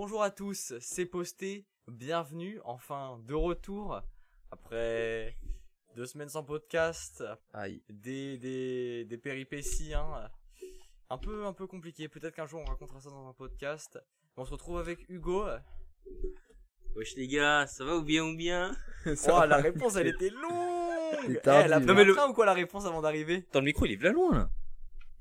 Bonjour à tous, c'est posté. Bienvenue, enfin de retour après deux semaines sans podcast, Aïe. des, des, des péripéties, hein. un peu un peu compliqué. Peut-être qu'un jour on racontera ça dans un podcast. On se retrouve avec Hugo. Wesh les gars, ça va ou bien ou bien? Oh, la réponse elle était longue. C'est Eh, tardif. elle a pris le- train ou quoi la réponse avant d'arriver? Dans le micro, il est bien loin là.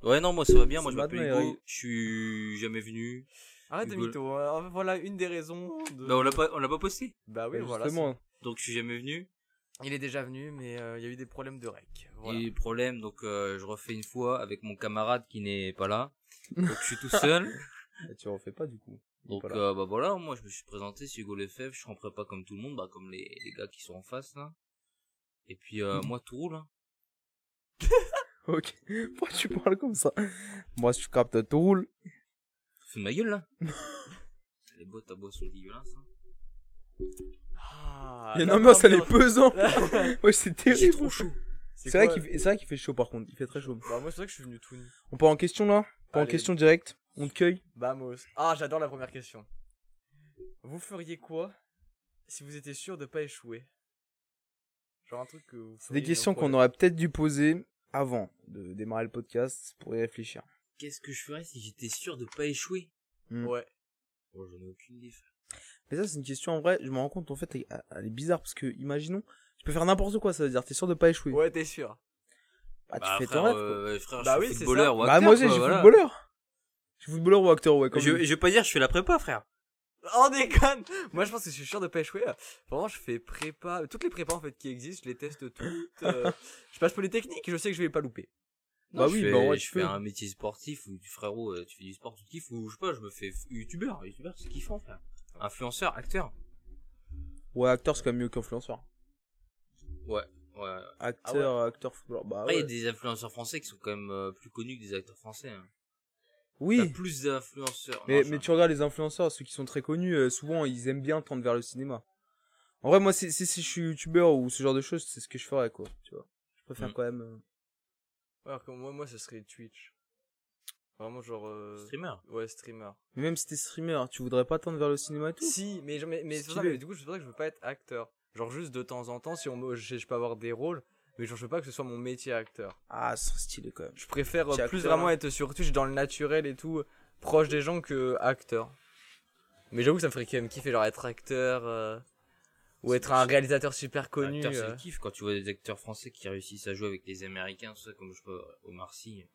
Ouais, non, moi ça va bien, moi je m'appelle Hugo, je suis jamais venu. Arrête de Hugo. mytho. hein. Voilà une des raisons. De... Bah on l'a pas, on l'a pas posté. Bah oui, Bah, voilà. Justement. Donc je suis jamais venu. Il est déjà venu, mais euh, il y a eu des problèmes de rec. Voilà. Et problème, donc euh, je refais une fois avec mon camarade qui n'est pas là. Donc je suis tout seul. Et tu refais pas du coup. Donc euh, bah voilà, moi je me suis présenté, c'est Hugo Lefebvre, je suis en prépa comme tout le monde, bah comme les, les gars qui sont en face là. Et puis euh, moi tout roule. Hein. Ok. Pourquoi tu parles comme ça? Moi, si tu captes tout roule. Fais de ma gueule là. les bottes à boisson dégueulasses. Hein. Ah, Il y a une ambiance, elle est. Ouais, c'est terrible. trop chaud. C'est vrai qu'il fait, chaud par contre. Il fait très chaud. Bah moi c'est vrai que je suis venu tout nu. On part en question là Pas en question directe. On te cueille. Vamos. Ah j'adore la première question. Vous feriez quoi si vous étiez sûr de pas échouer? Genre un truc que vous C'est des questions qu'on aurait peut-être dû poser avant de démarrer le podcast pour y réfléchir. Qu'est-ce que je ferais si j'étais sûr de pas échouer? Hmm. Ouais. Bon, j'en ai aucune idée. Mais ça, c'est une question en vrai. Je me rends compte en fait, elle, elle est bizarre parce que, imaginons, tu peux faire n'importe quoi. Ça veut dire, t'es sûr de pas échouer. Ouais t'es sûr. Bah, Bah, tu fais frère, ton rêve. quoi. euh, frère, Bah je oui, suis footballeur ou Bah, acteur, moi aussi, je suis voilà. footballeur. Je suis footballeur ou acteur, ouais. Comme Je, je vais pas dire je fais la prépa, frère. Oh déconne Moi je pense que je suis sûr de pas échouer. Vraiment je fais prépa, toutes les prépas en fait qui existent, je les teste toutes. euh, je passe techniques, je sais que je vais pas louper. Bah oui, fais, bah ouais, je tu fais un métier sportif ou du frérot, euh, tu fais du sport, tu kiffes, ou je sais pas, je me fais youtubeur. Youtubeur, c'est kiffant, frère. Influenceur, acteur. Ouais, acteur, c'est quand même mieux qu'influenceur. Ouais, ouais. Acteur, acteur, footballeur. Bah Après, il y ouais. a des influenceurs français qui sont quand même euh, plus connus que des acteurs français. Hein. T'as Oui. plus d'influenceurs. Mais, Non, mais tu regardes les influenceurs, ceux qui sont très connus, euh, souvent ils aiment bien tendre vers le cinéma. En vrai, moi, si, si, si je suis youtubeur ou ce genre de choses, c'est ce que je ferais, quoi. Tu vois. Je préfère Mm. quand même. euh, Alors que moi, moi ce serait Twitch. Vraiment genre... euh, Streamer. Ouais streamer. Mais même si t'es streamer, tu voudrais pas tendre vers le cinéma et tout. Si, mais, je- mais, mais ça, mais du coup, c'est pour ça que je veux pas être acteur. Genre, juste de temps en temps, si on me, je, je peux avoir des rôles, mais genre, je veux pas que ce soit mon métier acteur. Ah, ce serait stylé quand même. Je préfère euh, plus acteur, vraiment hein. être sur Twitch dans le naturel et tout, proche des gens que acteur. Mais j'avoue que ça me ferait quand même kiffer, genre être acteur, euh, ou être un réalisateur super connu. C'est euh. le kiff quand tu vois des acteurs français qui réussissent à jouer avec les Américains, tout ça, comme je pas, Omar Sy.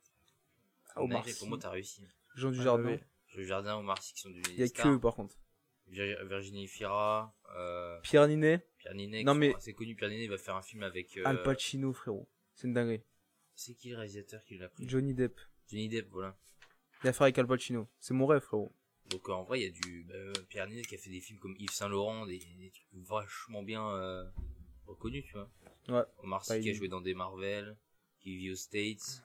Ah, Omar Sy. Pour moi, t'as réussi. Jean du Ah, Jardin. oui. Le Jardin, Omar Sy qui sont devenus Il y a des que eux, par contre. Vir- Virginie Fira, euh, Pierre Ninet, Pierre Ninet, Non, qui mais- assez connu. Pierre Ninet va faire un film avec. euh, Al Pacino, frérot. C'est une dinguerie. C'est qui le réalisateur qui l'a pris? Johnny Depp. Johnny Depp, voilà. Il a fait avec Al Pacino. C'est mon rêve, frérot. Donc euh, en vrai, il y a du bah, Pierre Ninet qui a fait des films comme Yves Saint Laurent, des, des trucs vachement bien euh, reconnus, tu vois. Ouais. Omar Sy qui a joué dans des Marvel, qui vit aux States,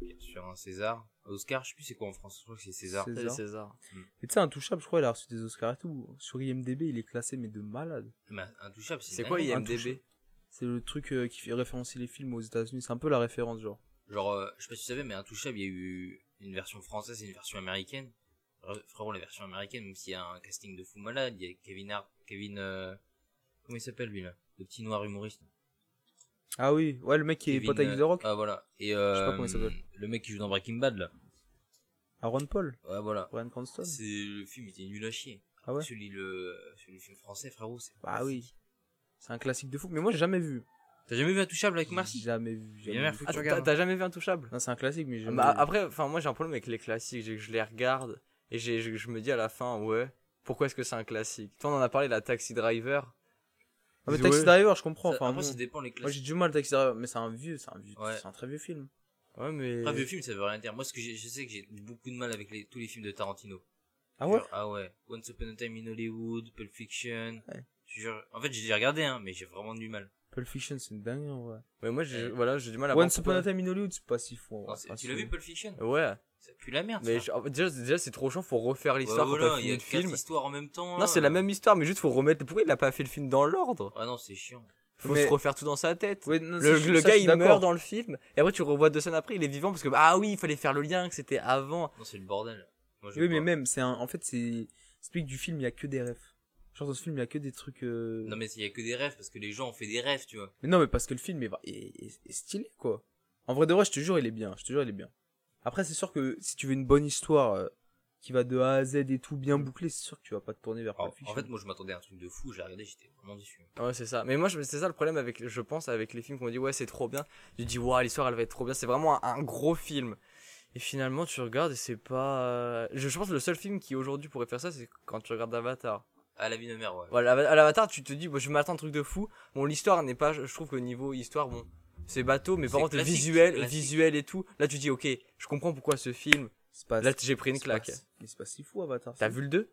bien sûr un César, Oscar, je sais plus c'est quoi en France, je crois que c'est César. César. César. Et tu sais, Intouchable, je crois, il a reçu des Oscars et tout. Sur IMDB, il est classé, mais de malade. Mais Intouchable, C'est quoi. IMDB. C'est le truc euh, qui fait référencer les films aux États-Unis. C'est un peu la référence, genre. Genre, euh, je sais pas si tu savais, mais Intouchable, il y a eu une version française et une version américaine. Euh, Frérot, la version américaine, même s'il y a un casting de fou malade, il y a Kevin Hart, Kevin, euh, comment il s'appelle lui là Le petit noir humoriste. Ah oui, ouais, le mec qui est pote avec euh, The Rock. Ah voilà. Et euh, Je sais pas comment il s'appelle. Le mec qui joue dans Breaking Bad là. Aaron Paul. Ouais, voilà. Brian Cranston. C'est le film était nul à chier. Ah ouais Celui le celui le film français frérot, c'est Bah oui. C'est un classique de fou. Mais moi, j'ai jamais vu. T'as jamais vu Intouchable avec Marcy Jamais vu. Jamais vu. que Ah, t'as jamais vu Intouchable Non, c'est un classique, mais j'ai Ah, bah, vu. Après, enfin moi j'ai un problème avec les classiques, j'ai- je les regarde et j'ai- je, je me dis à la fin, ouais, pourquoi est-ce que c'est un classique? Toi on en a parlé, la Taxi Driver. Ah, mais Ouais. Taxi Driver, je comprends. Ça- Enfin, Après bon. ça dépend les Moi, j'ai classiques. du mal, Taxi Driver. Mais c'est un vieux, c'est un vieux, Ouais. c'est un très vieux film. Ouais mais... Après vieux film ça veut rien dire. Moi ce que je sais que j'ai beaucoup de mal avec les, tous les films de Tarantino. Ah ouais? Genre, Ah ouais. Once Upon a Time in Hollywood, Pulp Fiction. Ouais. Je jure- En fait j'ai déjà regardé hein, mais j'ai vraiment du mal. Pulp Fiction, c'est une dingue, en vrai. Ouais, moi j'ai Ouais. voilà, j'ai du mal à voir Once Upon a Time in Hollywood, c'est pas si fou. en vrai, pas tu l'as vu. Pulp Fiction? Ouais, Ça pue la merde. mais ça. je- déjà, déjà c'est trop chiant, faut refaire l'histoire Ouais, voilà, t'as il y fini a le quatre film. histoires en même temps. Non, c'est la même histoire, mais juste faut remettre. Pourquoi il a pas fait le film dans l'ordre? Ah non, c'est chiant. Faut Mais- se refaire tout dans sa tête. Ouais, non, Le, le ça, gars il meurt dans le film et après tu revois deux scènes après il est vivant parce que ah oui il fallait faire le lien que c'était avant Non, c'est le bordel. Moi, Oui, mais même, c'est un, en fait, c'est, explique du film, il y a que des refs. Genre dans ce film, il y a que des trucs. euh, Non mais il y a que des rêves parce que les gens ont fait des rêves, tu vois. Mais non, mais parce que le film est, est, est- est stylé, quoi. En vrai de vrai, je te jure, il est bien. Je te jure, il est bien. Après, c'est sûr que si tu veux une bonne histoire euh, qui va de A à Z et tout bien bouclé, c'est sûr que tu vas pas te tourner vers Alors, en fait, moi je m'attendais à un truc de fou, j'ai regardé, j'étais vraiment déçu. Ouais, c'est ça. Mais moi, je- c'est ça le problème avec, je pense, avec les films qu'on dit, ouais, c'est trop bien. Je dis, waouh, l'histoire, elle va être trop bien. C'est vraiment un, un gros film. Et finalement, tu regardes et c'est pas. euh, Je, je pense que le seul film qui aujourd'hui pourrait faire ça, c'est quand tu regardes Avatar. À la vie de mère, ouais. Voilà, à l'Avatar, tu te dis, bon, je m'attends à un truc de fou. Bon, l'histoire n'est pas. Je trouve qu'au niveau histoire, bon, c'est bateau, mais par contre, visuel, classique. visuel et tout. Là, tu dis, ok, je comprends pourquoi ce film. Pas, Là, j'ai pris une c'est pas- claque. Mais c'est pas si fou, Avatar. T'as vu le 2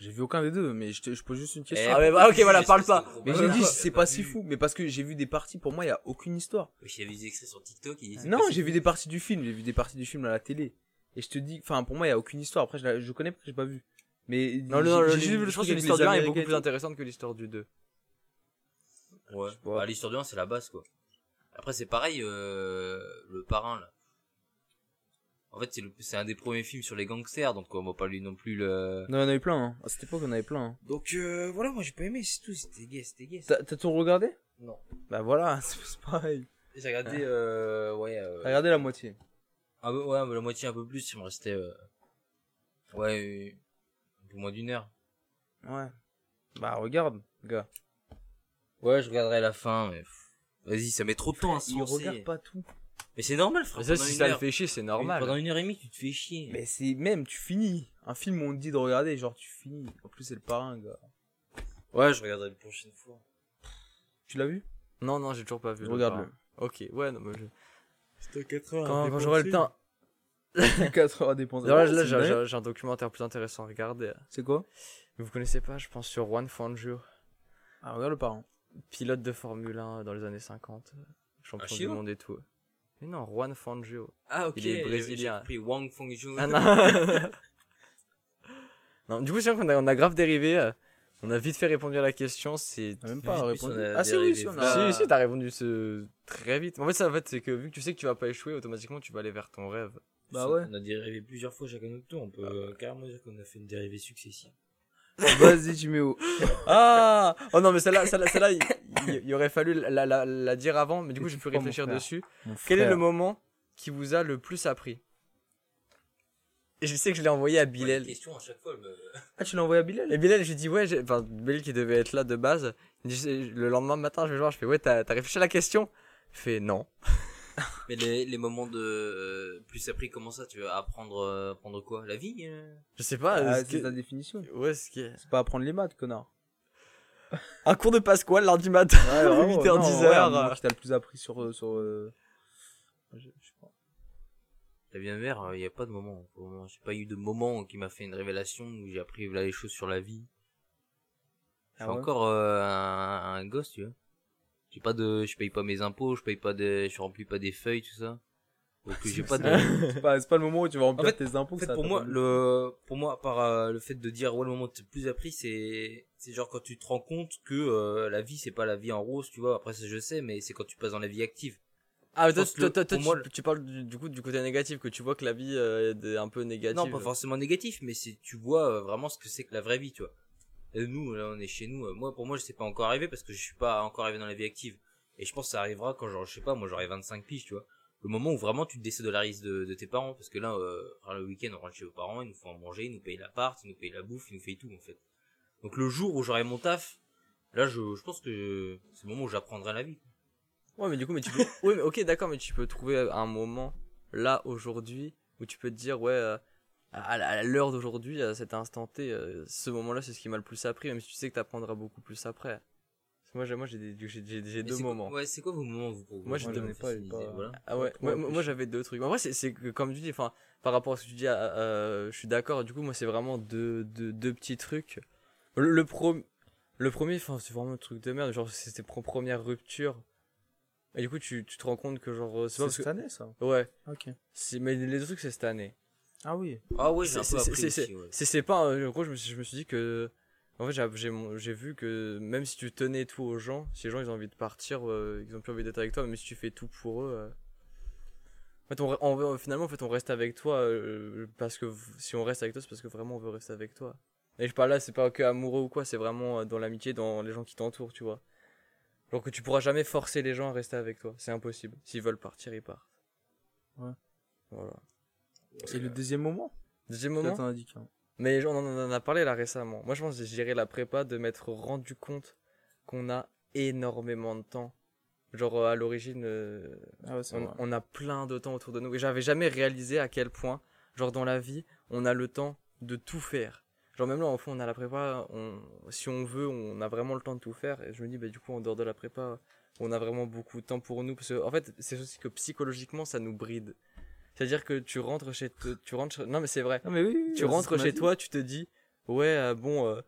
J'ai vu aucun des deux, mais je, te, je pose juste une question. Eh, Ah, mais bah, ok, voilà, parle pas. mais bâtard, j'ai dit, c'est pas si fou, mais parce que j'ai vu des parties, pour moi, il y a aucune histoire. J'ai vu des extraits sur TikTok, Non, j'ai vu des parties du film, j'ai vu des parties du film à la télé. Et je te dis, enfin, pour moi, il y a aucune histoire. Après, je, la- je connais pas, j'ai pas vu. Mais Non, non, j'ai- non, j'ai je vu le je pense truc que l'histoire du 1 est beaucoup plus intéressante que l'histoire du 2. Ouais. Bah, l'histoire du 1, c'est la base, quoi. Après, c'est pareil, euh, le parrain, là. En fait, c'est le- c'est un des premiers films sur les gangsters, donc on va pas lui non plus le... Non, il y en avait plein, hein. À cette époque, on avait plein, hein. Donc, euh, voilà, moi j'ai pas aimé, c'est tout, c'était gay, c'était gay. T'as t'as tout regardé? Non. Bah voilà, c'est pareil. J'ai regardé, euh, ouais, euh, T'as regardé la moitié. peu- ouais, la moitié un peu plus, il me restait, euh, ouais, euh, un peu moins d'une heure. Ouais. Bah regarde, gars. Ouais, je regarderai la fin, mais vas-y, ça met trop de temps à se Il lancer. regarde pas tout. Mais c'est normal, frère. Mais ça, pendant si une ça le fait chier, c'est normal. Pendant une heure et demie, tu te fais chier. Mais c'est même, tu finis. Un film où on te dit de regarder, genre tu finis. En plus, c'est le parrain, gars. Ouais, je regarderai la prochaine fois. Tu l'as vu? Non, non, j'ai toujours pas vu. le Regarde-le. Ok, ouais, non, mais je- C'était 4 heures. quand, quand j'aurai le temps. 4 heures à dépenser. Là, j'ai- un documentaire plus intéressant à regarder. C'est quoi? Vous connaissez pas, je pense, sur Juan Fangio, Ah, regarde le parrain. pilote de Formule 1 dans les années 50, euh, champion du chinois monde et tout. Mais non, Juan Fangio. Ah, ok. Il est brésilien. J'ai pris Wang Fengju. Ah non. non, du coup, c'est vrai qu'on a, on a grave dérivé. euh, On a vite fait répondre à la question. C'est. On a même pas répondu. Ah, si, oui, si, on a. Si, si, t'as répondu ce... très vite. En fait, ça, en fait, c'est que vu que tu sais que tu vas pas échouer, automatiquement, tu vas aller vers ton rêve. Bah ouais. On a dérivé plusieurs fois chacun notre tour. On peut euh, carrément dire qu'on a fait une dérivée successive. Vas-y, tu mets où? Ah Oh non, mais celle-là, celle-là, celle-là, il, il- il aurait fallu la, la, la dire avant, mais du coup, j'ai pu réfléchir frère. dessus. Quel est le moment qui vous a le plus appris? Et je sais que je l'ai envoyé à Bilal. question à chaque fois. elle me- Ah, tu l'as envoyé à Bilal? Et Bilal, je lui dis, ouais, j'ai- enfin, Bilal qui devait être là de base, dit, le lendemain matin, je vais le voir, je fais, ouais, t'as t'as réfléchi à la question? Il fait, non. Mais les, les moments de euh, plus appris, comment ça Tu veux apprendre, euh, apprendre quoi? La vie euh? Je sais pas. Ah, ce c'est ta définition. Ouais, ce qui est. C'est pas apprendre les maths, connard. Un cours de Pasquale lundi matin, vraiment, 8h, non, 10h. ouais, un moment qui t'a le plus appris sur. sur euh, je- je sais pas. La bien mère, il n'y a pas de moment. J'ai pas eu de moment qui m'a fait une révélation où j'ai appris là, les choses sur la vie. Je suis Ah ouais? encore euh, un, un gosse, tu vois. J'ai pas de, je paye pas mes impôts, je paye pas de, je remplis pas des feuilles, tout ça. Donc j'ai pas de. C'est pas, pas le moment où tu vas remplir En fait- tes impôts. En fait, ça pour moi, le, pour moi, par euh, le fait de dire ouais, le moment où le plus appris, c'est, c'est genre quand tu te rends compte que euh, la vie, c'est pas la vie en rose, tu vois. Après, ça, je sais, mais c'est quand tu passes dans la vie active. Ah, toi, toi, toi, toi, moi, tu, tu parles du, du coup du côté négatif, que tu vois que la vie euh, est un peu négative. Non, pas forcément négatif, mais c'est, tu vois euh, vraiment ce que c'est que la vraie vie, tu vois. Et nous, là, on est chez nous. euh, Moi, pour moi, je sais pas encore arrivé parce que je suis pas encore arrivé dans la vie active. Et je pense que ça arrivera quand, genre, je sais pas, moi, j'aurai 25 piges, tu vois. Le moment où vraiment tu te désolarises de, de tes parents, parce que là, euh, le week-end, on rentre chez vos parents, ils nous font manger, ils nous payent l'appart, ils nous payent la bouffe, ils nous payent tout, en fait. Donc le jour où j'aurai mon taf, là, je, je pense que c'est le moment où j'apprendrai la vie. Ouais, mais du coup, mais tu peux. ouais, mais ok, d'accord, mais tu peux trouver un moment là aujourd'hui où tu peux te dire ouais. euh, à l'heure d'aujourd'hui, à cet instant T, euh, ce moment-là, c'est ce qui m'a le plus appris, même si tu sais que t'apprendras beaucoup plus après. Moi, j'ai, moi, j'ai, deux quoi- moments. ouais, c'est quoi vos moments, vous, pour vous Moi, je Moi, te- j'en ai pas, il est pas- Voilà. Ah ouais, moi, moi, j'avais deux trucs. En vrai, c'est, c'est que comme tu dis, enfin, par rapport à ce que tu dis, euh, je suis d'accord. Du coup, moi, c'est vraiment deux, deux, deux petits trucs. Le, le, pro- le premier, enfin, c'est vraiment un truc de merde. Genre, c'était première rupture. Et du coup, tu, tu te rends compte que, genre, c'est cette que. année, ça. Ouais, Ok. mais les deux trucs, c'est cette année. Ah oui. Ah ouais, j'ai un C'est- peu c'est- appris c'est- ouais. Pas. En gros, je me, suis, je me suis dit que. En fait, j'ai, vu que même si tu tenais tout aux gens, si les gens ils ont envie de partir, euh, ils ont plus envie d'être avec toi, même si tu fais tout pour eux. euh, En fait, on, re- on- finalement, en fait, on reste avec toi euh, parce que si on reste avec toi, c'est parce que vraiment on veut rester avec toi. Et je parle là, c'est pas que amoureux ou quoi, c'est vraiment dans l'amitié, dans les gens qui t'entourent, tu vois. Genre que tu pourras jamais forcer les gens à rester avec toi, c'est impossible. S'ils veulent partir, ils partent. Ouais. Voilà. Et le deuxième moment Deuxième moment. Mais on en a parlé là récemment. Moi, je pense que j'ai géré la prépa de m'être rendu compte qu'on a énormément de temps. Genre, euh, à l'origine, euh, Ah ouais, c'est on, vrai. on a plein de temps autour de nous. Et j'avais jamais réalisé à quel point, genre, dans la vie, on a le temps de tout faire. Genre, même là, au fond, on a la prépa, on, si on veut, on a vraiment le temps de tout faire. Et je me dis, bah, du coup, en dehors de la prépa, on a vraiment beaucoup de temps pour nous. Parce que, en fait, c'est aussi que psychologiquement, ça nous bride. C'est-à-dire que tu rentres chez, te- tu rentres non mais c'est vrai Non, mais oui, oui, tu rentres chez toi, tu te dis, ouais, euh, bon, euh,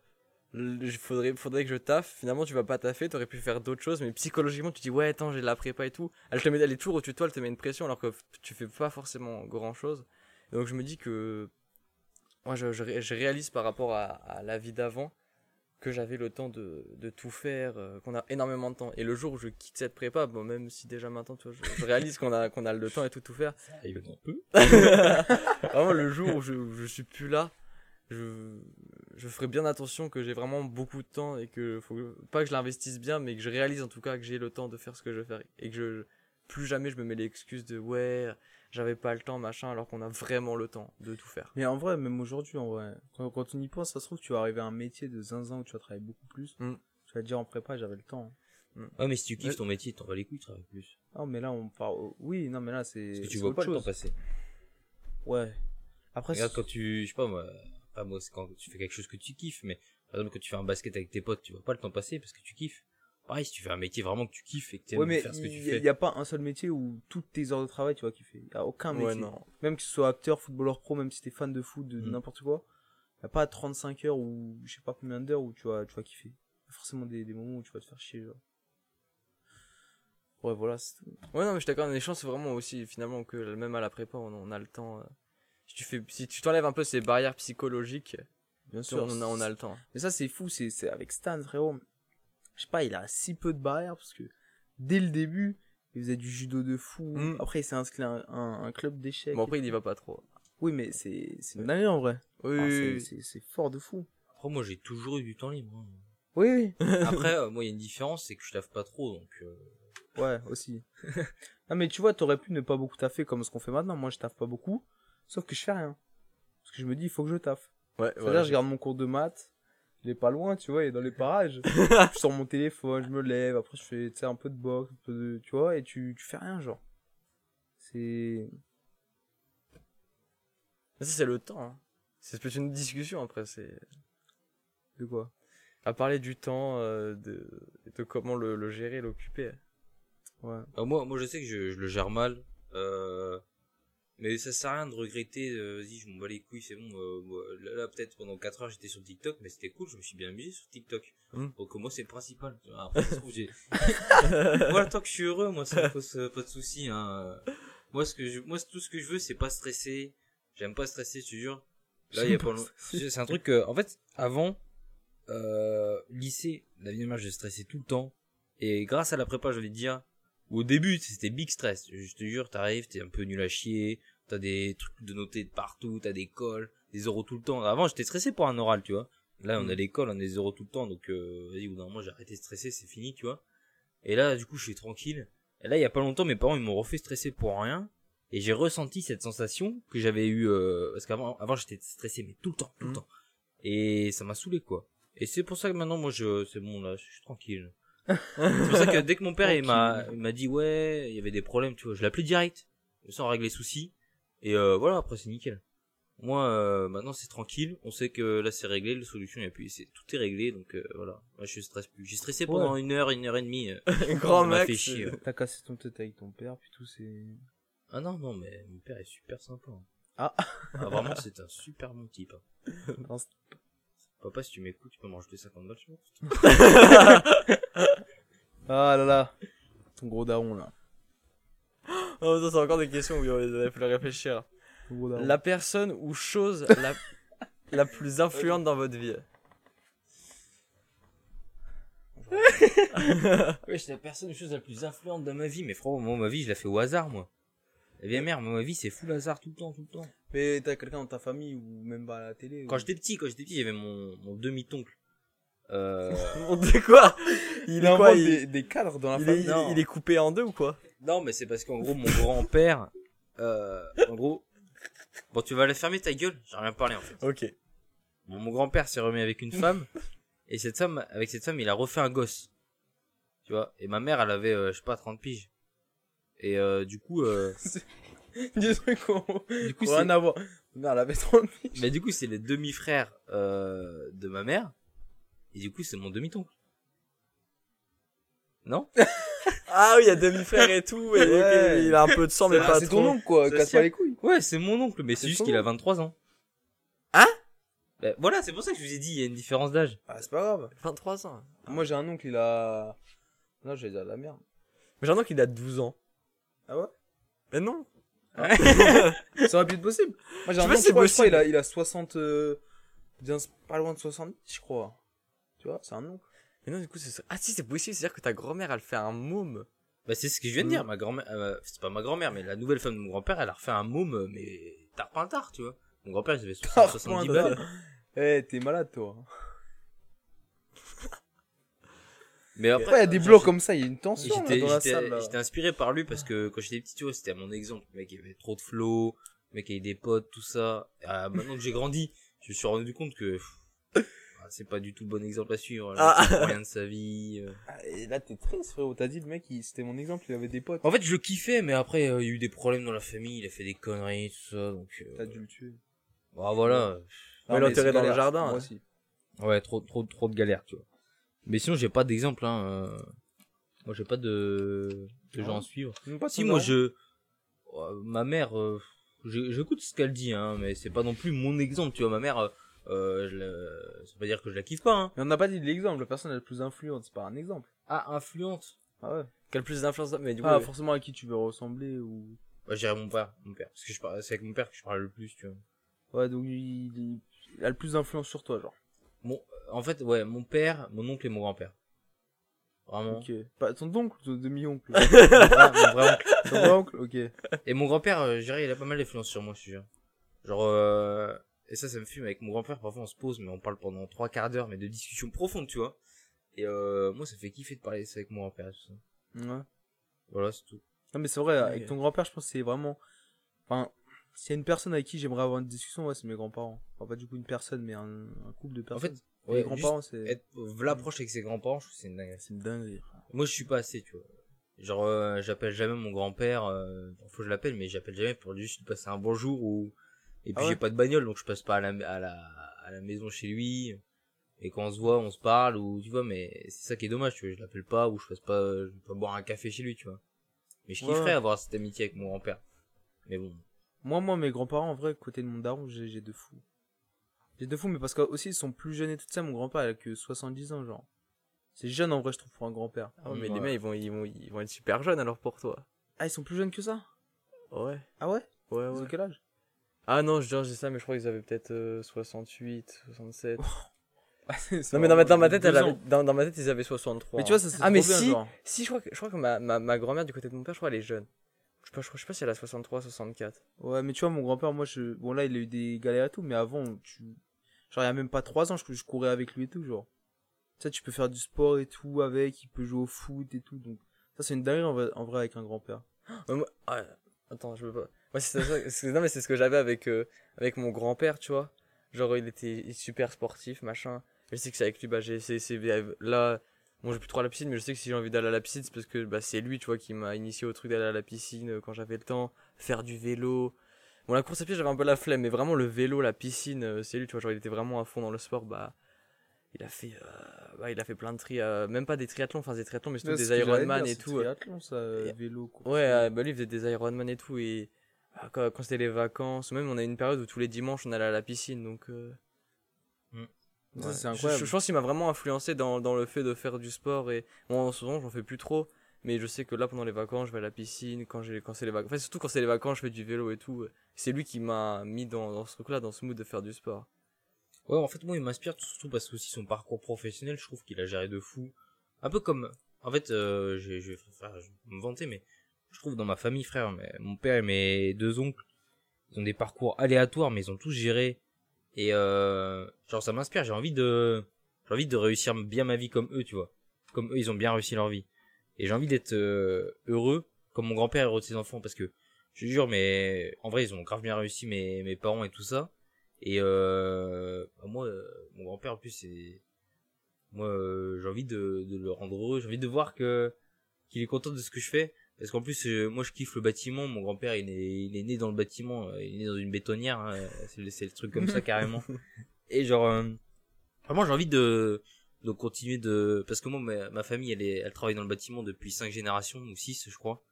il faudrait, faudrait que je taffe. Finalement, tu vas pas taffer, t'aurais pu faire d'autres choses, mais psychologiquement, tu dis, ouais, attends, j'ai de la prépa et tout. Elle, te met, elle est toujours au-dessus de toi, elle te met une pression alors que tu fais pas forcément grand chose. donc, je me dis que, moi, je, je, ré- je réalise par rapport à, à la vie d'avant que j'avais le temps de, de tout faire, euh, qu'on a énormément de temps. Et le jour où je quitte cette prépa, bon, même si déjà maintenant, tu vois, je, je réalise qu'on a, qu'on a le temps et tout, tout faire. Arrive un peu. vraiment, le jour où je, où je suis plus là, je, je ferai bien attention que j'ai vraiment beaucoup de temps et que faut pas que je l'investisse bien, mais que je réalise en tout cas que j'ai le temps de faire ce que je veux faire et que je, plus jamais je me mets l'excuse de ouais, j'avais pas le temps, machin, alors qu'on a vraiment le temps de tout faire. Mais en vrai, même aujourd'hui, en vrai, quand, quand on y pense, ça se trouve, tu vas arriver à un métier de zinzin où tu vas travailler beaucoup plus. Mm. Tu vas te dire en prépa, j'avais le temps. Ouais, mais si tu kiffes Ouais. ton métier, t'en vas les couilles, tu travailles plus. Non, mais là, on parle. Oui, non, mais là, c'est. Parce que tu vois pas le temps passer. Ouais. Après, Regarde, c'est- quand tu, je sais pas moi, pas moi, c'est quand tu fais quelque chose que tu kiffes, mais par exemple, quand tu fais un basket avec tes potes, tu vois pas le temps passer parce que tu kiffes. Pareil, si tu fais un métier vraiment que tu kiffes et que tu Ouais, mais faire ce que tu il fais. n'y a pas un seul métier où toutes tes heures de travail, tu vas kiffer. Il n'y a aucun métier. Ouais, non. Même que ce soit acteur, footballeur pro, même si t'es fan de foot, de Mm. n'importe quoi. Il n'y a pas 35 heures ou je sais pas combien d'heures où tu vas, tu vas kiffer. Il y a forcément des, des moments où tu vas te faire chier, genre. Ouais, voilà, c'est tout. Ouais, non, mais je suis d'accord, mais les chances, c'est vraiment aussi, finalement, que même à la prépa, on, on a le temps. euh, si tu fais, si tu t'enlèves un peu ces barrières psychologiques, Bien on a, on a le temps. Mais ça, c'est fou, c'est c'est avec Stan, frérot. Je sais pas, il a si peu de barrières parce que dès le début, il faisait du judo de fou. Mm. Après, il s'est inscrit à un, un- un club d'échecs. Bon, après, il y va pas trop. Oui, mais c'est c'est une année en vrai. Oui, Enfin, oui, c'est- oui. c'est c'est fort de fou. Après, moi, j'ai toujours eu du temps libre. hein. Oui, oui. Après, euh, moi, il y a une différence, c'est que je taffe pas trop, donc. euh, Ouais, aussi. non, mais tu vois, t'aurais pu ne pas beaucoup taffer comme ce qu'on fait maintenant. Moi, je taffe pas beaucoup. Sauf que je fais rien. Parce que je me dis, il faut que je taffe. Ouais, C'est-à-dire, voilà. je garde mon cours de maths. Il est pas loin, tu vois, il est dans les parages. je sors mon téléphone, je me lève, après je fais, tu sais, un peu de boxe, un peu de, tu vois, et tu, tu fais rien, genre. C'est, Mais ça, c'est le temps. Hein. C'est peut-être une discussion après. C'est de quoi? à parler du temps, euh, de, de comment le, le gérer, l'occuper. Ouais. euh, moi, moi, je sais que je, je le gère mal. Euh, mais ça sert à rien de regretter. euh, Vas-y, je m'en bats les couilles, c'est bon. euh, là, là, peut-être pendant 4 heures, j'étais sur TikTok, mais c'était cool. Je me suis bien amusé sur TikTok. Mm. Donc euh, moi, c'est le principal. tu vois. Après, ça se trouve, j'ai- moi, tant que je suis heureux, moi, ça me pose euh, pas de soucis. Hein. Moi, ce que je, moi, tout ce que je veux, c'est pas stresser. J'aime pas stresser, je te jure. Là, il y a pas longtemps. C'est un truc que, en fait, avant, euh, lycée, la vie de je stressais tout le temps. Et grâce à la prépa, j'allais te dire, au début, c'était big stress. Je te jure, t'arrives, t'es un peu nul à chier, t'as des trucs de noter de partout, t'as des cols, des euros tout le temps. Avant, j'étais stressé pour un oral, tu vois. Là, on a Mm. l'école, on a des euros tout le temps, donc, euh, vas-y, au bout d'un moment, j'ai arrêté de stresser, c'est fini, tu vois. Et là, du coup, je suis tranquille. Et là, il y a pas longtemps, mes parents, ils m'ont refait stresser pour rien. Et j'ai ressenti cette sensation que j'avais eu, euh, parce qu'avant, avant, j'étais stressé, mais tout le temps, tout le Mm. temps. Et ça m'a saoulé, quoi. Et c'est pour ça que maintenant, moi, je, c'est bon, là, je suis tranquille. C'est pour ça que dès que mon père, il m'a, il m'a dit, ouais, il y avait des problèmes, tu vois, je l'appelais direct, sans régler les soucis. Et euh, voilà, après, c'est nickel. Moi, euh, maintenant, c'est tranquille. On sait que là, c'est réglé, la solution, il y a plus, c'est, tout est réglé, donc euh, voilà. Moi, je stresse plus. J'ai stressé pendant une heure, une heure et demie. Grand max. T'as cassé ton tête avec ton père, puis tout, c'est, Ah non, non, mais mon père est super sympa. hein. Ah. Ah, vraiment, c'est un super bon type. hein. Non, Papa, si tu m'écoutes, tu peux me rajouter 50 balles, je pense. ah là là. Ton gros daron, là. Oh, ça, c'est encore des questions où il va falloir réfléchir. Gros daron. La personne ou chose la, la plus influente dans votre vie. Ouais, c'est la personne, la chose la plus influente dans ma vie. Mais franchement, moi, ma vie, je la fais au hasard, moi. Vieille mère, moi, ma vie, c'est full hasard tout le temps, tout le temps. Mais t'as quelqu'un dans ta famille ou même pas à la télé Quand ou- j'étais petit, quand j'étais petit, j'avais mon, mon demi-toncle. Euh, On dit quoi Il Il est quoi il, des, des cadres dans la il famille. il est- il est coupé en deux ou quoi non, mais c'est parce qu'en gros, mon grand-père, euh, en gros, bon, tu vas la fermer ta gueule, j'ai rien parlé en fait. Ok. Bon, mon grand-père s'est remis avec une femme, et cette femme, avec cette femme, il a refait un gosse. Tu vois, et ma mère, elle avait, euh, je sais pas, 30 piges. Et euh, du coup, euh, des trucs qu'on du coup, rien c'est, à voir. Merde, elle avait 30 piges. mais du coup, c'est les demi-frères euh, de ma mère, et du coup, c'est mon demi-toncle. Non? Ah oui, il y a demi-frère et tout, et Ouais. il a un peu de sang, mais C'est- pas c'est trop. ton oncle quoi, casse pas les couilles. Ouais, c'est mon oncle, mais c'est C'est juste ton qu'il a oncle. 23 ans. Hein? Ben, Voilà, c'est pour ça que je vous ai dit, il y a une différence d'âge. Ah, c'est pas grave. 23 ans. Moi j'ai un oncle, il a. Non, je vais dire de la merde. Mais j'ai un qu'il a 12 ans. Ah ouais? Mais non. Ça aurait pu être possible. Moi j'ai un oncle, si je crois, c'est il a, possible. il a 60. euh, bien, pas loin de 70, je crois. Tu vois, c'est un oncle. Mais non, du coup, c'est Ah si, c'est possible, c'est-à-dire que ta grand-mère, elle fait un môme. Bah, c'est ce que je viens de Mm. dire, ma grand-mère, euh, c'est pas ma grand-mère, mais la nouvelle femme de mon grand-père, elle a refait un môme, mais tard tu vois. Mon grand-père, il avait 60, 70 balles. Eh, t'es malade toi. Mais après, il y a des j'ai- blocs comme ça, il y a une tension là, J'étais dans la j'étais- salle. là. j'étais inspiré par lui parce que quand j'étais petit, tu vois, c'était mon exemple. Le mec, il avait trop de flow, le mec avait des potes, tout ça. Ah, maintenant que j'ai grandi, je me suis rendu compte que pff, ah, c'est pas du tout le bon exemple à suivre. Mec, Ah. il rien de sa vie. euh. Ah, et là, t'es triste, frérot. T'as dit, le mec, il- c'était mon exemple, il avait des potes. En fait, je le kiffais, mais après, euh, il y a eu des problèmes dans la famille, il a fait des conneries, tout ça, donc. euh, T'as dû le tuer. bah, voilà. Mais Non, l'enterrer c'est dans le jardin, Moi hein. aussi. Ouais, trop, trop, trop de galères, tu vois. Mais sinon, j'ai pas d'exemple, hein. euh, Moi, j'ai pas de, de gens Ah. à suivre. Même pas Si moi je euh, ma mère euh, je- j'écoute ce qu'elle dit hein mais c'est pas non plus mon exemple tu vois ma mère euh, euh, je la- ça veut pas dire que je la kiffe pas hein Mais on n'a pas dit de l'exemple, la personne la plus influente, c'est pas un exemple. ah influente? Ah ouais. Quelle plus d'influence Mais du coup, Ah, forcément à qui tu veux ressembler ou. bah, je dirais mon père mon père parce que je parle c'est avec mon père que je parle le plus tu vois Ouais, donc il a le plus d'influence sur toi, genre. Mon en fait ouais mon père mon oncle et mon grand-père. Vraiment. Ok. Pas ton oncle ou ton demi-oncle. Mon, vrai, mon vrai oncle. Ton vrai oncle Ok. et mon grand-père euh, je dirais il a pas mal d'influence sur moi je te jure genre euh, et ça ça me fume avec mon grand-père. Parfois on se pose mais on parle pendant trois quarts d'heure mais de discussions profondes tu vois. Et euh, moi ça fait kiffer de parler ça avec mon grand-père et tout ça. Ouais. voilà c'est tout. Non, mais c'est vrai, avec ton grand-père, je pense que c'est vraiment. Enfin, s'il y a une personne avec qui j'aimerais avoir une discussion, ouais, c'est mes grands-parents. Enfin, pas du coup une personne, mais un, un couple de En personnes. fait, les ouais, grands-parents, c'est. juste être v'là proche avec ses grands-parents, je trouve que c'est une dinguerie. C'est une dinguerie. Moi, je suis pas assez, tu vois. Genre, euh, j'appelle jamais mon grand-père, euh, faut que je l'appelle, mais j'appelle jamais pour lui juste passer un bonjour ou, et puis Ah ouais j'ai pas de bagnole, donc je passe pas à la, à la, à la maison chez lui. Et quand on se voit, on se parle, ou, tu vois, mais c'est ça qui est dommage, tu vois, je l'appelle pas, ou je passe pas, je vais pas boire un café chez lui, tu vois. Mais je Ouais. kifferais avoir cette amitié avec mon grand-père. Mais bon. Moi, moi, mes grands-parents, en vrai, côté de mon daron, j'ai de fous. J'ai de fous, mais parce que aussi ils sont plus jeunes et tout ça. Mon grand-père, il a que 70 ans, genre. C'est jeune en vrai, je trouve, pour un grand-père. Ah ouais, mais Ouais. les mecs, ils vont, ils, vont, ils vont être super jeunes alors pour toi. Ah, ils sont plus jeunes que ça? Ouais. Ah ouais? Ouais, Ils ont ouais. quel âge? Ah non, je dis je dis ça, mais je crois qu'ils avaient peut-être euh, 68, 67. C'est non, mais dans ma, dans ma tête, elle avait- ans. dans, dans ma tête, ils avaient 63. Mais tu vois, ça c'est ah, mais trop bien, si, genre. si, je crois que, je crois que ma, ma, ma grand-mère du côté de mon père, je crois, elle est jeune. Je sais pas, je, sais pas si elle a 63, 64. Ouais, mais tu vois, mon grand-père, moi, je... bon, là, il a eu des galères et tout, mais avant, tu... genre, il y a même pas 3 ans, je, je courais avec lui et tout, genre. Tu sais, tu peux faire du sport et tout avec, il peut jouer au foot et tout, donc, ça, c'est une dinguerie en vrai, en vrai avec un grand-père. Attends, je veux pas. Moi, c'est non, mais c'est ce que j'avais avec, euh, avec mon grand-père, tu vois. Genre, il était super sportif, machin. Je sais que c'est avec lui, bah, j'ai essayé, là, bon, j'ai plus trop à la piscine, mais je sais que si j'ai envie d'aller à la piscine, c'est parce que, bah, c'est lui, tu vois, qui m'a initié au truc d'aller à la piscine euh, quand j'avais le temps, faire du vélo. Bon, la course à pied, j'avais un peu la flemme, mais vraiment, le vélo, la piscine, euh, c'est lui, tu vois, genre, il était vraiment à fond dans le sport, bah, il a fait, euh, bah, il a fait plein de tri, euh, même pas des triathlons, enfin, des triathlons, mais surtout des Ironman et c'est tout. triathlon, ça, Et- vélo. Ouais, bah lui il faisait des Ironman et tout et ah, quand, quand c'était les vacances, même on a une période où tous les dimanches on allait à la piscine donc euh, ouais. c'est Je- incroyable. Je, je pense qu'il m'a vraiment influencé dans, dans le fait de faire du sport et bon en ce moment j'en fais plus trop mais je sais que là pendant les vacances je vais à la piscine quand j'ai quand c'est les vacances enfin surtout quand c'est les vacances je fais du vélo et tout c'est lui qui m'a mis dans, dans ce truc là dans ce mood de faire du sport Ouais, en fait, moi, il m'inspire surtout parce que aussi son parcours professionnel, je trouve qu'il a géré de fou. Un peu comme, en fait, euh, je, je vais me vanter, mais je trouve dans ma famille, frère. Mais mon père et mes deux oncles, ils ont des parcours aléatoires, mais ils ont tous géré. Et euh, genre, ça m'inspire. J'ai envie de, j'ai envie de réussir bien ma vie comme eux, tu vois. Comme eux, ils ont bien réussi leur vie. Et j'ai envie d'être euh, heureux, comme mon grand-père heureux de ses enfants, parce que je jure, mais en vrai, ils ont grave bien réussi mes mes parents et tout ça. Et euh, bah, moi, euh, mon grand-père en plus, c'est moi, j'ai envie de, de le rendre heureux. J'ai envie de voir que qu'il est content de ce que je fais. Parce qu'en plus, euh, moi, je kiffe le bâtiment. Mon grand-père, il est, il est né dans le bâtiment. euh, Il est né dans une bétonnière. hein. C'est le- c'est le truc comme ça, carrément. Et genre, euh, vraiment, j'ai envie de, de continuer de... Parce que moi, ma, ma famille, elle, est, elle travaille dans le bâtiment depuis cinq générations, ou six, je crois.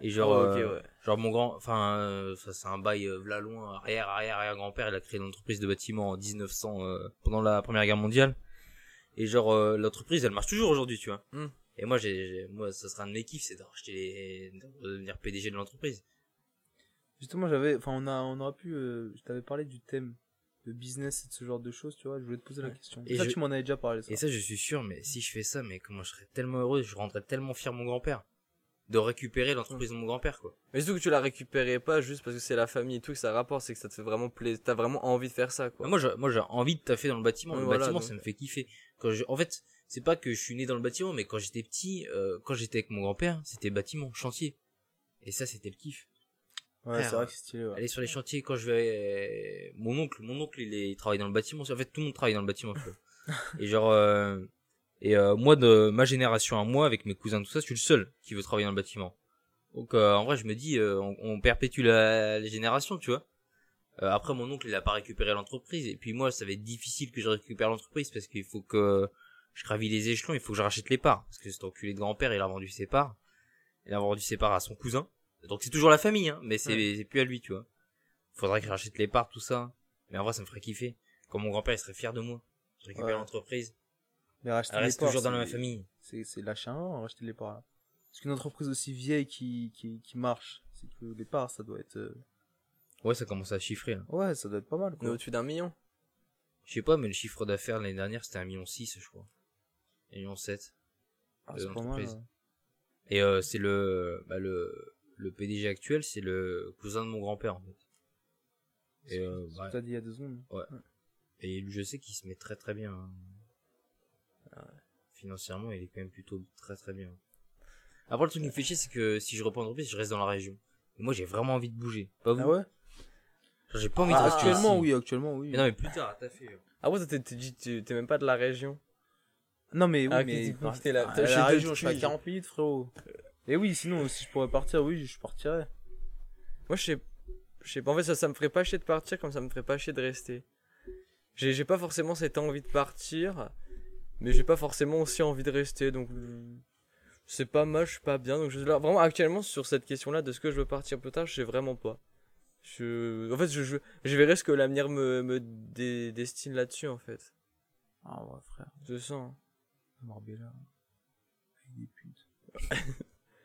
Et genre, ok, euh, ouais. genre mon grand... Enfin, euh, ça c'est un bail euh, là loin. Arrière, arrière, arrière grand-père, il a créé l'entreprise de bâtiment en 1900, euh, pendant la Première Guerre mondiale. Et genre, euh, l'entreprise, elle marche toujours aujourd'hui, tu vois. Hmm. Et moi, j'ai, moi, ça sera un de mes kiffs, c'est de racheter les, de devenir PDG de l'entreprise. Justement, j'avais, enfin, on a, on aurait pu, euh, je t'avais parlé du thème de business et de ce genre de choses, tu vois. Je voulais te poser la question. Et ça, je- tu m'en avais déjà parlé. Ça. Et ça, je suis sûr, mais si je fais ça, mais comment je serais tellement heureux, je rendrais tellement fier mon grand-père. De récupérer l'entreprise de mon grand-père, quoi. Mais surtout que tu la récupérais pas juste parce que c'est la famille et tout que ça rapporte, c'est que ça te fait vraiment plaisir. T'as vraiment envie de faire ça, quoi. Moi, j'ai, moi, j'ai envie de taffer dans le bâtiment. Ouais, le voilà, bâtiment, donc. ça me fait kiffer. Quand je, en fait, c'est pas que je suis né dans le bâtiment, mais quand j'étais petit, euh, quand j'étais avec mon grand-père, c'était bâtiment, chantier. Et ça, c'était le kiff. ouais, c'est vrai que c'est stylé. Ouais. Aller sur les chantiers, quand je vais, mon oncle, mon oncle, il, est, il travaille dans le bâtiment. En fait, tout le monde travaille dans le bâtiment, tu vois. et genre, euh, et euh, moi, de ma génération à moi, avec mes cousins, tout ça, je suis le seul qui veut travailler dans le bâtiment. Donc, euh, en vrai, je me dis, euh, on, on perpétue la, les générations, tu vois. Euh, après, mon oncle, il a pas récupéré l'entreprise. Et puis moi, ça va être difficile que je récupère l'entreprise parce qu'il faut que je graville les échelons, il faut que je rachète les parts. Parce que cet enculé de grand-père, il a vendu ses parts. Il a vendu ses parts à son cousin. Donc c'est toujours la famille, hein, mais c'est c'est plus à lui, tu vois. Faudrait que je rachète les parts, tout ça. Mais en vrai, ça me ferait kiffer. Comme mon grand-père, il serait fier de moi. Je récupère Ouais. l'entreprise. Mais racheter Elle les reste parts, toujours dans la c'est- même famille. C'est, c'est lâcher un an, racheter les parts. là. Parce qu'une entreprise aussi vieille qui, qui, qui marche, c'est que les parts, ça doit être, euh, Ouais, ça commence à chiffrer, là. ouais, ça doit être pas mal, On est quoi. au-dessus d'un million. Je sais pas, mais le chiffre d'affaires l'année dernière, c'était 1,6 million, je crois. 1,7 million. Ah, c'est pas mal. l'entreprise. ouais. Et euh, c'est le, bah, le, le PDG actuel, c'est le cousin de mon grand-père, en fait. Et, euh, ouais. t'as dit il y a deux secondes. Et lui, je sais qu'il se met très très bien. hein. Financièrement, il est quand même plutôt très très bien. Après, le truc qui me fait chier, c'est que si je reprends entreprise, je reste dans la région. Et moi, j'ai vraiment envie de bouger. Pas vous Ah ouais? J'ai pas envie Ah, de rester actuellement, ici. oui, actuellement, oui. Mais non, mais plus tard, t'as fait. Ah ouais, t'es même pas de la région. Non, mais oui, Ah, mais. Ah, la chez région, je suis à filles. 40 minutes, frérot. Et oui, sinon, si je pourrais partir, oui, je partirais. Moi, je sais, je sais pas. En fait, ça, ça me ferait pas chier de partir comme ça me ferait pas chier de rester. J'ai pas forcément cette envie de partir, mais j'ai pas forcément aussi envie de rester. Donc, c'est pas mal, je suis pas bien. Donc, je, là, vraiment, actuellement, sur cette question-là de ce que je veux partir plus tard, je sais vraiment pas. Je, en fait, je, je, je verrai ce que l'avenir me, me dé- destine là-dessus, en fait. Ah ouais, frère. Je sens. Marbella. Avec des putes.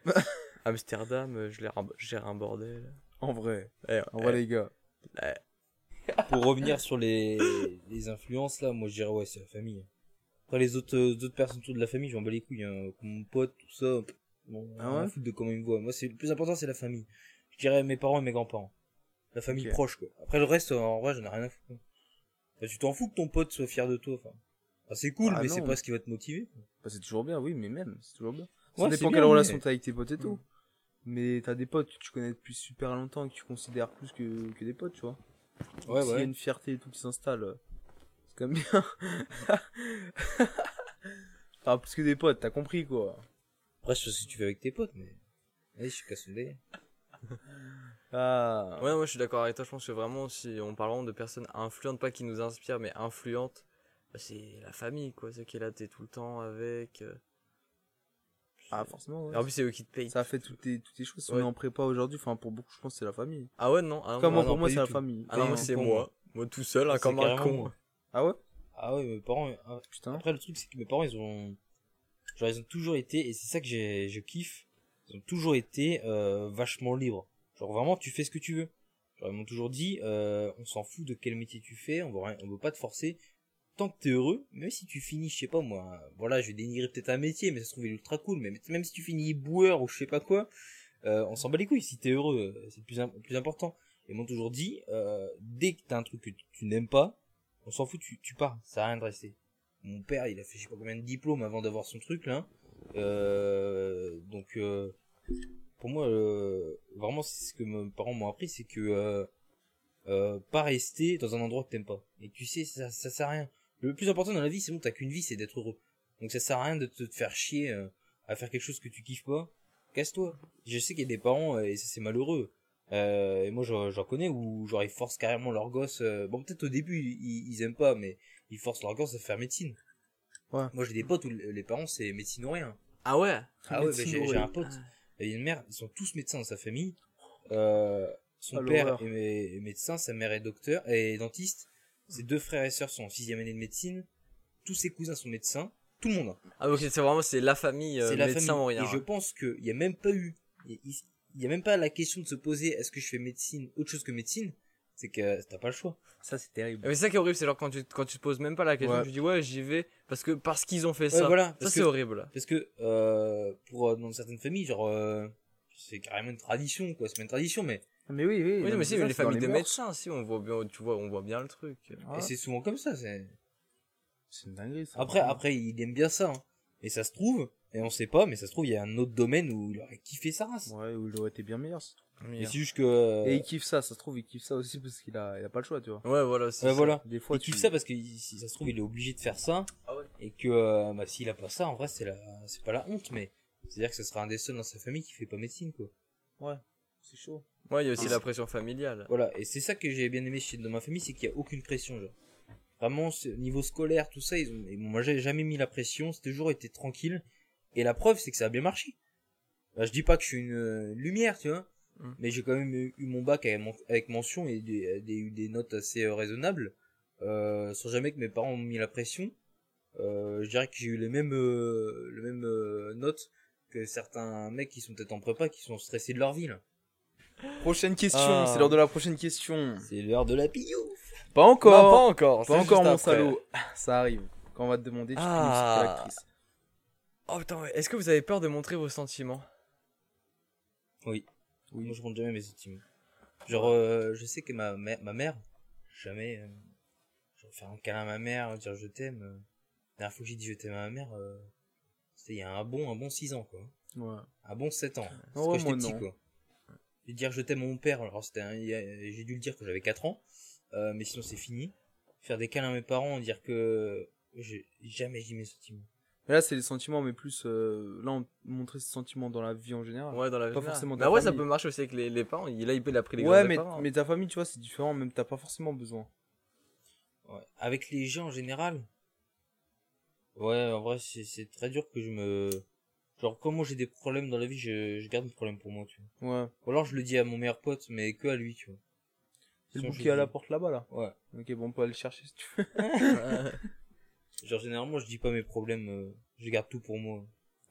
Amsterdam, euh, je gère un, je gère un bordel. En vrai. Eh, En vrai, eh, les gars. Pour revenir sur les, les influences, là, moi, je dirais, ouais, c'est la famille. Après, les autres, euh, autres personnes autour de la famille, je m'en bats les couilles, hein. Comme mon pote, tout ça. Bon, Ah on ouais? fout de comment ils me voient. Moi, c'est, le plus important, c'est la famille. Je dirais mes parents et mes grands-parents. La famille proche, quoi. Après, le reste, en vrai, j'en ai rien à foutre. Bah, tu t'en fous que ton pote soit fier de toi, enfin. Ah, c'est cool, Ah mais c'est pas ce qui va te motiver. Bah, c'est toujours bien, oui, mais même, c'est toujours bien. Ça Ouais, dépend c'est quelle bien, relation mais- t'as avec tes potes et tout. Mais t'as des potes que tu connais depuis super longtemps et que tu considères plus que, que des potes, tu vois. Ouais, S'il y a ouais. une fierté et tout qui s'installe, euh, c'est quand même bien. enfin, plus que des potes, t'as compris, quoi. Après, je sais ce que tu fais avec tes potes, mais. Allez, je suis délire. Ah. Ouais, moi je suis d'accord avec toi. Je pense que vraiment, si on parle vraiment de personnes influentes, pas qui nous inspirent, mais influentes, bah, c'est la famille, quoi. C'est qui est là, t'es tout le temps avec. euh. Ah, forcément, ouais. Et en plus, c'est eux qui te payent. Ça fait toutes tes, toutes tes choses. Si Ouais. on est en prépa aujourd'hui, enfin, pour beaucoup, je pense que c'est la famille. Ah ouais, non. Ah, non, pour moi, c'est la famille. Ah non, moi Pas c'est moi. moi. Tout seul, hein, C'est comme un con. moi. Ah ouais? Ah ouais, mes parents. ah, Putain. Après, le truc, c'est que mes parents, ils ont, genre, ils ont toujours été, et c'est ça que j'ai, je kiffe, ils ont toujours été, euh, vachement libres. Genre, vraiment, tu fais ce que tu veux. Genre, ils m'ont toujours dit, euh, on s'en fout de quel métier tu fais, on veut rien, on veut pas te forcer. Tant que t'es heureux, même si tu finis, je sais pas moi, voilà, je vais dénigrer peut-être un métier, mais ça se trouve ultra cool, mais même si tu finis boueur ou je sais pas quoi, Euh, on s'en bat les couilles. Si t'es heureux, euh, c'est le plus, plus important. Et moi, toujours dit, euh, dès que t'as un truc que tu, n'aimes pas, on s'en fout, tu, pars. Ça à rien de rester. Mon père, il a fait je sais pas combien de diplômes avant d'avoir son truc, là. Euh, donc, pour moi, vraiment, c'est ce que mes parents m'ont appris, c'est que pas rester dans un endroit que t'aimes pas. Et tu sais, ça, ça sert à rien. Le plus important dans la vie, c'est bon, t'as qu'une vie, c'est d'être heureux. Donc ça sert à rien de te, faire chier euh, à faire quelque chose que tu kiffes pas. Casse-toi. Je sais qu'il y a des parents, euh, et ça c'est malheureux. Euh, et moi j'en connais où genre ils forcent carrément leur gosse. euh, bon peut-être au début ils, ils aiment pas, mais ils forcent leur gosse à faire médecine. Ouais. Moi j'ai des potes où les parents c'est médecine ou rien. Ah ouais? Ah ouais, bah, j'ai un pote. Il y a une mère, ils sont tous médecins dans sa famille. Euh, son Ah, père est, est médecin, sa mère est docteur et dentiste. Ses deux frères et sœurs sont en sixième année de médecine. Tous ses cousins sont médecins. Tout le monde. hein. Ah ok, c'est vraiment c'est la famille euh, C'est la médecin famille. ou rien. Et je pense qu'il n'y a même pas eu, il il y a même pas la question de se poser est-ce que je fais médecine, autre chose que médecine? C'est que t'as pas le choix. Ça, c'est terrible. Mais c'est ça qui est horrible, c'est genre quand tu, quand tu te poses même pas la question, Ouais. tu dis ouais j'y vais parce que parce qu'ils ont fait Ouais, ça. voilà. Ça c'est horrible. parce que euh, pour euh, dans certaines familles, genre euh, c'est carrément une tradition quoi. C'est pas une tradition, mais Mais oui, oui. Oui, non, mais si, mais les familles de mœurs. médecins, si on voit bien, tu vois, on voit bien le truc. Et c'est souvent comme ça. C'est C'est une dinguerie, ça. Après, après, il aime bien ça. hein. Et ça se trouve, et on sait pas, mais ça se trouve, il y a un autre domaine où il aurait kiffé sa race. Ouais, où il aurait été bien meilleur. ça. Et c'est juste que. euh, Et il kiffe ça, ça se trouve, il kiffe ça aussi parce qu'il a, il a pas le choix, tu vois. Ouais, voilà, c'est ouais, ça. voilà. Des fois, il tu kiffe ça parce que si ça se trouve, il est obligé de faire ça. Ah ouais. Et que euh, bah, s'il a pas ça, en vrai, c'est la, c'est pas la honte, mais c'est-à-dire que ce sera un des seuls dans sa famille qui fait pas médecine, quoi. Ouais, c'est chaud. Ouais, il y a aussi la pression familiale. Voilà. Et c'est ça que j'ai bien aimé chez dans ma famille, c'est qu'il y a aucune pression, genre. Vraiment, niveau scolaire, tout ça, ils ont, ils m'ont jamais mis la pression. C'est toujours été tranquille. Et la preuve, c'est que ça a bien marché. Bah, je dis pas que je suis une, euh, lumière, tu vois. Mm. Mais j'ai quand même eu eu mon bac avec, mention et des, des, eu des notes assez euh, raisonnables. Euh, sans jamais que mes parents m'ont mis la pression. Euh, je dirais que j'ai eu les mêmes, euh, les mêmes euh, notes que certains mecs qui sont peut-être en prépa qui sont stressés de leur vie, là. Prochaine question, Ah. c'est l'heure de la prochaine question. C'est l'heure de la pillou. Pas Non, encore. pas encore. Pas encore, mon après. salaud. Ça arrive. Quand on va te demander, tu Ah. finis quelle actrice. Oh putain, est-ce que vous avez peur de montrer vos sentiments? Oui. Oui. Moi, je montre jamais mes sentiments. Genre, euh, je sais que ma, mère- ma mère, jamais, euh, genre faire un câlin à ma mère, dire je t'aime. euh, la dernière fois que j'ai dit je t'aime à ma mère, euh, c'était il y a un bon, un bon 6 ans, quoi. Ouais. Un bon 7 ans. C'est Oh, quand j'étais moi, petit, non. quoi. Et dire je t'aime à mon père, alors c'était un- a- j'ai dû le dire quand j'avais 4 ans, euh, mais sinon c'est fini. Faire des câlins à mes parents, dire que j'ai jamais dit mes sentiments. Mais là, c'est les sentiments, mais plus, euh, là, on montrer ses sentiments dans la vie en général. Ouais, dans la Pas vie. forcément Bah ouais, ça peut marcher aussi avec les, les parents. Il, là, il peut l'a pris les Ouais, mais, parents. mais ta famille, tu vois, c'est différent, même t'as pas forcément besoin. Ouais. Avec les gens en général Ouais, en vrai, c'est c'est très dur que je me... Genre, quand moi j'ai des problèmes dans la vie, je, je garde mes problèmes pour moi, tu vois. Ouais. Ou alors je le dis à mon meilleur pote, mais que à lui, tu vois. C'est le je qui est à la porte là-bas, là. Ouais. Ok, bon, on peut aller le chercher si tu veux. Genre, généralement, je dis pas mes problèmes, euh, je garde tout pour moi.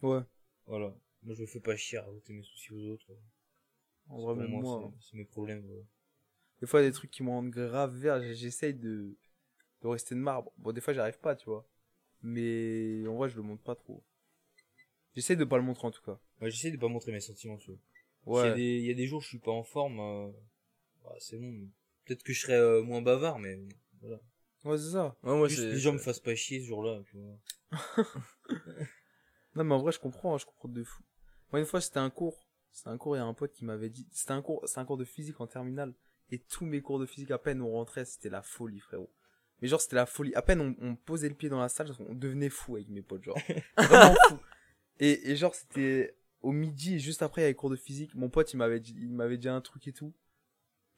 Ouais. Voilà. Moi, je me fais pas chier à raconter mes soucis aux autres. En vrai, même moi, moi. c'est- mes problèmes. ouais. Des fois, il y a des trucs qui me rendent grave vert. J'essaye de, de rester de marbre. Bon, des fois, j'arrive pas, tu vois. Mais en vrai, je le montre pas trop. J'essaye de pas le montrer en tout cas. Ouais, j'essaie de pas montrer mes sentiments, tu vois. Y Ouais. des- Il y, a des jours où je suis pas en forme, euh, bah, c'est bon. Peut-être que je serais euh, moins bavard, mais voilà. Ouais, c'est ça. Ouais, moi, Juste les gens me fassent pas chier ce jour-là, tu vois. Non, mais en vrai, je comprends, hein, je comprends de fou. Moi, une fois, c'était un cours. C'était un cours, il y a un pote qui m'avait dit, c'était un cours, c'est un cours de physique en terminale. Et tous mes cours de physique, à peine on rentrait, c'était la folie, frérot. Mais genre, c'était la folie. À peine on, on posait le pied dans la salle, on devenait fou avec mes potes, genre. Vraiment fou. Et, et genre, c'était au midi, et juste après, il y avait cours de physique. Mon pote, il m'avait dit, il m'avait dit un truc et tout.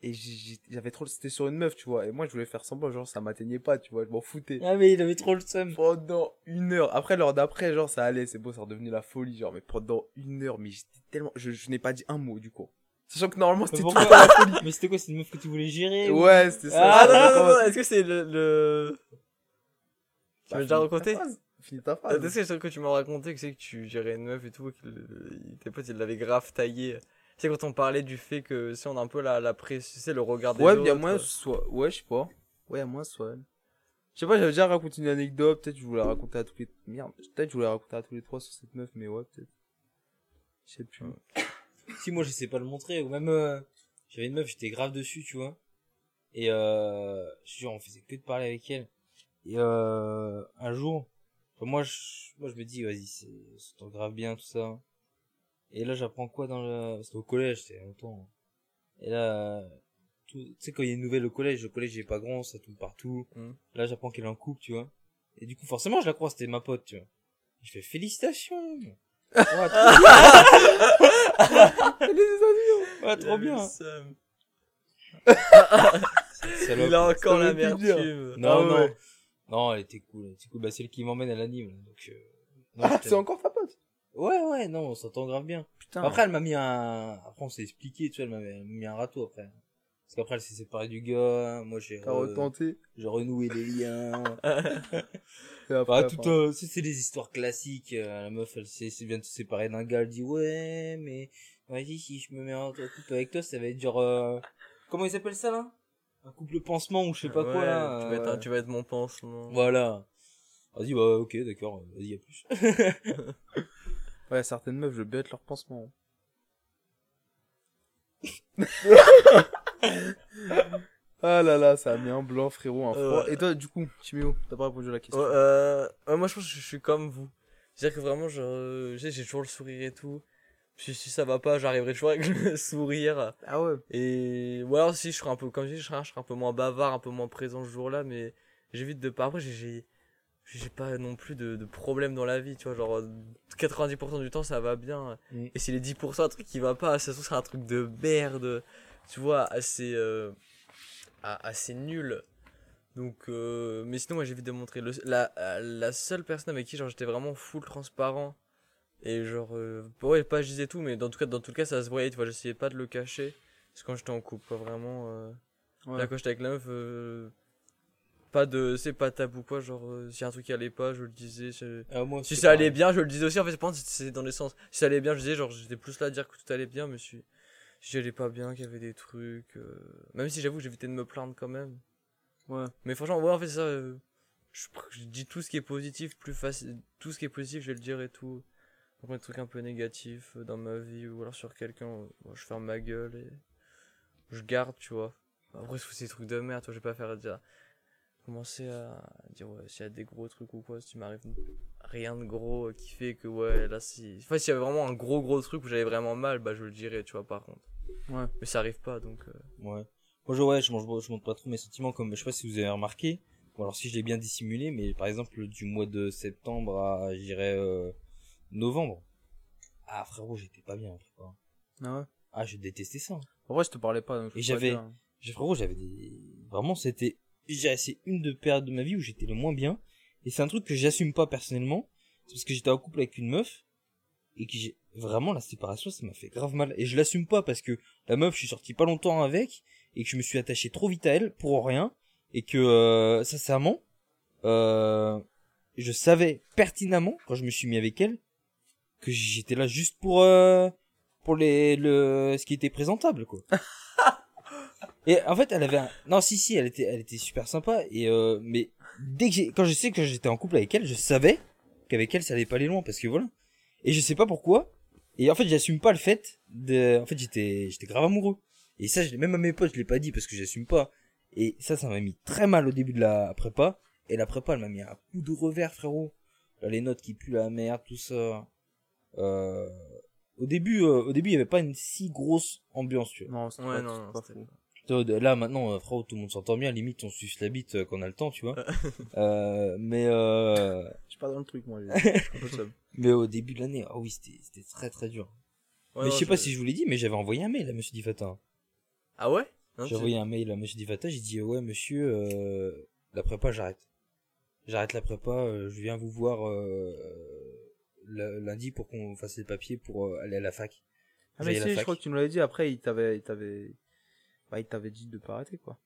Et j'ai- j'ai- j'avais trop, c'était sur une meuf, tu vois. Et moi, je voulais faire semblant, genre, ça m'atteignait pas, tu vois, je m'en foutais. Ah, mais il avait trop le seum. Pendant une heure. Après, l'heure d'après, genre, ça allait, c'est beau, ça redevenu la folie, genre, mais pendant une heure, mais j'étais tellement, je, je n'ai pas dit un mot, du coup. Sachant que normalement, c'était tout le pourquoi temps la folie. Mais c'était quoi, c'est une meuf que tu voulais gérer ou- Ouais, c'était ça. Ah non, non, non, non, est-ce que c'est le. le... Tu Bah, déjà finis ta raconté phrase. Finis ta phrase. Est-ce que c'est que tu m'as raconté que c'est que tu gérais une meuf et tout, que le- tes potes ils l'avaient grave taillé. C'est quand on parlait du fait que si on a un peu la, la pression, c'est le regard des Ouais, autres. il y a moins, soit, ouais, je sais pas. Ouais, il y a moins, soit elle. Je sais pas, j'avais déjà raconté une anecdote, peut-être je voulais la raconter à tous les, merde, peut-être je voulais la raconter à tous les trois sur cette meuf, mais ouais, peut-être. Je sais plus. si moi je sais pas le montrer ou même euh, j'avais une meuf j'étais grave dessus tu vois et euh, je te jure on faisait que de parler avec elle et euh, un jour enfin, moi je moi je me dis vas-y c'est c'est grave bien tout ça et là j'apprends quoi dans le c'était au collège a longtemps et là tout- tu sais quand il y a une nouvelle au collège le collège il est pas grand ça tourne partout Mhm. là j'apprends qu'elle est en couple tu vois et du coup forcément je la crois c'était ma pote tu vois je fais félicitations Ouais, trop Ouais, trop bien. Salope. Il a encore l'amertume. Non, Ah non. Non, elle était cool. Elle était cool. Bah, celle qui m'emmène à l'anime. là, Donc, euh... non, Ah, c'est encore ta pote Ouais, ouais, non, on s'entend grave bien. Putain. Après, elle m'a mis un, après, on s'est expliqué, tu vois, elle m'a elle m'a mis un râteau après. Parce qu'après, elle s'est séparée du gars. Moi, j'ai, t'as re- retenté. j'ai renoué les liens. Et après, Bah, tout, euh, c'est c'est des histoires classiques. euh, la meuf, elle s'est s'est- vient de se séparer d'un gars, elle dit, ouais, mais, vas-y, si je me mets en couple avec toi, ça va être genre, euh, comment ils s'appellent ça, là? Un couple pansement ou je sais pas quoi, là. Tu vas, être, euh, tu vas être mon pansement. Voilà. Vas-y, bah, ok, d'accord, vas-y, à plus. Ouais, certaines meufs, je être leur pansement. ah là là, ça a mis un blanc, frérot, un froid. Ouais. Et toi, du coup, Timéo, t'as pas répondu à la question. Euh, ouais, moi je pense que je suis comme vous. C'est-à-dire que vraiment, genre, euh, j'ai toujours le sourire et tout. Puis si ça va pas, j'arriverai toujours avec le sourire. Ah ouais. Et ou alors si je serai un peu, comme je dis, je serai, je serai un peu moins bavard, un peu moins présent ce jour-là, mais j'évite de pas. Après, j'ai- j'ai pas non plus de, de problème dans la vie, tu vois. Genre, euh, 90% du temps, ça va bien. Mm. Et si les 10% un truc qui va pas, ça c'est un truc de merde, tu vois, assez, euh, assez nul. Donc, euh, mais sinon, moi, j'évite de montrer. Le, la, la seule personne avec qui, genre, j'étais vraiment full transparent. Et genre, euh, ouais, pas je disais tout, mais dans tout cas, dans tout cas, ça se voyait, tu vois, j'essayais pas de le cacher. C'est quand j'étais en couple, quoi, vraiment. euh, Ouais. Là, quand j'étais avec la meuf, euh, pas de, c'est pas tabou, quoi, genre, euh, s'il y a un truc qui allait pas, je le disais. Ah, moi, Si ça allait bien, je le disais aussi, en fait, c'est dans les sens. Si ça allait bien, je disais, genre, j'étais plus là à dire que tout allait bien, mais si, si j'allais pas bien, qu'il y avait des trucs, euh, même si j'avoue que j'évitais de me plaindre quand même. Ouais. Mais franchement, ouais, en fait, c'est ça, euh, je, je dis tout ce qui est positif, plus facile, tout ce qui est positif, je vais le dire et tout. Après, des trucs un peu négatifs euh, dans ma vie, ou alors sur quelqu'un, euh, je ferme ma gueule et je garde, tu vois. Après, c'est des trucs de merde, toi, je vais pas faire dire, commencer à dire, ouais, s'il y a des gros trucs ou quoi, si m'arrive rien de gros euh, qui fait que, ouais, là, si, enfin, s'il y avait vraiment un gros, gros truc où j'avais vraiment mal, bah, je le dirais, tu vois, par contre. Ouais. Mais ça arrive pas, donc, euh, Ouais. Moi, je, ouais, je, mange, je montre pas trop mes sentiments comme, je sais pas si vous avez remarqué. Ou alors si je l'ai bien dissimulé, mais par exemple, du mois de septembre à, euh, novembre. Ah, frérot, j'étais pas bien, en prépa. Ah ouais? Ah, je détestais ça. En vrai, je te parlais pas. donc je Et j'avais-. J'ai, frérot, j'avais des, vraiment, c'était, dirais, c'est une de périodes de ma vie où j'étais le moins bien. Et c'est un truc que j'assume pas personnellement. C'est parce que j'étais en couple avec une meuf. Et que j'ai, vraiment, la séparation, ça m'a fait grave mal. Et je l'assume pas parce que la meuf, je suis sorti pas longtemps avec. Et que je me suis attaché trop vite à elle pour rien. Et que, euh, sincèrement, euh, je savais pertinemment, quand je me suis mis avec elle, que j'étais là juste pour, euh, pour les, le, ce qui était présentable, quoi. Et en fait, elle avait un... Non, si, si, elle était, elle était super sympa. Et euh, mais dès que j'ai, quand je sais que j'étais en couple avec elle, je savais qu'avec elle, ça allait pas aller loin parce que voilà. Et je sais pas pourquoi. Et en fait, j'assume pas le fait de. En fait, j'étais, j'étais grave amoureux. Et ça, je l'ai- même à mes potes, je l'ai pas dit parce que j'assume pas. Et ça, ça m'a mis très mal au début de la prépa. Et la prépa, elle m'a mis un coup de revers, frérot. Là, les notes qui puent la merde, tout ça. Euh... Au début, euh, au début, il y avait pas une si grosse ambiance, tu vois. Non, c'est ouais, pas, non, non, pas de- Là maintenant, euh, frérot, tout le monde s'entend bien. Limite, on suce la bite euh, quand on a le temps, tu vois. euh, mais euh, Je suis pas dans le truc, moi. mais au début de l'année, ah oui, c'était c'était très très dur. ouais, mais non, je sais pas si je vous l'ai dit, mais j'avais envoyé un mail à Monsieur Divata. Ah ouais? Non, J'ai envoyé un mail à Monsieur Divata. J'ai dit ouais, Monsieur, euh, la prépa, j'arrête. J'arrête la prépa. euh, je viens vous voir euh, lundi pour qu'on fasse les papiers pour euh, aller à la fac. Ah, mais si, je fac. crois que tu nous l'avais dit. Après, il t'avait, il t'avait, bah, il t'avait dit de pas arrêter, quoi.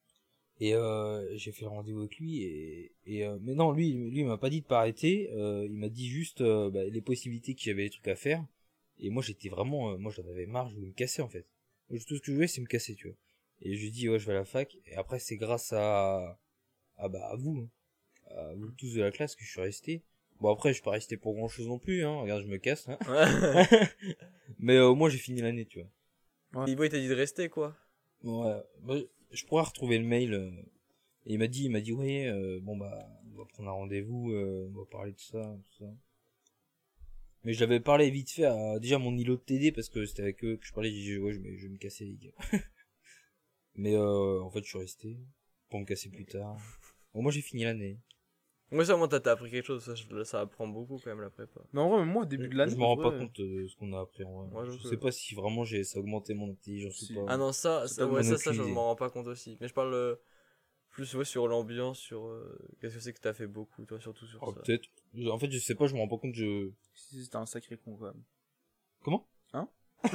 Et euh, j'ai fait le rendez-vous avec lui et, et euh, mais non lui lui il m'a pas dit de pas arrêter euh, il m'a dit juste bah, les possibilités qu'il y avait des trucs à faire et moi j'étais vraiment moi j'en avais marre je voulais me casser en fait tout ce que je voulais c'est me casser tu vois et je lui dis ouais je vais à la fac et après c'est grâce à à bah à vous hein, à vous tous de la classe que je suis resté Bon après, je suis pas resté pour grand chose non plus, hein. Regarde, je me casse, hein. Ouais. Mais euh, au moins j'ai fini l'année, tu vois. Ivo, il t'a dit de rester, quoi. Ouais. Bah, je pourrais retrouver le mail. euh, et il m'a dit, il m'a dit, ouais, euh, bon bah, on va prendre un rendez-vous, euh, on va parler de ça, tout ça. Mais je l'avais parlé vite fait à déjà mon îlot de TD parce que c'était avec eux que je parlais, j'ai dit, ouais, je vais, je vais me casser les gars. Mais euh, en fait, je suis resté pour me casser plus tard. Bon, moi j'ai fini l'année. Moi, ça, moi, t'as t'as appris quelque chose, ça, je- ça apprend beaucoup quand même la prépa. Mais en vrai, moi, au début de l'année. Je me rends pas ouais. compte euh, de ce qu'on a appris en vrai. Moi, je je sais. sais pas si vraiment j'ai ça a augmenté mon intelligence Si. ou pas. Ah non, ça, Ça ouais, ça, ça, je m'en rends pas compte aussi. Mais je parle euh, plus ouais, sur l'ambiance, sur euh, qu'est-ce que c'est que t'as fait beaucoup, toi, surtout sur Oh, ça. peut-être. En fait, je sais pas, je me rends pas compte. Je. Si, C'était un sacré con quand même. Comment? Hein?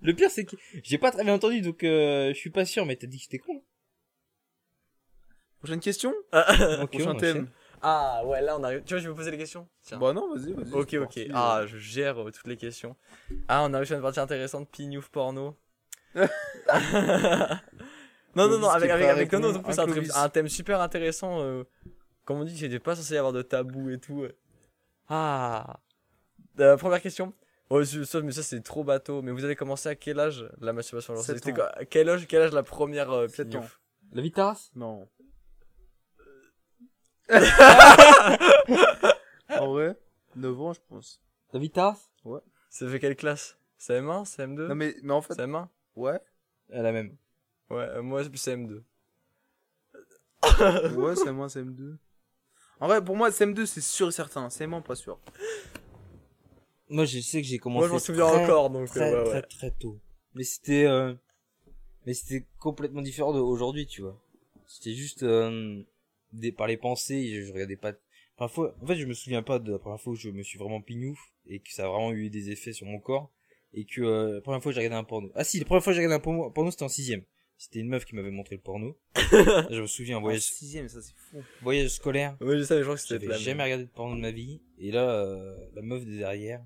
Le pire, c'est que j'ai pas très bien entendu, donc euh, je suis pas sûr. Mais t'as dit que j'étais con. Prochaine question? Ok, Prochain on thème. enchaîne. ah, ouais, là, on arrive. Tu vois, je vais me poser les questions Tiens. Bah non, vas-y, vas-y. ok, ok. parti. Ah, je gère euh, toutes les questions. Ah, on arrive sur une partie intéressante, Pignouf porno. non, non, non, avec, avec, avec Nono, c'est un, truc- Clovis. un thème super intéressant. euh, comme on dit, il n'était pas censé y avoir de tabou et tout. euh. Ah Euh, Première question. C'est- ça, mais ça, c'est trop bateau. Mais vous avez commencé à quel âge la masturbation? C'était quel âge, quel âge la première euh, Pignouf? La vie de Non. en vrai, 9 ans, je pense. La vie de Taras Ça fait quelle classe? CM1 CM2 Non, mais, mais en fait, CM1 ouais. Elle la même. Ouais, euh, moi, c'est plus CM2. Ouais, c'est moi, CM2. En vrai, pour moi, CM2, c'est sûr et certain. CM1, pas sûr. Moi, je sais que j'ai commencé. Moi, je m'en souviens très, encore, donc Très, euh, ouais, très, ouais. très tôt. Mais c'était. euh, Mais c'était complètement différent d'aujourd'hui, tu vois. C'était juste. euh, Des... Par les pensées, je, je regardais pas. Parfois, en fait, je me souviens pas de la première fois où je me suis vraiment pignouf et que ça a vraiment eu des effets sur mon corps et que euh, la première fois que j'ai regardé un porno. Ah si, la première fois que j'ai regardé un porno, porno, c'était en sixième. C'était une meuf qui m'avait montré le porno. je me souviens, un En voyage, 6ème, ça, c'est fou. voyage scolaire. Ouais, je savais, je crois que c'était J'avais jamais même. regardé de porno de ma vie. Et là, euh, la meuf de derrière,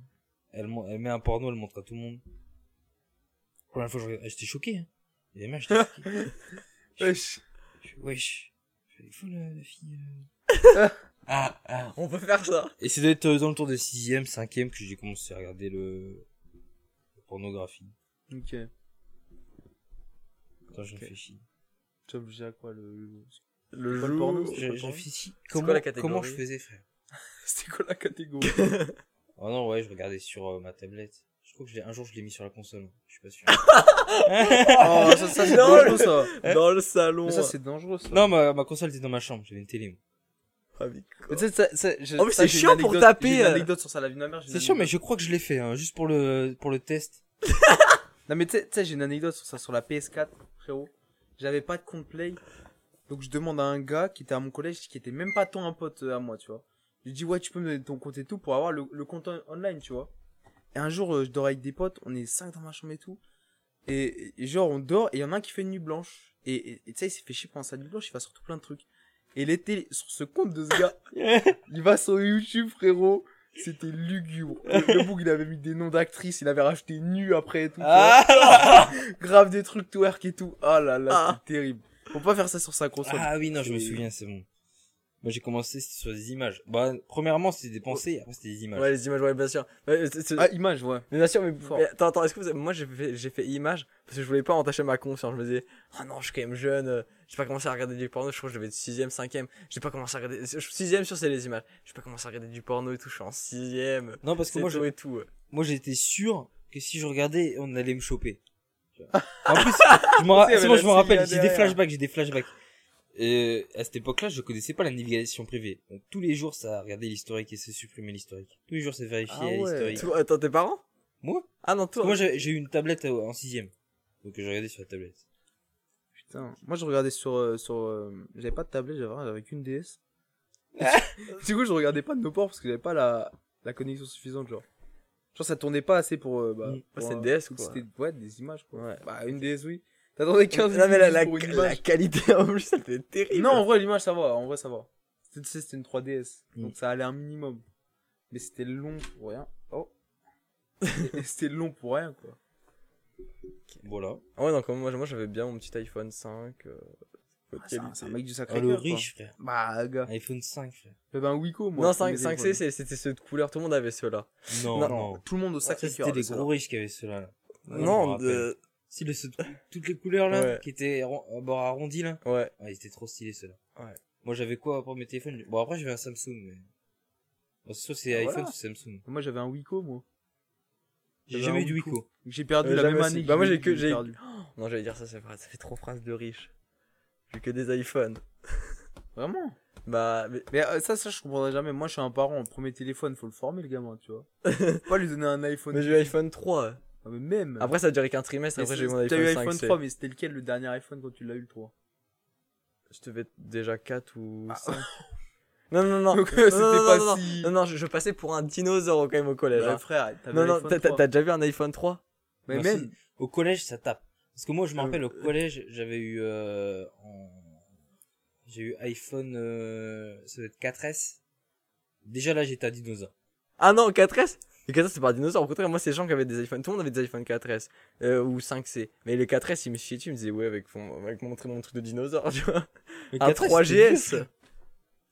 elle, elle met un porno, elle montre à tout le monde. La première fois, regarde- j'étais choqué. Hein. Et mecs, j'étais choqué. Wesh. Wesh. Il faut la, la fille. euh. ah, ah. On peut faire ça. Et c'est d'être euh, dans le tour de 6ème, 5ème que j'ai commencé à regarder le, la pornographie. Ok. Quand je Ok. réfléchis. Tu as obligé à quoi le. le- Le le jour. porno, Je, le réfléchis. quoi Comment, la catégorie comment je faisais, frère? C'était quoi la catégorie? Oh non, ouais, je regardais sur euh, ma tablette. Crois que je un jour je l'ai mis sur la console. Je suis pas sûr. Oh, ça, ça c'est dangereux, ça. Dans le salon. Mais ça, c'est dangereux, ça. non, ma, ma console était dans ma chambre. J'avais une télé. moi. Ah, mais Mais tu sais, ça, ça, je- En plus, c'est chiant pour taper, une euh. anecdote sur ça, la vie de ma mère. C'est sûr, mais je crois que je l'ai fait, hein, juste pour le, pour le test. Non, mais tu sais- j'ai une anecdote sur ça, sur la PS4, frérot. J'avais pas de compte Play. Donc, je demande à un gars qui était à mon collège, qui était même pas tant un pote euh, à moi, tu vois. Je lui dis, ouais, tu peux me donner ton compte et tout pour avoir le, le compte on- online, tu vois. Et un jour, euh, je dors avec des potes, on est cinq dans ma chambre et tout. Et, et genre, on dort, et il y en a un qui fait une nuit blanche. Et tu sais, il s'est fait chier pendant sa nuit blanche, il va surtout plein de trucs. Et était sur ce compte de ce gars. il va sur YouTube, frérot. C'était lugubre. Le, le bouc, il avait mis des noms d'actrices, il avait rajouté nu après et tout. Ah, Grave des trucs twerk et tout. Ah là là, Ah. c'est terrible. Faut pas faire ça sur sa console. ah oui, non, je me souviens, c'est bon. Moi, j'ai commencé sur des images. Bah, premièrement, c'était des pensées, après, c'était des images. Ouais, les images, ouais, bien sûr. Ouais, c'est- c'est- Ah, image, ouais. Mais bien sûr, mais, Fort. mais attends, attends, est-ce que vous avez- moi j'ai fait, j'ai fait image parce que je voulais pas entacher ma conscience. Je me disais, ah non, je suis quand même jeune, euh, j'ai pas commencé à regarder du porno, je crois que je devais être 6ème, 5ème. J'ai pas commencé à regarder, 6ème sur c'est les images. J'ai pas commencé à regarder du porno et tout, je suis en 6ème. Non, parce que C'est moi, tout je, et tout. ouais. moi, j'étais sûr que si je regardais, on allait me choper. Tu vois. En plus, je ra- c'est bon, mais je la rappelle, j'ai des flashbacks, j'ai des flashbacks. Et à cette époque-là, je connaissais pas la navigation privée. Donc, tous les jours, ça regardait l'historique et ça supprimait l'historique. Tous les jours, ça vérifiait Ah ouais. l'historique. Toi, attends, tes parents? Moi? Ah non, toi. moi, j'ai eu une tablette euh, en sixième. Donc, je regardais sur la tablette. Putain. Moi, je regardais sur, euh, sur, euh, j'avais pas de tablette, j'avais j'avais qu'une DS. du coup, je regardais pas de nos ports parce que j'avais pas la, la connexion suffisante, genre. Genre, ça tournait pas assez pour, euh, bah, pour Ouais, c'est un- DS, quoi. C'était, ouais, des images, quoi. Ouais. Bah, une DS, oui. T'attendais 15 Non, mais la, la, pour une la qualité en plus, c'était terrible. Non, en vrai, l'image, ça va. En vrai, ça va. C'était, tu sais, c'était une 3DS. Mm. Donc, ça allait un minimum. Mais c'était long pour rien. Oh. C'était- long pour rien, quoi. Voilà. Ah ouais, non, comme moi, moi j'avais bien mon petit iPhone 5. euh, Ah, C'est un, un mec du Oh, sacré le cœur, quoi. riche, frère. Bah, gars. iPhone 5, frère. J'avais un Wiko, moi. Non, premier 5, 5C, téléphone. c'est- c'était ceux de couleur, tout le monde avait ceux-là. Non, Non, non. Tout le monde au sacré cœur. c'était les gros riches qui avaient ceux-là. là. Non, rappelle. de... Si, le, toutes les couleurs, là, Ouais. qui étaient bord arrondi, là. Ouais. Ils étaient trop stylés, ceux-là. Ouais. Moi, j'avais quoi pour mes téléphones? Bon, après, j'avais un Samsung, mais. Bon, soit c'est Ah, iPhone, voilà. soit Samsung. Moi, j'avais un Wiko, moi. J'ai jamais eu du Wiko. Wiko. J'ai perdu Euh, la même année. Bah, moi, j'ai que j'ai- perdu. Non, j'allais dire ça, fait, ça fait trop phrase de riche. J'ai que des iPhones. Vraiment? Bah, mais... Mais euh, ça, ça, je comprendrais jamais. Moi, je suis un parent. Premier téléphone, faut le former, le gamin, tu vois. Faut pas lui donner un iPhone. mais j'ai eu iPhone 3. Ah, mais même. Après, ça a duré qu'un trimestre, Mais après j'ai eu mon T'as iPhone eu 5. iPhone 3, mais c'était lequel le dernier iPhone quand tu l'as eu, le 3 Je devais être déjà 4 ou Ah. 5. non, non, non. Donc, non, c'était non, pas non, si- Non, non, je, je passais pour un dinosaure quand même au collège. Bah, hein. frère, Non, non, t'as t'as- 3. t'as déjà vu un iPhone 3 Mais Non, même. Au collège, ça tape. Parce que moi, je me Euh, rappelle, au collège, j'avais eu, euh, en... j'ai eu iPhone, euh, ça doit être 4S. Déjà là, j'étais un dinosaure. Ah non, 4S Les 4S c'est pas un dinosaure, au contraire, moi c'est les gens qui avaient des iPhones, tout le monde avait des iPhone 4S euh, ou 5C. Mais les 4S ils me chiaient dessus, ils me disaient ouais avec, mon- avec mon, mon truc de dinosaure, tu vois. Le Un 4S, c'était 3GS vieux.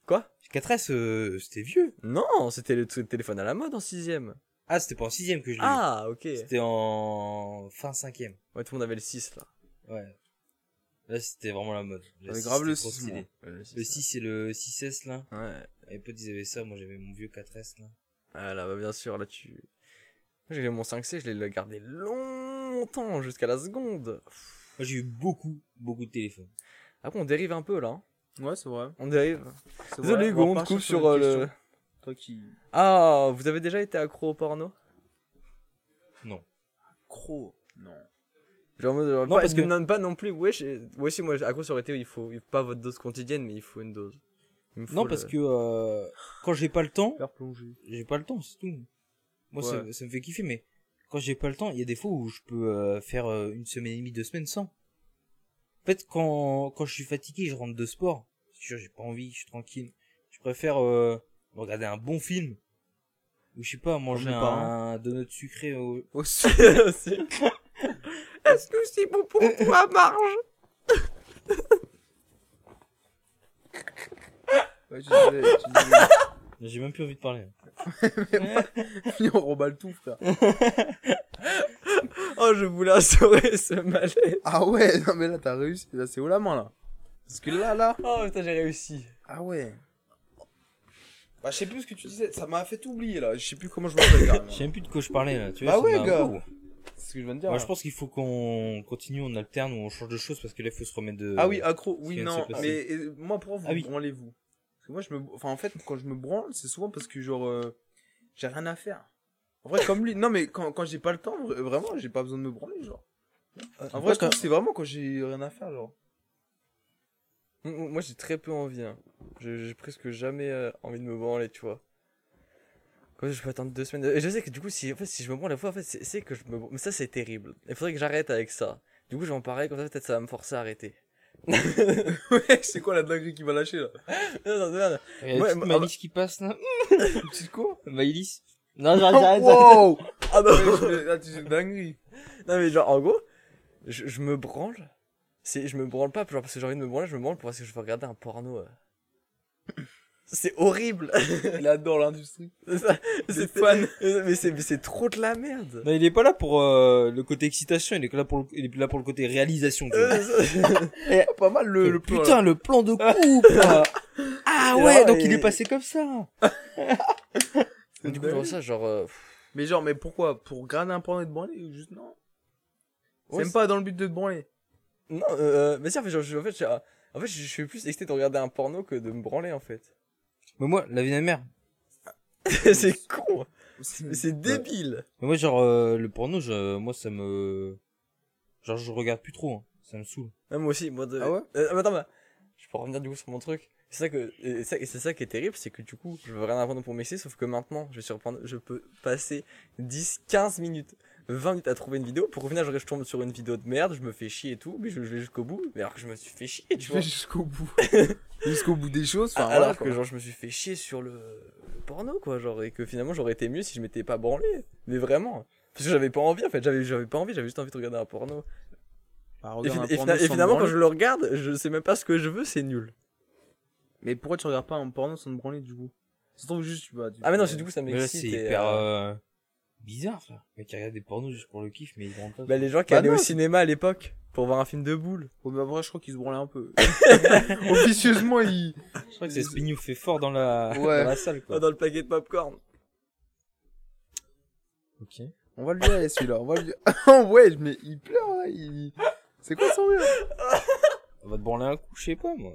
Quoi? 4S, euh, c'était vieux. Non, c'était le téléphone à la mode en 6ème. Ah, c'était pas en sixième que je l'ai. Ah, ok. C'était en fin cinquième. Ouais, tout le monde avait le 6 là. Ouais. Là, c'était vraiment la mode. Le J'avais 6, grave le c'était trop 6, stylé. moi. Le 6 et le 6S, là. Ouais. Les potes, ils avaient ça. Moi, j'avais mon vieux 4S, là. Ah là, bah, bien sûr, là tu. Moi j'ai mon 5C, je l'ai gardé longtemps, jusqu'à la seconde. Moi, j'ai eu beaucoup, beaucoup de téléphones. Après, on dérive un peu là. hein. Ouais, c'est vrai. On dérive. C'est Désolé, vrai. Hugo, on te coupe sur euh, le. Toi qui. Ah, vous avez déjà été accro au porno? Non. Cro. Non. Genre, genre, Non, pas, parce que- non, pas non plus, ouais, ouais, si, moi, accro, ça aurait été, il faut pas votre dose quotidienne, mais il faut une dose. Non, le- parce que euh, quand j'ai pas le temps, j'ai pas le temps, c'est tout. Moi, ça, Ouais. ça me fait kiffer, mais quand j'ai pas le temps, il y a des fois où je peux euh, faire euh, une semaine et demie, deux semaines sans. En fait, quand, quand je suis fatigué, je rentre de sport. C'est sûr, j'ai pas envie, je suis tranquille. Je préfère euh, regarder un bon film. Ou je sais pas, manger un, donut sucré au... Aussi. C'est- Est-ce que c'est bon pour toi, Marge? Ouais, tu disais, tu disais. J'ai même plus envie de parler. on remballe tout, frère. Oh, je voulais instaurer ce malaise. Ah ouais, non mais là t'as réussi, là c'est haut la main là. Parce que là, là. Oh, putain, j'ai réussi. Ah ouais. Bah je sais plus ce que tu disais, ça m'a fait oublier là, je sais plus comment je carrément. Je sais même plus de quoi je parlais là. Tu Bah vois, ça ouais, gars. C'est ce que je viens de dire. Moi, je pense qu'il faut qu'on continue, on alterne ou on change de choses parce que là, il faut se remettre de. Ah oui, accro, oui, non, mais moi pourquoi vous Ah oui. branlez-vous Parce que moi je me. Enfin en fait, quand je me branle, c'est souvent parce que genre. euh, j'ai rien à faire. En vrai, comme lui, non mais quand, quand j'ai pas le temps, vra- vraiment, j'ai pas besoin de me branler, genre. En vrai, que c'est vraiment quand j'ai rien à faire, genre. Moi, j'ai très peu envie. Hein. J'ai presque jamais euh, envie de me branler, tu vois. Quand je peux attendre deux semaines. Et je sais que du coup, si, en fait, si je me branle la fois, en fait, c'est que je me. Mais ça, c'est terrible. Il faudrait que j'arrête avec ça. Du coup, j'en parler comme ça, peut-être ça va me forcer à arrêter. ouais, c'est quoi la dinguerie qui va lâcher là non, non, non, non. Il y a une Ouais, petite mais- Maïlis qui passe là. Petite quoi Maïlis. Non, j'arrête, j'arrête, j'arrête. Wow Ah non. Là, tu sais, une dinguerie. non, mais genre, en gros, je, je me branle. C'est, je me branle pas genre, parce que j'ai envie de me branler, je me branle parce que je veux regarder un porno. euh. C'est horrible. Il adore l'industrie. C'est ça, C'est c'est fan. Mais c'est, mais c'est trop de la merde. Non, il est pas là pour euh, le côté excitation, il est là pour le, il est là pour le côté réalisation. tu vois. Euh, Ah, pas mal le, le plan, Putain, là. le plan de coupe. ah Et ouais, là, donc il- il est passé comme ça. Du coup, genre ça, genre. euh, Mais genre, mais pourquoi? Pour regarder un porno et te branler ou juste non? C'est Ouais, même pas dans le but de te branler. Non, euh, mais si, en fait, genre, je, en fait, je, en fait, je, je suis plus excité de regarder un porno que de me branler, en fait. Mais moi, la vie de mère. c'est con, C'est- débile. Mais moi, genre, euh, le porno, je, moi, ça me. Genre, je regarde plus trop. hein. Ça me saoule. Ah, moi aussi, moi de... Ah ouais? Euh, attends, mais je peux revenir du coup sur mon truc. C'est ça que, et c'est ça qui est terrible, c'est que du coup, je veux rien apprendre pour m'exciter, sauf que maintenant, je surprendre, je peux passer 10, 15 minutes, 20 minutes à trouver une vidéo, pour revenir, je tombe sur une vidéo de merde, je me fais chier et tout, mais je, je vais jusqu'au bout, mais alors que je me suis fait chier, tu Je vois. vais jusqu'au bout. jusqu'au bout des choses. Enfin, alors voilà, que genre, je me suis fait chier sur le, le porno, quoi, genre, et que finalement, j'aurais été mieux si je m'étais pas branlé. Mais vraiment. Parce que j'avais pas envie, en fait, j'avais, j'avais pas envie, j'avais juste envie de regarder un porno. Bah, Et, un porno finalement, quand je le regarde, je sais même pas ce que je veux, c'est nul. Mais pourquoi tu regardes pas un porno sans te branler du coup? Ça se trouve juste, tu Ah, mais non, c'est du coup, ça c'est m'excite. et, hyper euh, euh, bizarre, frère. Le mec qui regarde des pornos juste pour le kiff, mais il rentre pas. Bah, les gens qui Bah allaient non, au cinéma à l'époque pour voir un film de boules. Oh, mais après, je crois qu'il se branlait un peu. Officieusement, il. Je crois que c'est Spignouf fait fort dans la, Ouais. dans la salle, quoi. Dans le paquet de popcorn. Ok. On va lui aller celui-là. On va lui. oh ouais, mais il pleure là. Il... C'est quoi son rire On va te branler un coup, je sais pas, moi.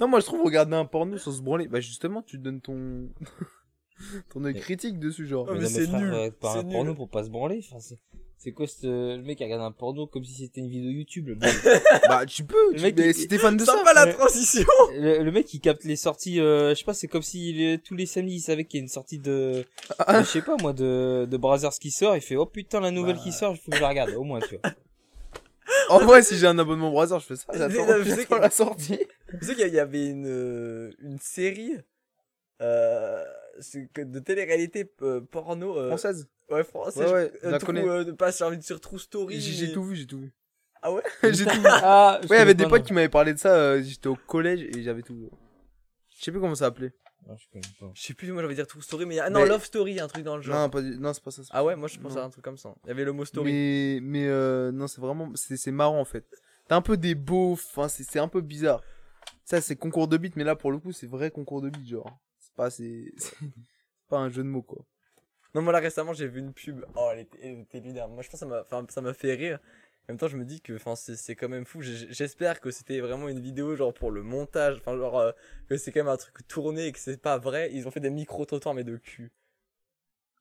Non, moi je trouve regarder un porno sans se branler. Bah justement, tu donnes ton. ton œil critique dessus, genre. Oh, mais c'est nul, euh, Pas c'est un nul. porno pour pas se branler. Enfin, c'est, c'est quoi ce, le mec qui regarde un porno comme si c'était une vidéo YouTube, le mec. Bah tu peux. Le tu- mec, mais il- si t'es fan de ça. Sympa la mais- transition le, le mec qui capte les sorties, euh, je sais pas, c'est comme si tous les samedis il savait qu'il y a une sortie de, Ah. je sais pas moi, de, de Brazzers qui sort, il fait, oh putain, la nouvelle Bah. qui sort, il faut que je la regarde, au moins, tu vois. En vrai, si j'ai un abonnement Brazzer, je fais ça. Je J'attends la sortie. Tu sais qu'il y avait une, une série euh, que de télé-réalité euh, porno. euh, Française. Ouais, français. Ouais, ouais, je, je euh, la trou- euh, de pas sur, sur True Story. J'ai j'ai tout vu, j'ai tout vu. Ah ouais? J'ai tout vu. Ah, Ouais, il y avait des potes qui m'avaient parlé de ça. euh, J'étais au collège et j'avais tout vu. Je sais plus comment ça s'appelait. Ah, je connais pas. Je sais plus, moi j'avais dire True Story, mais il y a- ah non, Mais- Love Story, un truc dans le genre. Non, pas du- non, c'est pas ça. Ah ouais, moi je pense Non. à un truc comme ça. Il y avait le mot story. Mais, mais euh, non, c'est vraiment, c'est c'est marrant en fait. T'as un peu des beaux, enfin, c'est c'est un peu bizarre. Ça, c'est concours de beat, mais là, pour le coup, c'est vrai concours de beat, genre. C'est pas, c'est c'est pas un jeu de mots, quoi. Non, moi là récemment j'ai vu une pub. Oh, elle était, elle était lunaire. Moi je pense que ça m'a, fait rire. En même temps, je me dis que, c'est, quand même fou. J'espère que c'était vraiment une vidéo genre pour le montage. Enfin, genre euh, que c'est quand même un truc tourné et que c'est pas vrai. Ils ont fait des micro trottoirs mais de cul.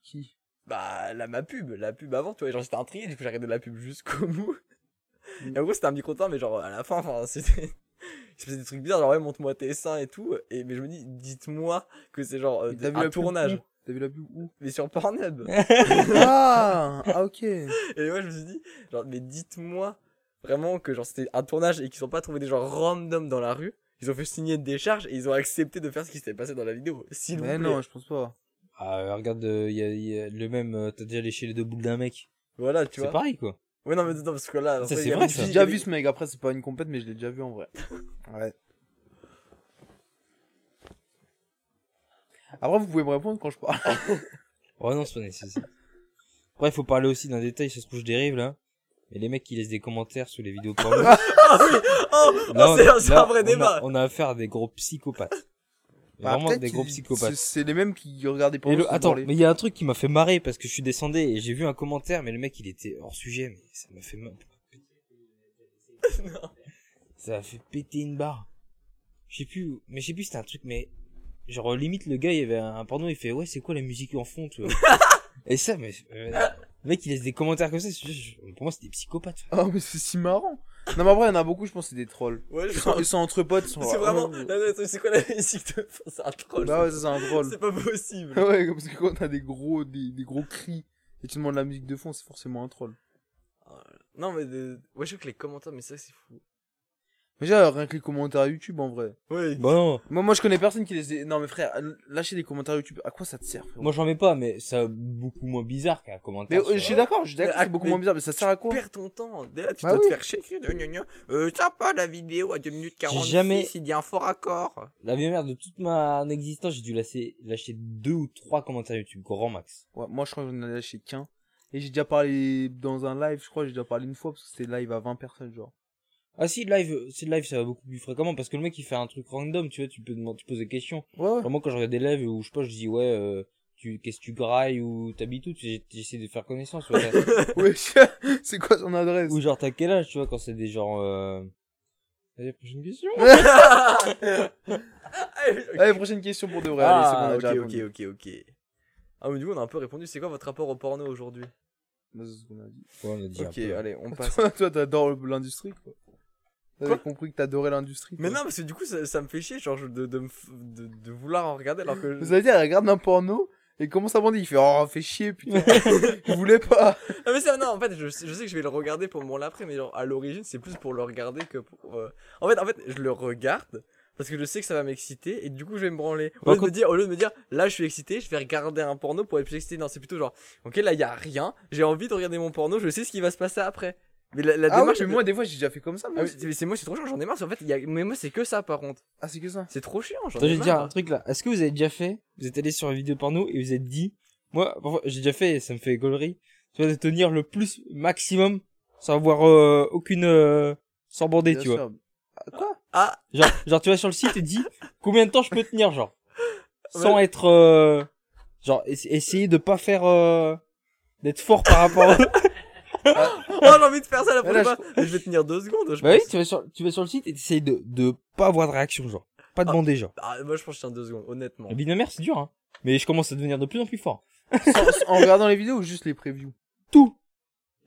Qui? Bah là ma pub, la pub avant, tu vois, genre c'était intrigué. Du coup j'ai regardé la pub jusqu'au bout. Et en gros c'était un micro trottoir mais genre à la fin, enfin c'était. Il se faisait des trucs bizarres, genre ouais, montre-moi tes seins et tout. Et mais je me dis, dites-moi que c'est genre euh, vu un la pub tournage. T'as vu la pub où? Mais sur Pornhub. ah, ah, ok. Et moi, je me suis dit, genre, mais dites-moi vraiment que genre c'était un tournage et qu'ils ont pas trouvé des gens random dans la rue. Ils ont fait signer une décharge et ils ont accepté de faire ce qui s'était passé dans la vidéo. S'il vous Mais plaît. non, je pense pas. Ah, euh, regarde, il y, a, y a le même, euh, t'as déjà léché les deux boules d'un mec. Voilà, tu C'est vois. pareil, quoi. Ouais, non, mais non, parce que là, après, c'est il y vrai, ça. J'ai déjà vu ce mec, après, c'est pas une compète, mais je l'ai déjà vu en vrai. Ouais. Après, vous pouvez me répondre quand je parle. Ouais, non, c'est pas nécessaire. Après, il faut parler aussi d'un détail, ça se trouve, je dérive, là. Mais les mecs qui laissent des commentaires sous les vidéos porno. Ah oui Oh, oh, Là, on- c'est c'est là, un vrai on a- débat On a affaire à des gros psychopathes. Bah, Vraiment des gros psychopathes. c'est- les mêmes qui Et pornos. le- attends, mais il y a un truc qui m'a fait marrer parce que je suis descendu et j'ai vu un commentaire, mais le mec il était hors sujet, mais ça m'a fait mal. Ça m'a fait péter une barre. Je sais plus, où- mais je sais plus c'était un truc, mais genre limite le gars il y avait un porno, il fait ouais c'est quoi la musique en fond, tu vois. et ça, mais euh, le mec il laisse des commentaires comme ça, je- pour moi c'est des psychopathes. Ah, mais c'est si marrant. Non, mais après, il y en a beaucoup, je pense, c'est des trolls. Ouais, Ils sont, ils sont entre potes. ils sont C'est là, vraiment. C'est quoi la musique de fond C'est un troll. Bah ouais, c'est un troll. C'est pas possible. Ouais, parce que quand t'as des gros, des, des gros cris et tu demandes la musique de fond, c'est forcément un troll. Non, mais. de- Ouais, je sais que les commentaires, mais ça, c'est fou. Mais déjà, rien que les commentaires YouTube en vrai. Ouais. Bon non, Moi, moi je connais personne qui les. Non, mais frère, lâcher des commentaires YouTube, à quoi ça te sert moi j'en mets pas, mais c'est beaucoup moins bizarre qu'un Mais commentaire. euh, sur- je suis d'accord, je suis d'accord, Mais- c'est beaucoup mais- moins bizarre, mais ça sert à quoi? perds ton temps. Déjà, tu Bah dois oui. te faire chier. Euh, sympa la vidéo à 2 minutes 46. jamais- Il y a un fort accord. La vie mère de toute ma existence, j'ai dû lâcher, lâcher deux ou trois commentaires YouTube, grand max. Ouais, moi je crois que j'en ai lâché qu'un. Et j'ai déjà parlé dans un live, je crois, j'ai déjà parlé une fois parce que c'était live à 20 personnes, genre. Ah si, live, si live, ça va beaucoup plus fréquemment parce que le mec il fait un truc random, tu vois, tu peux demander, tu poses des questions. Ouais, ouais. Vraiment quand je regarde des lives où je sais pas, je dis ouais, euh, tu, qu'est-ce que tu grailles ou t'habites où, tu- j'essaie de faire connaissance. t'as- Ouais, c'est quoi son adresse? Ou genre t'as quel âge, tu vois, quand c'est des genre. Euh... Vas-y, prochaine question. Allez, prochaine question pour de vrai. allez, c'est bon, on a ah, ok, déjà ok, ok, ok. Ah, mais du coup, on a un peu répondu. C'est quoi votre rapport au porno aujourd'hui? Bah, c'est ce qu'on a dit. Ouais, on a dit un Ok, peu. allez, on passe. Toi, toi, t'adores l'industrie, quoi. T'avais Quoi compris que t'adorais l'industrie. Mais non, parce que du coup, ça, ça me fait chier, genre, je- de, de, de, de vouloir en regarder alors que. Vous allez dire, elle regarde un porno et commence à bander. Il fait Oh, fait chier, putain. il voulait pas. Ah, mais ça, non, en fait, je, sais- je sais que je vais le regarder pour mon l'après, mais genre, à l'origine, c'est plus pour le regarder que pour. euh, En fait, en fait, je le regarde parce que je sais que ça va m'exciter et du coup, je vais me branler. Au, lieu, de me dire, au lieu de me dire, là, je suis excité, je vais regarder un porno pour être plus excité. Non, c'est plutôt genre, ok, là, il y a rien, j'ai envie de regarder mon porno, je sais ce qui va se passer après. Mais la, la Ah démarche. mais moi, des fois, j'ai déjà fait comme ça, moi. Ah, mais c'est- c'est moi, c'est trop chiant, j'en ai marre. qu'en fait, il y a... mais moi, c'est que ça, par contre. Ah, c'est que ça. C'est trop chiant, j'en ai vais te dire marre. un truc là. Est-ce que vous avez déjà fait Vous êtes allé sur une vidéo porno et vous êtes dit, moi, parfois, j'ai déjà fait et ça me fait gaulerie. Tu vois, de tenir le plus maximum sans avoir euh, aucune, euh, sans bander, Bien tu vois. sûr. Ah, Quoi? Ah, Genre, genre, tu vas sur le site et dis combien de temps je peux tenir, genre, sans être, euh, genre, ess- essayer de pas faire, euh, d'être fort par rapport. oh, j'ai envie de faire ça la prochaine fois. Je vais tenir deux secondes, je bah oui, tu vas sur, tu vas sur le site et t'essayes de, de pas avoir de réaction, genre, pas de Ah. bander, genre. Ah, moi, je pense que je tiens deux secondes, honnêtement. La vie de ma mère, c'est dur, hein. Mais je commence à devenir de plus en plus fort. En regardant les vidéos ou juste les previews? Tout.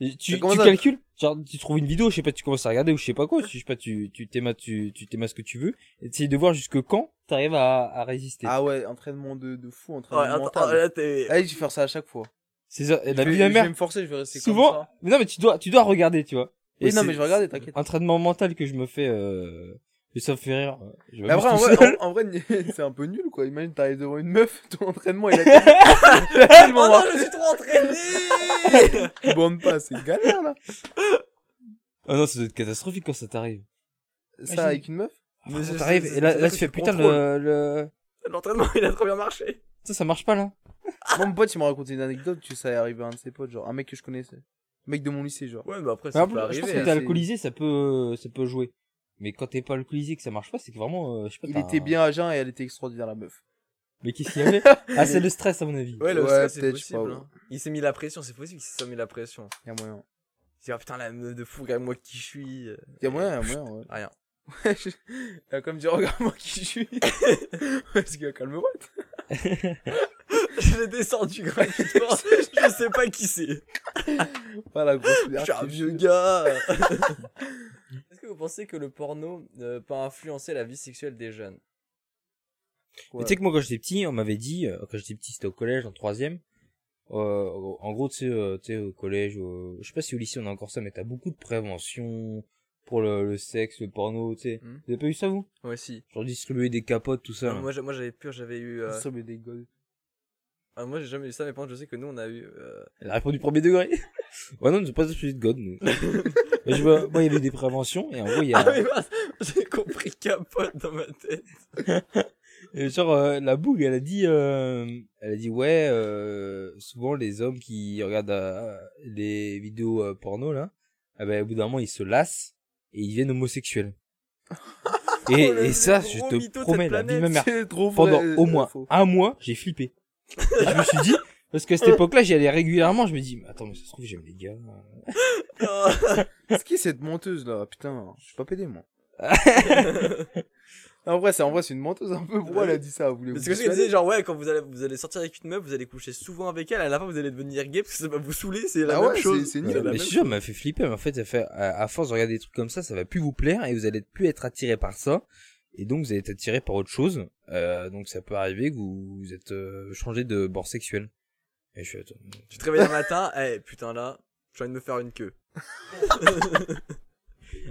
Et tu, tu ça calcules, genre tu trouves une vidéo, je sais pas, tu commences à regarder ou je sais pas quoi, tu, je sais pas, tu tu t'aimas tu tu t'aimas ce que tu veux, et t'essayes de voir jusque quand t'arrives à, à résister. Ah ouais, entraînement de, de fou, Ouais, entraînement attends, mental. oh, là. Allez, je vais faire ça à chaque fois. C'est ça. Et la je, vie de ma je vais mère, me forcer, je vais rester souvent. comme ça. Mais non, mais tu dois tu dois regarder, tu vois. Et Oui, non, c'est- mais je vais regarder, t'inquiète. Entraînement mental que je me fais, euh, et ça me fait rire. Je Mais après, en vrai, en, en vrai, c'est un peu nul, quoi. Imagine, t'arrives devant une meuf, ton entraînement, il a tellement, il a tellement Oh non, je suis trop entraîné Tu bandes pas, c'est galère, là. Ah non, ça doit être catastrophique quand ça t'arrive. Ça, Imagine. avec une meuf. Mais Quand c'est- t'arrives c'est- et là là ça tu fais putain le, le L'entraînement, il a trop bien marché. ça ça marche pas là. Mon pote, il m'a raconté une anecdote que ça est arrivé à un de ses potes, genre, un mec que je connaissais. Un mec de mon lycée, genre. Ouais, mais après, ça peut je arriver. pense que hein, t'es c'est- alcoolisé, ça peut ça peut jouer. Mais quand t'es pas alcoolisé que ça marche pas, c'est que vraiment euh, je sais pas. Il était bien à jeun et elle était extraordinaire, la meuf. Mais qu'est-ce qu'il y avait? Ah, c'est le stress à mon avis. Ouais, le Ouais, stress, c'est peut-être, je sais possible. pas, hein. Il s'est mis la pression, c'est possible qu'il s'est mis la pression. Y'a moyen. Il s'est dit, ah putain, la meuf de fou, regarde moi qui je suis. euh, Y'a moyen, y'a moyen, ouais. Rien. Ouais, je- Elle a comme dit, regarde-moi qui je suis. ouais, ce gars, calme-moi. Je l'ai descendu gratuitement. je sais pas qui c'est. Pas la grosse Je suis un vieux gars. Est-ce que vous pensez que le porno euh, peut influencer la vie sexuelle des jeunes? Mais Tu sais que moi quand j'étais petit, on m'avait dit, euh, quand j'étais petit, c'était au collège, en troisième. Euh, en gros, tu sais, euh, tu sais, au collège, euh, je sais pas si au lycée on a encore ça, mais t'as beaucoup de prévention pour le, le sexe, le porno, tu sais. Hmm. Vous avez pas eu ça vous? Ouais, si. Genre distribuer des capotes, tout ça. Non, là. moi, j'a- moi j'avais pur, j'avais eu. euh, mais des gars. Ah, moi j'ai jamais eu ça, mais par contre, je sais que nous on a eu. euh, Elle a répondu premier degré. ouais non, c'est pas ça sujet de God, nous. Mais je vois, moi il y avait des préventions, et en gros il y a... Ah, mais mince, j'ai compris capote dans ma tête. Et genre euh, la bougue elle a dit euh, elle a dit ouais euh, souvent les hommes qui regardent euh, les vidéos euh, porno là ah ben, au bout d'un moment ils se lassent et ils deviennent homosexuels et, Oh, et ça je te de promets la vie de ma mère vrai. pendant au moins faux. un mois j'ai flippé je me suis dit parce qu'à cette époque là j'y allais régulièrement je me dis mais attends mais ça se trouve j'aime les gars C'est qui cette menteuse là Putain, je suis pas pédé moi. en vrai, c'est en vrai, c'est une menteuse un peu. Pourquoi elle a dit ça Vous voulez Parce que ce qu'elle dissuader disait, genre, ouais, quand vous allez, vous allez sortir avec une meuf, vous allez coucher souvent avec elle, à la fin vous allez devenir gay parce que ça va vous saouler, c'est la Ah même ouais, chose. c'est- nul. mais je suis sûr, elle m'a fait flipper, mais en fait, ça fait, à, à force de regarder des trucs comme ça, ça va plus vous plaire et vous allez plus être attiré par ça. Et donc, vous allez être attiré par autre chose. Euh, donc, ça peut arriver que vous, vous êtes euh, changé de bord sexuel. Et je suis, attends, Tu te réveilles un matin, eh putain là, j'ai envie de me faire une queue.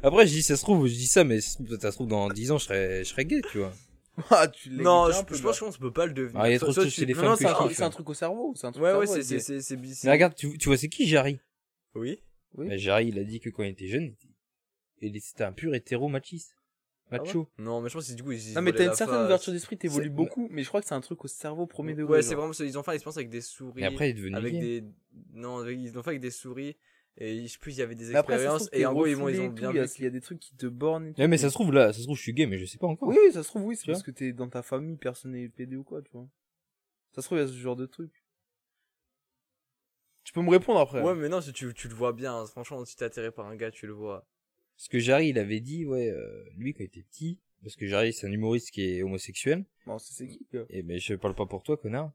Après, je dis, ça se trouve, je dis ça, mais ça se trouve, ça se trouve, dans 10 ans, je serais, je serais gay, tu vois. Ah, tu Non, je, peu, je là. pense qu'on peut pas le devenir. Ah, il y a trop de choses tu- chez les femmes non, que c'est un, truc au cerveau. C'est un truc Ouais, au ouais, c'est, c'est, c'est, Mais regarde, tu, tu vois, c'est qui Jarry? Oui. Oui. Bah, Jarry, il a dit que quand il était jeune, il était c'était un pur hétéro machiste. Macho. Non, mais je pense que du coup, ils Non, mais t'as une certaine face. ouverture d'esprit, t'évolues beaucoup, mais je crois que c'est un truc au cerveau premier degré. Ouais, c'est vraiment ça. Ils ont fait l'expérience avec des souris. Et après, il est devenu avec des, non, avec- ils l'ont fait avec des souris. Et je sais plus, il y avait des expériences. Et en gros, ils, vont, ils ont bien Il y, a- vu. il y a des trucs qui te bornent. Ouais, mais ça se trouve, là, ça se trouve, je suis gay, mais je sais pas encore. Oui, ça se trouve, oui, c'est Tu parce que t'es dans ta famille, personne n'est pédé ou quoi, tu vois. Ça se trouve, il y a ce genre de truc. Tu peux me répondre après. Ouais, mais non, si tu, tu le vois bien. hein. Franchement, si t'es attiré par un gars, tu le vois. Parce que Jarry, il avait dit, ouais, euh, lui, quand il était petit, parce que Jarry, c'est un humoriste qui est homosexuel, Bon, c'est qui, et mais je parle pas pour toi, connard.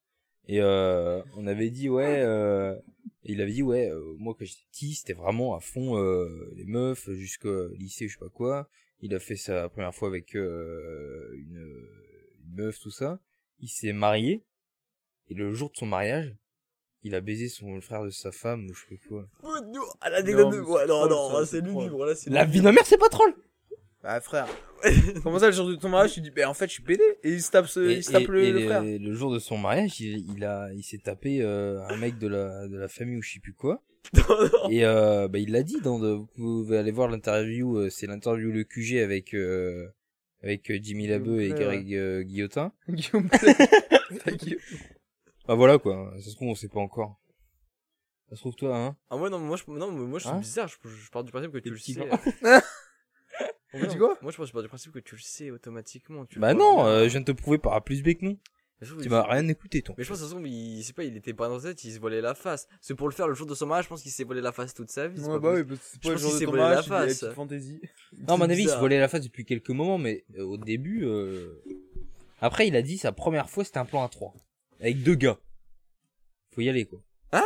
Et euh, on avait dit, ouais, euh, il avait dit, ouais, euh, moi, quand j'étais petit, c'était vraiment à fond euh, les meufs, jusqu'au lycée, je sais pas quoi. Il a fait sa première fois avec euh, une, une meuf, tout ça. Il s'est marié, et le jour de son mariage, il a baisé son le frère de sa femme, ou je sais pas quoi. Oh, non, à de. Ouais, c'est non, troll, non, ça, là, c'est lugubre. Là, c'est La vie de ma mère, c'est pas troll Bah frère. Comment ça le jour de ton mariage tu dis bah en fait je suis pédé et il se tape ce, il se tape le, et le frère. le jour de son mariage, il, il a, il s'est tapé euh, un mec de la, de la famille ou je sais plus quoi. Et euh, bah, il l'a dit dans de, vous pouvez aller voir l'interview, euh, c'est l'interview le QG avec euh, avec Jimmy Labeu et Greg euh, Guillotin. Guillaume- Bah voilà quoi, ça se trouve on sait pas encore. Ça se trouve toi hein Ah ouais non mais moi je non mais moi je suis Hein bizarre je, je pars du principe que tu le petits sais. Tu dis non, quoi? Moi je pense je pars du principe que tu le sais automatiquement. Tu Bah non, bien. euh, je viens de te prouver par A plus B que non. Mais je trouve Tu il- m'as rien écouté ton. Mais je pense de toute façon il c'est pas il était pas dans sa tête il se volait la face. C'est pour le faire le jour de son mariage je pense qu'il s'est volé la face toute sa vie. c'est Ouais pas bah oui possible. parce que c'est pas le pense jour qu'il de s'est ton volé la mariage face. Non, à mon avis, il se bizarre. volait la face depuis quelques moments, mais euh, au début, euh... après, il a dit sa première fois, c'était un plan à 3 Avec deux gars. Faut y aller, quoi.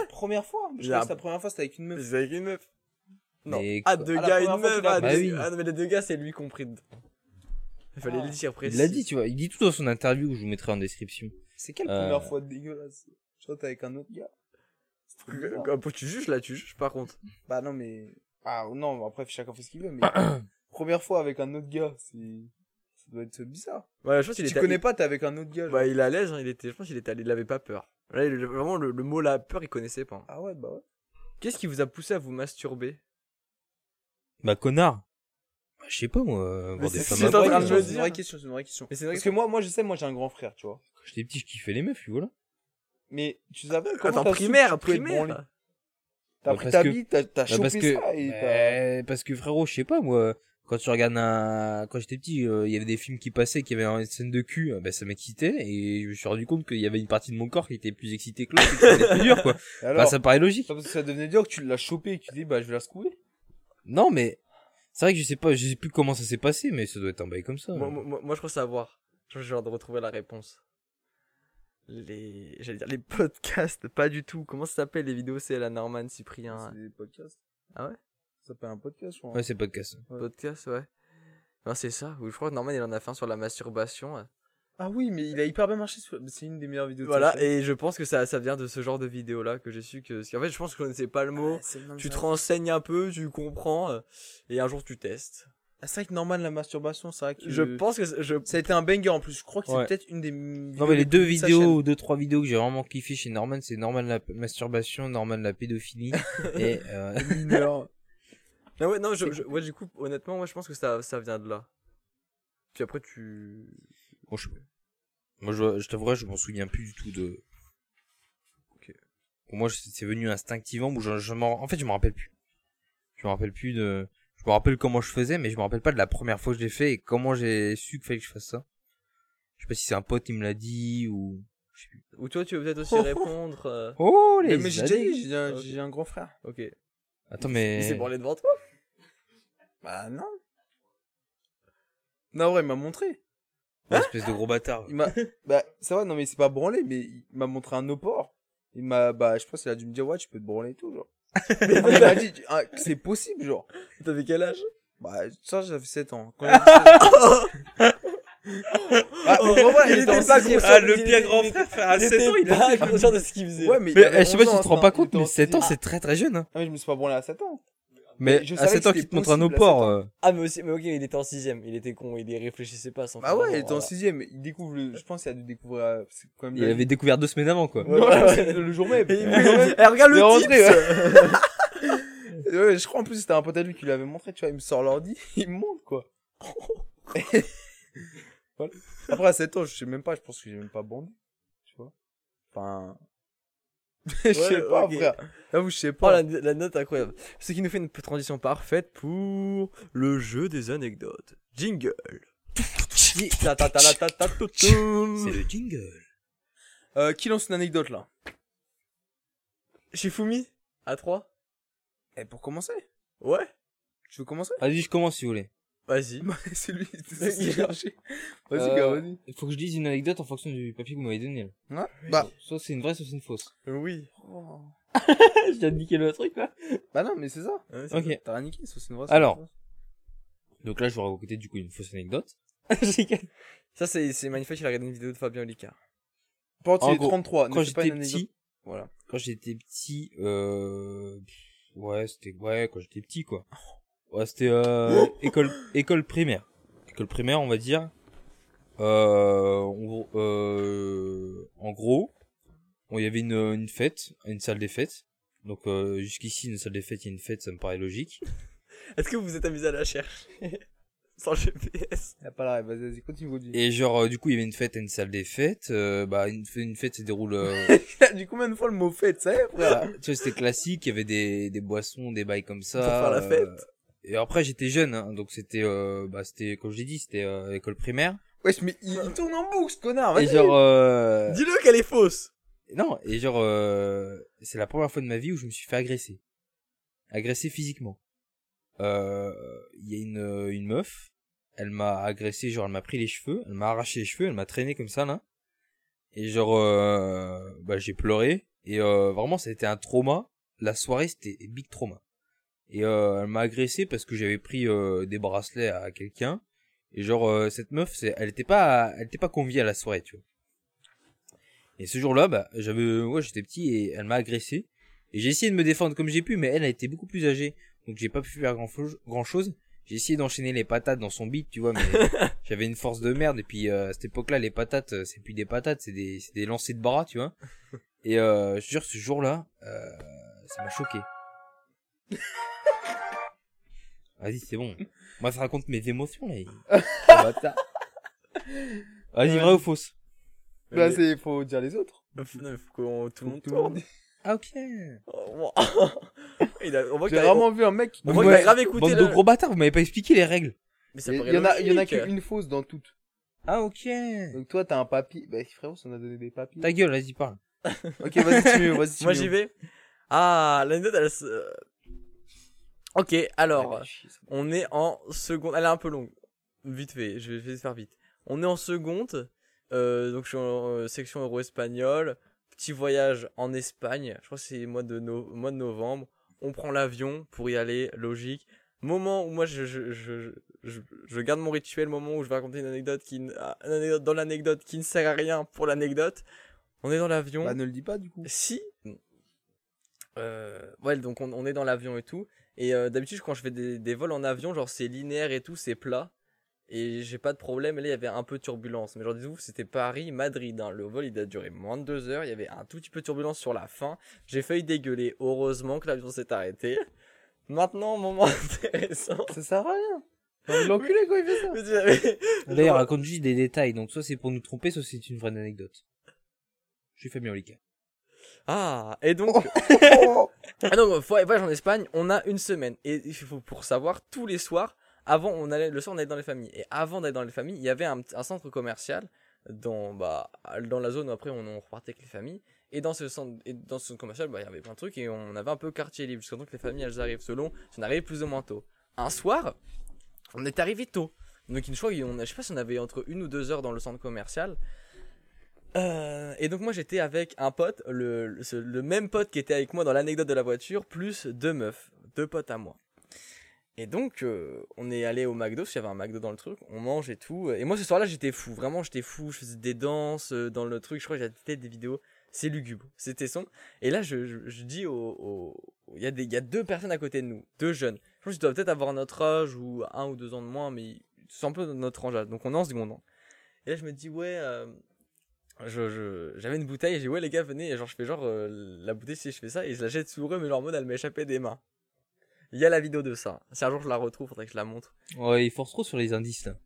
Première fois Je J'ai crois que c'est la première fois c'était avec une meuf. C'est avec une meuf. Non. Mais Ah deux Ah, gars une meuf. Ah, Bah deux- oui. ah, non mais les deux gars c'est lui compris dedans. Il fallait Ah. le dire précis. Il l'a dit, tu vois. Il dit tout dans son interview, je vous mettrai en description. C'est quelle Euh. première fois dégueulasse? Je crois que t'es avec un autre gars. Quand tu juges là tu juges par contre. Bah non mais ah non après chacun fait ce qu'il veut mais première fois avec un autre gars c'est doit être bizarre. Ouais je pense Si qu'il tu était connais pas t'es avec un autre gars. Bah il est à l'aise, hein, il était, je pense qu'il était allé, il avait pas peur. Là, il- vraiment le, le mot la peur, il connaissait pas. Ah ouais bah ouais. Qu'est-ce qui vous a poussé à vous masturber? Bah, connard. Bah, je sais pas, moi, euh, des c'est- une me euh, vraie question c'est une vraie question. Mais Parce que moi moi je sais moi j'ai un grand frère tu vois. Quand j'étais petit, je kiffais les meufs, puis voilà. Mais tu savais comment Attends, primaire, tu te primaire. T'as Bah, pris ta bite t'as t'as Bah, chopé ça et bah, parce que frérot, je sais pas, moi, quand tu regardes un, quand j'étais petit, euh, il y avait des films qui passaient, qui avaient une scène de cul, bah, ça m'excitait, et je me suis rendu compte qu'il y avait une partie de mon corps qui était plus excitée que l'autre, et que c'était plus dur, quoi. Alors Bah, ça paraît logique. ça, parce que ça devenait dur que tu l'as chopé et que tu dis bah je vais la secouer. Non, mais, c'est vrai que je sais pas, je sais plus comment ça s'est passé, mais ça doit être un bail comme ça. Moi, moi, moi, je crois savoir. Je crois que j'ai l'air de retrouver la réponse. Les, j'allais dire les podcasts, pas du tout. Comment ça s'appelle les vidéos C'est la Norman Cyprien. C'est des podcasts. Ah ouais? Ça s'appelle un podcast je crois. Ouais, c'est podcast. Podcast, ouais. Non, c'est ça. Je crois que Norman il en a fait un sur la masturbation. Ah oui mais il a hyper bien marché sur- c'est une des meilleures vidéos. de Voilà, et je pense que ça, ça vient de ce genre de vidéo là que j'ai su que. qu'en fait, je pense que je connaissais pas le mot. Ah, Tu te renseignes un peu, tu comprends, euh, et un jour tu testes. Ah, c'est vrai que Norman la masturbation c'est vrai que Je pense que je. ça a été un banger en plus. Je crois que c'est Ouais. peut-être une des Non, mais les deux vidéos, deux, trois vidéos que j'ai vraiment kiffé chez Norman, c'est Norman la masturbation, Norman la pédophilie, et, euh. Non, ouais, non, je, je- ouais, du coup, honnêtement, moi je pense que ça, ça vient de là. Puis après, tu. Bon, je... Moi, je, je t'avouerai, je m'en souviens plus du tout de. Ok. Pour moi, c'est venu instinctivement. Où je, je m'en- en fait, je me rappelle plus. Je me rappelle plus de. Je me rappelle comment je faisais, mais je me rappelle pas de la première fois que je l'ai fait et comment j'ai su qu'il fallait que je fasse ça. Je sais pas si c'est un pote qui me l'a dit ou. je sais plus. Ou toi, tu veux peut-être aussi répondre. euh, Oh Mais, les. mais j'ai un, Ok. j'ai un grand frère. Ok. Attends Il mais. s'est branlé devant toi Bah non. Non, ouais, il m'a montré. Ouais, espèce de gros bâtard. Il m'a, bah, c'est vrai, non, mais c'est pas branlé, mais il m'a montré un opor. Il m'a, bah, je pense qu'il a dû me dire, ouais, tu peux te branler et tout, genre. il m'a dit, ah, c'est possible, genre. T'avais quel âge? Bah, ça, j'avais 7 ans. Quand j'avais 7 ans. Ah, mais en vrai, il était en sixième. Ah, le pire grand frère, frère, à Il 7 ans, était il a pas conscient de ce qu'il faisait. Ouais, mais, Mais eh, je sais pas 11 si tu te rends hein, pas compte, était mais 7 ans, c'est très très jeune, hein. Ah, mais je me suis pas branlé à 7 ans. Mais à savais 7 ans qu'il te montre un opor, 7 ans. euh, Ah, mais aussi, mais ok, il était en sixième. Il était con, il y réfléchissait pas sans Bah ouais, il était en. 6ème. Il découvre le, je pense qu'il a dû découvrir, euh, c'est quand même il avait découvert deux semaines avant, quoi. Ouais, ouais, le jour même. Et il dit, eh, regarde Il est le rentré, tips ouais. Ouais, je crois en plus c'était un pote à lui qui lui avait montré, tu vois, il me sort l'ordi, il me montre quoi. Voilà. Après à 7 ans, je sais même pas, je pense que j'ai même pas bandé, tu vois. Enfin je sais pas ok. frère. J'avoue, je sais Oh, pas. la, la note incroyable. Ce qui nous fait une transition parfaite pour le jeu des anecdotes. Jingle. C'est le jingle. Euh, qui lance une anecdote là? Shifumi À 3 Eh pour commencer Ouais Tu veux commencer? Vas-y, je commence si vous voulez. Vas-y. C'est lui. Vas-y Euh, gars, vas-y. Il faut que je dise une anecdote en fonction du papier que vous m'avez donné. là. Ouais. Bah Soit c'est une vraie, soit c'est une fausse. Oui. je viens de niquer le truc, là. bah non, mais c'est ça. Ouais, c'est Ok. T'as rien niqué, ça c'est une vraie. Alors. une fausse. Donc là, je vais raconter du coup une fausse anecdote. Ça, c'est c'est magnifique. Il a regardé une vidéo de Fabien Olicard. Par contre, En il est gros, 33. ne Quand j'étais petit, Voilà. quand j'étais petit, euh, ouais, c'était, ouais, quand j'étais petit, quoi. Ouais, c'était, euh, école, école primaire. école primaire, on va dire. Euh, on- euh, en gros, bon, il y avait une, une fête, une salle des fêtes. Donc euh, jusqu'ici, une salle des fêtes, il y a une fête, ça me paraît logique. Est-ce que vous vous êtes amusé à la chercher Sans GPS. Y a pas la vas-y, vas-y, continue. Et genre, euh, du coup, il y avait une fête, et une salle des fêtes. Euh, bah, une, fête se déroule. euh, dit combien de fois le mot fête, ça y est, frère? tu vois, c'était classique. Il y avait des, des boissons, des bails comme ça. Pour faire la fête. Euh, et après, j'étais jeune, hein, donc c'était, euh, bah, c'était, comme je l'ai dit, c'était euh, école primaire. Wesh, mais il, il tourne en boucle, ce connard, Et vas-y. genre, euh, Dis-le qu'elle est fausse. non, et genre, euh, c'est la première fois de ma vie où je me suis fait agresser, agresser physiquement. Euh, Il y a une, une meuf, elle m'a agressé, genre, elle m'a pris les cheveux, elle m'a arraché les cheveux, elle m'a traîné comme ça là. Et genre, euh, bah, j'ai pleuré. Et euh, vraiment, ça a été un trauma. La soirée, c'était big trauma. Et euh, elle m'a agressé parce que j'avais pris euh, des bracelets à quelqu'un. Et genre, euh, cette meuf, c'est, elle était pas, elle était pas conviée à la soirée, tu vois. Et ce jour-là, bah, j'avais, ouais, j'étais petit et elle m'a agressé. Et j'ai essayé de me défendre comme j'ai pu, mais elle a été beaucoup plus âgée. Donc j'ai pas pu faire grand, grand chose. J'ai essayé d'enchaîner les patates dans son beat, tu vois, mais j'avais une force de merde. Et puis euh, à cette époque-là, les patates, c'est plus des patates, c'est des, c'est des lancers de bras, tu vois. Et euh, je te jure, ce jour-là, euh, ça m'a choqué. Vas-y, c'est bon. Moi, ça raconte mes émotions, là. Bâtard. Vas-y, vrai ou fausse Là, c'est, faut dire les autres. Non, il faut que tout le monde Tout le monde tourne. dit. Ah, ok. Oh, Il a- on voit J'ai vraiment vu un mec. on voit que t'as grave écouté Bande le- de gros bâtards, vous m'avez pas expliqué les règles. Mais ça Il y en a, il y en a logique. qu'une fausse dans toutes. Ah, ok. Donc toi, t'as un papier. Bah, frérot, ça en a donné des papiers. Ta gueule, vas-y, parle. Ok, vas-y, tu vas-y, tu Moi j'y vais. Ah, l'anecdote elle se... Ok, alors, on est en seconde. Elle est un peu longue. Vite fait, je vais faire vite. On est en seconde. euh, donc je suis en euh, section euro-espagnol. Petit voyage en Espagne. Je crois que c'est mois de, no- mois de novembre. On prend l'avion pour y aller, logique. Moment où moi je, je, je, je, je garde mon rituel, moment où je vais raconter une anecdote qui, ah, une anecdote dans l'anecdote qui ne sert à rien pour l'anecdote. On est dans l'avion. Bah, ne le dis pas, du coup. Si. Euh, ouais, donc on, on est dans l'avion et tout. Et euh, d'habitude, quand je fais des, des vols en avion, genre c'est linéaire et tout, c'est plat. Et j'ai pas de problème. Là, il y avait un peu de turbulence. Mais genre, dis-vous, c'était Paris-Madrid. Hein. Le vol, il a duré moins de deux heures. Il y avait un tout petit peu de turbulence sur la fin. J'ai failli dégueuler. Heureusement que l'avion s'est arrêté. Maintenant, moment intéressant. Ça sert à rien. L'enculer quand il fait ça. D'ailleurs, raconte juste des détails. Donc, soit c'est pour nous tromper, soit c'est une vraie anecdote. Je suis Fabien Olicard. Ah, et donc, Oh. Ah non, faut- voyage en Espagne, on a une semaine. Et il faut pour savoir, tous les soirs, avant, on allait, le soir, on allait dans les familles. Et avant d'aller dans les familles, il y avait un, un centre commercial dans, bah, dans la zone où après on, on repartait avec les familles. Et dans ce centre, et dans ce centre commercial, bah, il y avait plein de trucs et on avait un peu quartier libre jusqu'à temps que les familles elles arrivent selon si on arrivait plus ou moins tôt. Un soir, on est arrivé tôt. Donc une fois, on je sais pas si on avait entre une ou deux heures dans le centre commercial. Euh, et donc moi j'étais avec un pote, le, le, même pote qui était avec moi dans l'anecdote de la voiture, plus deux meufs, deux potes à moi. Et donc euh, on est allé au McDo, parce qu'il y avait un McDo dans le truc, on mange et tout. Et moi ce soir-là j'étais fou, vraiment j'étais fou, je faisais des danses euh, dans le truc, je crois que j'avais des vidéos, c'est lugubre, c'était son. Et là je, je, dis au... Il y, a y a deux personnes à côté de nous, deux jeunes. Je pense qu'ils doivent peut-être avoir notre âge ou un ou deux ans de moins, mais c'est un peu notre âge. Donc on est en seconde. Et là je me dis ouais... je, je- j'avais une bouteille et j'ai dit ouais les gars venez et genre je fais genre euh, la bouteille si je fais ça et je la jette sur eux mais leur mode elle m'échappait des mains. Il y a la vidéo de ça. Si un jour je la retrouve, faudrait que je la montre. Ouais, il force trop sur les indices, là.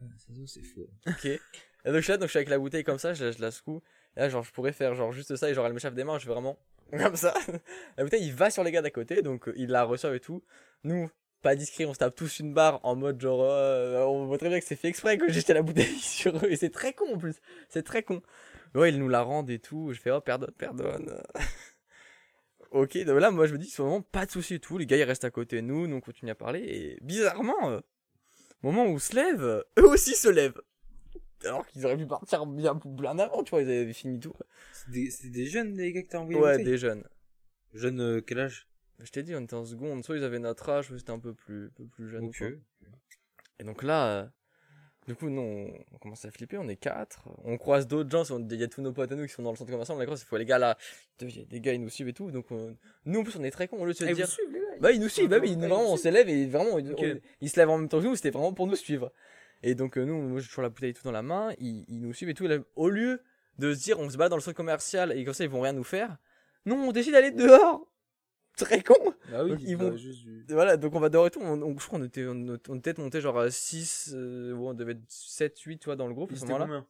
Ah, ça, c'est faux. Ok. Et donc je suis là, donc je suis avec la bouteille comme ça, je la, je la secoue. Et là genre je pourrais faire genre juste ça et genre elle m'échappe des mains, je fais vraiment comme ça. La bouteille il va sur les gars d'à côté donc euh, il la reçoit et tout. Nous pas discret, on se tape tous une barre en mode genre euh, on voit très bien que c'est fait exprès que j'ai jeté la bouteille sur eux et c'est très con en plus. C'est très con. Ouais, ils nous la rendent et tout. Je fais oh pardonne, pardonne. ok, donc là moi je me dis c'est vraiment pas de souci et tout. Les gars ils restent à côté de nous, nous on continue à parler et bizarrement, euh, au moment où on se lève, eux aussi se lèvent. Alors qu'ils auraient pu partir bien bien avant, tu vois, ils avaient fini tout. C'est des, jeunes, les gars, que t'as envoyé Ouais, des jeunes. Jeunes, euh, quel âge? Je t'ai dit, on était en seconde, soit ils avaient notre âge, soit c'était un peu plus, un peu plus jeune. Ok. quoi. Et donc là, euh, du coup, nous, on, commence à flipper, on est quatre. On croise d'autres gens, il y a tous nos potes à nous qui sont dans le centre commercial, on les croise, il faut les gars là, il y a des gars, ils nous suivent et tout. Donc on- nous, en plus, on est très cons, au lieu de se vous dire, suivez, les gars. Bah, il nous suit, bah oui, il- vraiment, on s'élève et vraiment, on- Ok. on- il se lève en même temps que nous, c'était vraiment pour nous suivre. Et donc, euh, nous, moi, j'ai toujours la bouteille et tout dans la main, ils, ils nous suivent et tout. et là, au lieu de se dire, on se bat dans le centre commercial et comme ça, ils vont rien nous faire, non, on décide d'aller dehors. Très con. Bah oui, Donc, ils vont- juste du- Et Voilà, donc on va dehors et tout. On, on- je crois qu'on était, on, on était peut-être monté genre 6, on devait être 7, 8, tu vois, dans le groupe à Ils ce étaient moment-là.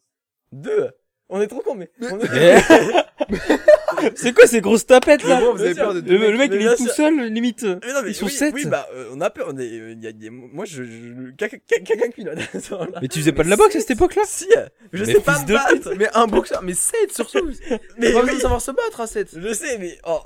combien 2 On est trop con, mais. on- C'est quoi ces grosses tapettes là Bon, vous avez peur de le, le mec mais il est tout seul limite. Mais non, mais Ils sont oui, sept. Oui, bah, euh, on a peur. On est, euh, y a- y a- moi, je, je quelqu'un à ce moment-là. Mais tu faisais pas de la boxe à cette époque là Si, euh, je Mais sais pas me battre. Mais un boxeur, mais 7 surtout. Mais Mais pas besoin oui, de savoir se battre à 7. je sais, mais oh,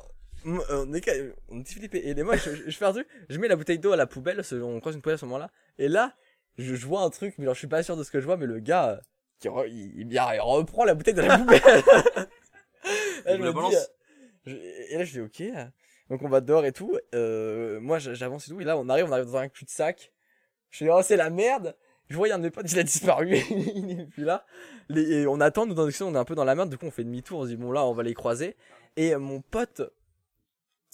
on est, on est flippé. Et les moi, je, je, fais un truc, je mets la bouteille d'eau à la poubelle, on croise une poubelle à ce moment-là. Et là, je, je vois un truc, mais genre, je suis pas sûr de ce que je vois, mais le gars, euh, qui re- il, il, vient- il reprend la bouteille de la poubelle. Là, Il je la me dis, balance. euh, je- et là, je dis, ok. Donc, on va dehors et tout. Euh, moi, j'avance et tout. Et là, on arrive, on arrive dans un cul-de-sac. Je dis, oh, c'est la merde. Je a un de mes potes, il a disparu. il est plus là. Les, et on attend, nous, dans on est un peu dans la merde. Du coup, on fait demi-tour. On se dit, bon, là, on va les croiser. Et euh, mon pote,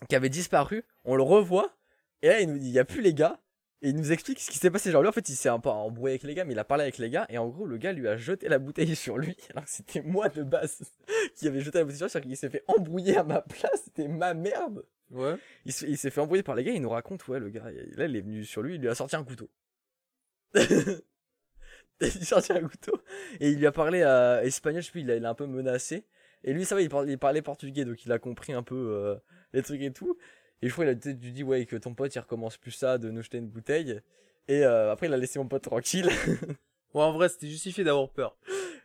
qui avait disparu, on le revoit. Et là, il nous dit, il y a plus les gars. Et il nous explique ce qui s'est passé. Genre, lui, en fait, il s'est un peu embrouillé avec les gars, mais il a parlé avec les gars. Et en gros, le gars lui a jeté la bouteille sur lui. Alors que c'était moi de base qui avait jeté la bouteille sur lui. C'est-à-dire qu'il s'est fait embrouiller à ma place. C'était ma merde. Ouais. Il se- il s'est fait embrouiller par les gars, il nous raconte, ouais, le gars, là, il est venu sur lui, il lui a sorti un couteau. il lui a sorti un couteau, et il lui a parlé à espagnol, je sais plus, il a, il a un peu menacé. Et lui, ça va, il parlait, il parlait portugais, donc il a compris un peu euh, les trucs et tout. Et je crois qu'il a peut-être dû dire, ouais, que ton pote, il recommence plus ça, de nous jeter une bouteille. Et euh, après, il a laissé mon pote tranquille. Ouais, en vrai, c'était justifié d'avoir peur.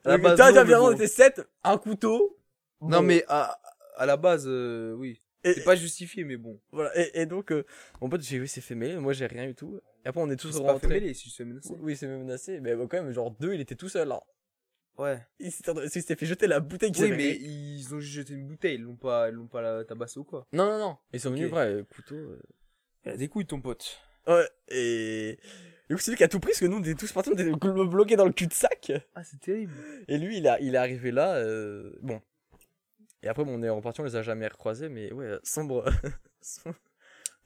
À la base, mais finalement, on était 7, un couteau. Non, Bon. mais à, à la base, euh, oui. Et- C'est pas justifié, mais bon. Voilà, et, et donc, euh, mon pote, j'ai oui, c'est fait mêler, moi j'ai rien du tout. Et après, on est tous C'est pas fait rentrés. mêler si menacé. Oui, c'est menacé, mais bon, quand même, genre deux, il était tout seul. Là. Ouais. Il s'était fait jeter la bouteille qu'il Oui, avait- mais ils ont juste jeté une bouteille, ils l'ont pas, ils l'ont pas la- tabassé ou quoi. Non, non, non. Ils sont venus, Ok. vrai, euh, couteau. euh. Il a des couilles, ton pote. Ouais, et. Du coup, c'est lui qui a tout pris, parce que nous, on était tous partis, on était blo- bloqués dans le cul-de-sac. Ah, c'est terrible. Et lui, il, a, il est arrivé là, euh, bon. Et après, bon, on est reparti, on les a jamais recroisés, mais ouais, euh, sombre. sombre.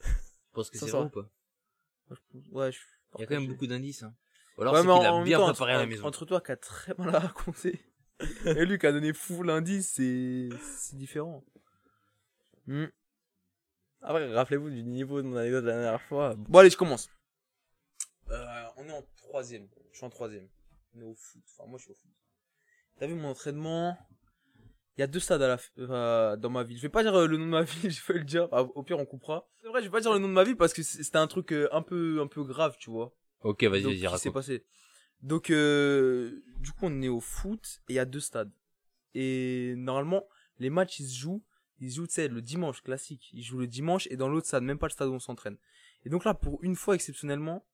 Je pense que Ça, c'est ça vrai va. ou pas? Ouais, je Il y a quand même beaucoup d'indices. Hein. Ou alors Ouais, c'est mais qu'il en a même bien temps, préparé à la entre- maison. Entre toi qui a très mal à raconter et lui qui a donné fou l'indice, c'est différent. Hmm. Après, rappelez-vous du niveau de mon anecdote de la dernière fois. Bon, allez, je commence. Euh, on est en troisième. Je suis en troisième. On est au foot. Enfin, moi, je suis au foot. T'as vu mon entraînement? Il y a deux stades à la f- euh, dans ma ville. Je vais pas dire euh, le nom de ma ville, je vais le dire. Ah, au pire, on coupera. C'est vrai, je vais pas dire le nom de ma ville parce que c'était un truc un peu un peu grave, tu vois. Ok, vas-y, vas-y, qui s'est raconte. passé? Donc, euh, du coup, on est au foot et il y a deux stades. Et normalement, les matchs, ils se jouent, ils se jouent, tu sais, le dimanche, classique. Ils jouent le dimanche et dans l'autre stade, même pas le stade où on s'entraîne. Et donc là, pour une fois, exceptionnellement,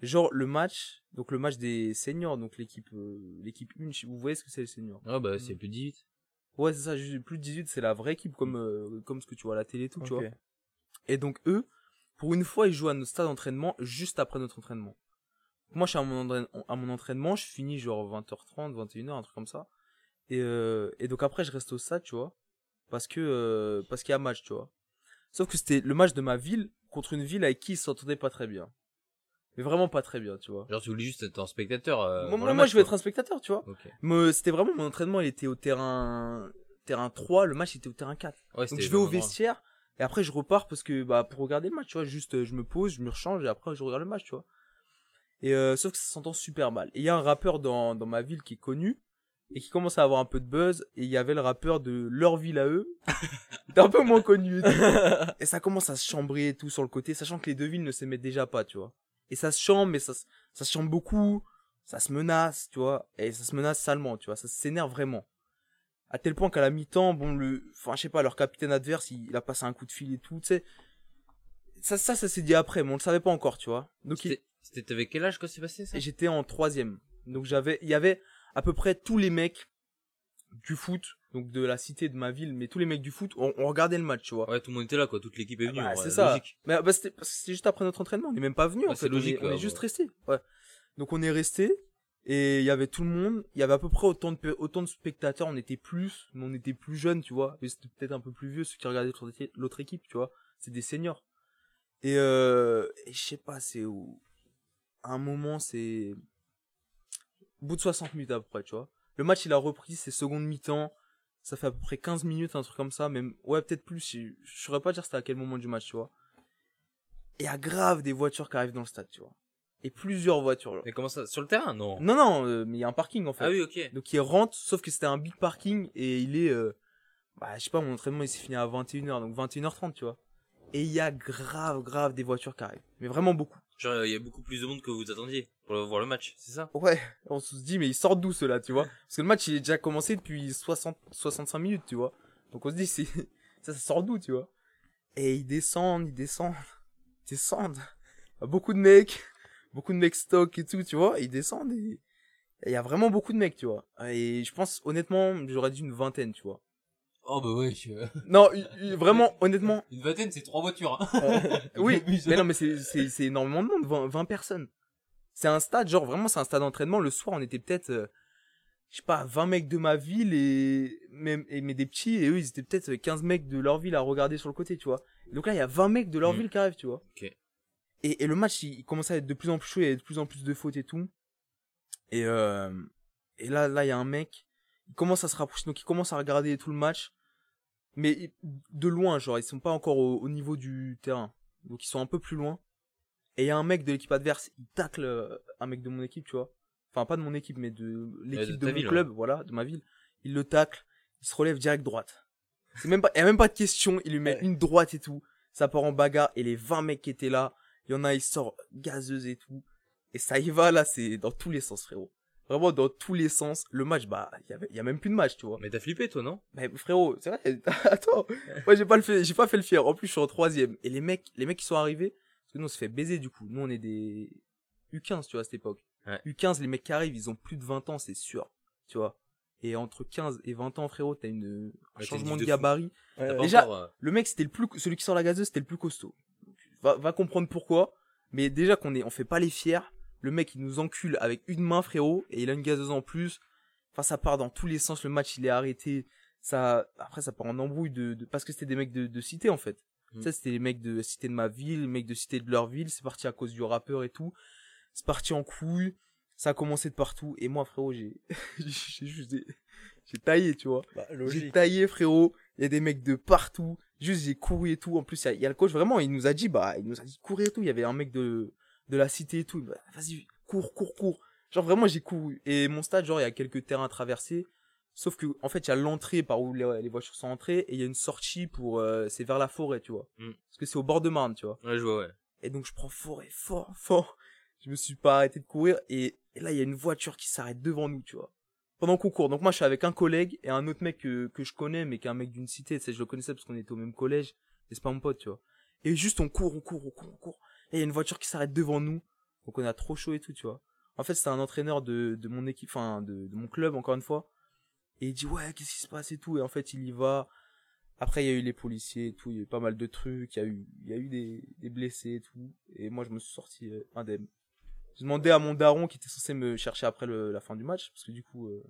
genre, le match, donc le match des seniors, donc l'équipe, euh, l'équipe 1, vous voyez ce que c'est les seniors? Ah bah c'est plus 18. Ouais, c'est ça, plus de 18, c'est la vraie équipe, comme, euh, comme ce que tu vois à la télé et tout, tu Ok. vois. Et donc eux, pour une fois, ils jouent à notre stade d'entraînement juste après notre entraînement. Moi, je suis à mon, entraîne- à mon entraînement, je finis genre 20h30, 21h, un truc comme ça. Et, euh, et donc après, je reste au stade, tu vois. Parce que euh, parce qu'il y a match, tu vois. Sauf que c'était le match de ma ville contre une ville avec qui ils s'entendaient pas très bien. Mais vraiment pas très bien, tu vois. Genre tu voulais juste être un spectateur. euh, moi, moi, match, je vais être un spectateur, tu vois. Mais c'était vraiment mon entraînement, il était au terrain terrain 3, le match était au terrain 4. Ouais, Donc je vais au vestiaire et après je repars parce que bah pour regarder le match, tu vois, juste euh, je me pose, je me rechange et après je regarde le match, tu vois. Et euh, sauf que ça s'entend super mal. Et il y a un rappeur dans dans ma ville qui est connu et qui commence à avoir un peu de buzz et il y avait le rappeur de leur ville à eux. Était un peu moins connu et, ça commence à se chambrer et tout sur le côté, sachant que les deux villes ne s'aimaient déjà pas, tu vois. Et ça se chambre mais ça ça se chambre beaucoup, ça se menace, tu vois, et ça se menace salement, tu vois, ça s'énerve vraiment à tel point qu'à la mi-temps, bon, le, enfin, je sais pas, leur capitaine adverse, il, il a passé un coup de fil et tout, tu sais. Ça, ça, ça s'est dit après, mais on le savait pas encore, tu vois. Donc, il- C'était avec quel âge que c'est passé ça? J'étais en troisième. Donc, j'avais, il y avait à peu près tous les mecs du foot, donc de la cité de ma ville, mais tous les mecs du foot, on, on regardait le match, tu vois. Ouais, tout le monde était là quoi, toute l'équipe est Ah venue. bah, c'est ça. logique. Mais bah, c'était juste après notre entraînement, on n'est même pas venu en fait, c'est logique, on est, on est ouais, juste ouais. resté. Ouais. Donc on est resté et il y avait tout le monde, il y avait à peu près autant de spectateurs, on était plus, mais on était plus jeunes, tu vois, mais c'était peut-être un peu plus vieux ceux qui regardaient l'autre équipe- tu vois. C'est des seniors. Et, euh, et je sais pas, c'est où. À un moment, c'est. Au bout de 60 minutes à peu près, tu vois. Le match, il a repris ses secondes mi-temps. Ça fait à peu près 15 minutes, un truc comme ça. Même, ouais, peut-être plus. Je, je saurais pas dire c'était à quel moment du match, tu vois. Et il y a grave des voitures qui arrivent dans le stade, tu vois. Et plusieurs voitures, là. Mais comment ça Sur le terrain? Non. Non, non, euh, mais il y a un parking, en fait. Ah oui, ok. Donc il rentre, sauf que c'était un big parking et il est, euh, bah je sais pas, mon entraînement il s'est fini à 21h, donc 21h30, tu vois. Et il y a grave, grave des voitures qui arrivent. Mais vraiment beaucoup. Genre, il y a beaucoup plus de monde que vous attendiez pour voir le match, c'est ça? Ouais, on se dit, mais ils sortent d'où ceux-là, tu vois? Parce que le match il est déjà commencé depuis 60, 65 minutes, tu vois. Donc on se dit, c'est, ça, ça sort d'où, tu vois? Et ils descendent, ils descendent, ils descendent. Il y a beaucoup de mecs, beaucoup de mecs stock et tout, tu vois. Ils descendent et il y a vraiment beaucoup de mecs, tu vois. Et je pense, honnêtement, j'aurais dit une vingtaine, tu vois. Oh bah ouais. je- Non, vraiment, honnêtement, Une vingtaine, c'est trois voitures. hein. oui, Abuse, mais hein. non, mais c'est, énormément de monde, 20, 20 personnes. C'est un stade, genre vraiment, c'est un stade d'entraînement. Le soir, on était peut-être, euh, je sais pas, 20 mecs de ma ville et même, et, mais des petits, et eux, ils étaient peut-être 15 mecs de leur ville à regarder sur le côté, tu vois. Donc là, il y a 20 mecs de leur Mm. ville qui arrivent, tu vois. Et, et le match, il, il commençait à être de plus en plus chaud, il y avait de plus en plus de fautes et tout. Et, euh, et là, là, il y a un mec, il commence à se rapprocher, donc il commence à regarder tout le match. Mais de loin, genre, ils sont pas encore au, au niveau du terrain. Donc ils sont un peu plus loin. Et il y a un mec de l'équipe adverse, il tacle euh, un mec de mon équipe, tu vois. Enfin, pas de mon équipe, mais de l'équipe de de, mon ville, club, voilà, de ma ville. Il le tacle, il se relève direct droite. C'est même pas, il y a même pas de question, il lui met Ouais. une droite et tout. Ça part en bagarre, et les 20 mecs qui étaient là, il y en a, ils sortent gazeuse et tout. Et ça y va, là, c'est dans tous les sens, frérot. Vraiment, dans tous les sens. Le match, bah, il y a même plus de match, tu vois. Mais t'as flippé, toi, non? Mais frérot, c'est vrai, attends, moi j'ai pas le fait, j'ai pas fait le fier. En plus, je suis en troisième. Et les mecs, les mecs qui sont arrivés, parce que nous on se fait baiser du coup. Nous on est des U15, tu vois, à cette époque. Ouais. U15, les mecs qui arrivent, ils ont plus de 20 ans, c'est sûr, tu vois. Et entre 15 et 20 ans, frérot, t'as une, un Ouais, changement de, gabarit. Ouais, Déjà- encore, euh, Le mec, c'était le plus, celui qui sort la gazeuse, c'était le plus costaud. Va, va comprendre pourquoi. Mais déjà qu'on est, on fait pas les fiers. Le mec, il nous encule avec une main, frérot, et il a une gazeuse en plus. Enfin, ça part dans tous les sens. Le match, il est arrêté. Ça, après, ça part en embrouille de, de- parce que c'était des mecs de, de cité, en fait. Mm. Ça, c'était les mecs de cité de ma ville, les mecs de cité de leur ville. C'est parti à cause du rappeur et tout. C'est parti en couille. Ça a commencé de partout. Et moi, frérot, j'ai, j'ai juste, j'ai taillé, tu vois. Bah, J'ai taillé, frérot. Il y a des mecs de partout. Juste, j'ai couru et tout. En plus, il y, a- il y a le coach, vraiment, il nous a dit, bah, il nous a dit courir et tout. Il y avait un mec de, de la cité et tout. Vas-y, cours, cours, cours. Genre, vraiment, j'ai couru. Et mon stade, genre, il y a quelques terrains à traverser. Sauf que, en fait, il y a l'entrée par où les, les voitures sont entrées. Et il y a une sortie pour, euh, c'est vers la forêt, tu vois. Mm. Parce que c'est au bord de Marne, tu vois. Ouais, je vois, ouais. Et donc, je prends forêt fort, fort. Je me suis pas arrêté de courir. Et, et là, il y a une voiture qui s'arrête devant nous, tu vois. Pendant qu'on court. Donc, moi, je suis avec un collègue et un autre mec que, je connais, mais qui est un mec d'une cité. Tu sais, je le connaissais parce qu'on était au même collège. Et c'est pas mon pote, tu vois. Et juste, on court, on court, on court, on court. Et il y a une voiture qui s'arrête devant nous. Donc, on a trop chaud et tout, tu vois. En fait, c'était un entraîneur de, mon équipe, enfin, de, de mon club, encore une fois. Et il dit, ouais, qu'est-ce qui se passe et tout. Et en fait, il y va. Après, il y a eu les policiers et tout, il y a eu pas mal de trucs, il y a eu, il y a eu des, des blessés et tout. Et moi, je me suis sorti euh, indemne. J'ai demandé à mon daron qui était censé me chercher après le, la fin du match, parce que du coup, euh,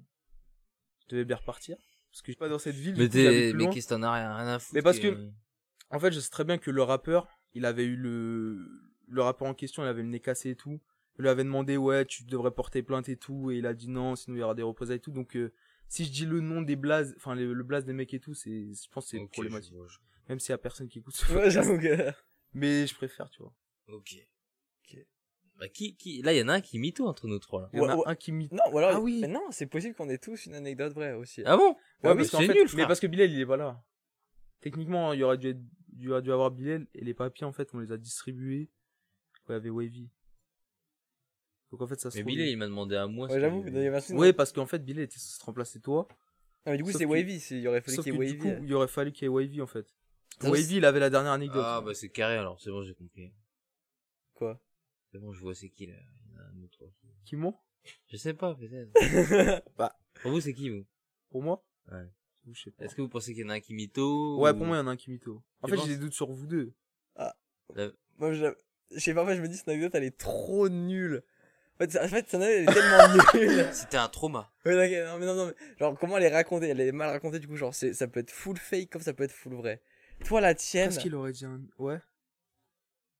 je devais bien repartir. Parce que je suis pas dans cette ville, Mais t'es, mais qu'est-ce que t'en as rien, rien à foutre Mais parce que- que- En fait, je sais très bien que le rappeur, il avait eu le, le rappeur en question, il avait le nez cassé et tout. Je lui avais demandé, ouais, tu devrais porter plainte et tout, et il a dit non, sinon il y aura des représailles et tout. Donc, euh, si je dis le nom des blazes, enfin, le, le blaze des mecs et tout, c'est, je pense que c'est Ok, problématique. je je- Même s'il y a personne qui écoute ce Ouais. Mais je préfère, tu vois. Ok. Bah, qui, qui, là, il y en a un qui mytho entre nous trois, là. Il y en a Ouais, ouais. un qui m'y... Non, ou alors. Ah oui. Mais non, c'est possible qu'on ait tous une anecdote vraie aussi. Ah bon? Ouais, Ouais, mais c'est fait- nul, Mais frère. parce que Bilal, il est pas là. Techniquement, il y aurait dû, être, il y aurait dû avoir Bilal, et les papiers, en fait, on les a distribués il y avait Wavy. Donc en fait, ça se Mais Billy, il m'a demandé à moi. Ouais, j'avoue, il y avait un truc- Oui, parce qu'en fait, Bilal était censé remplacer toi. Ah, mais du coup, c'est que- Wavy. Il aurait fallu qu'il que y ait du Wavy. coup, il aurait fallu qu'il y ait Wavy, en fait. Wavy, il avait la dernière anecdote. Ah, bah, c'est carré, alors. C'est bon, j'ai compris. Quoi? C'est bon, je vois c'est qui, là. Il y en a un autre. Qui ment Je sais pas, peut-être. Bah. Pour vous, c'est qui, vous? Pour moi? Ouais. Je sais pas. Est-ce que vous pensez qu'il y en a un qui mytho? Ouais, ou- pour moi, il y en a un qui mytho. En Tu fait, j'ai des doutes sur vous deux. Moi, je, je sais pas, en fait, je me dis, cette anecdote, elle est trop nulle. En fait, en fait, cette anecdote, elle est tellement nulle. C'était un trauma. Ouais, non, mais non, non, mais genre, comment elle est racontée? Elle est mal racontée, du coup, genre, c'est- ça peut être full fake comme ça peut être full vrai. Toi, la tienne. Qu'est-ce qu'il aurait dit un... Ouais.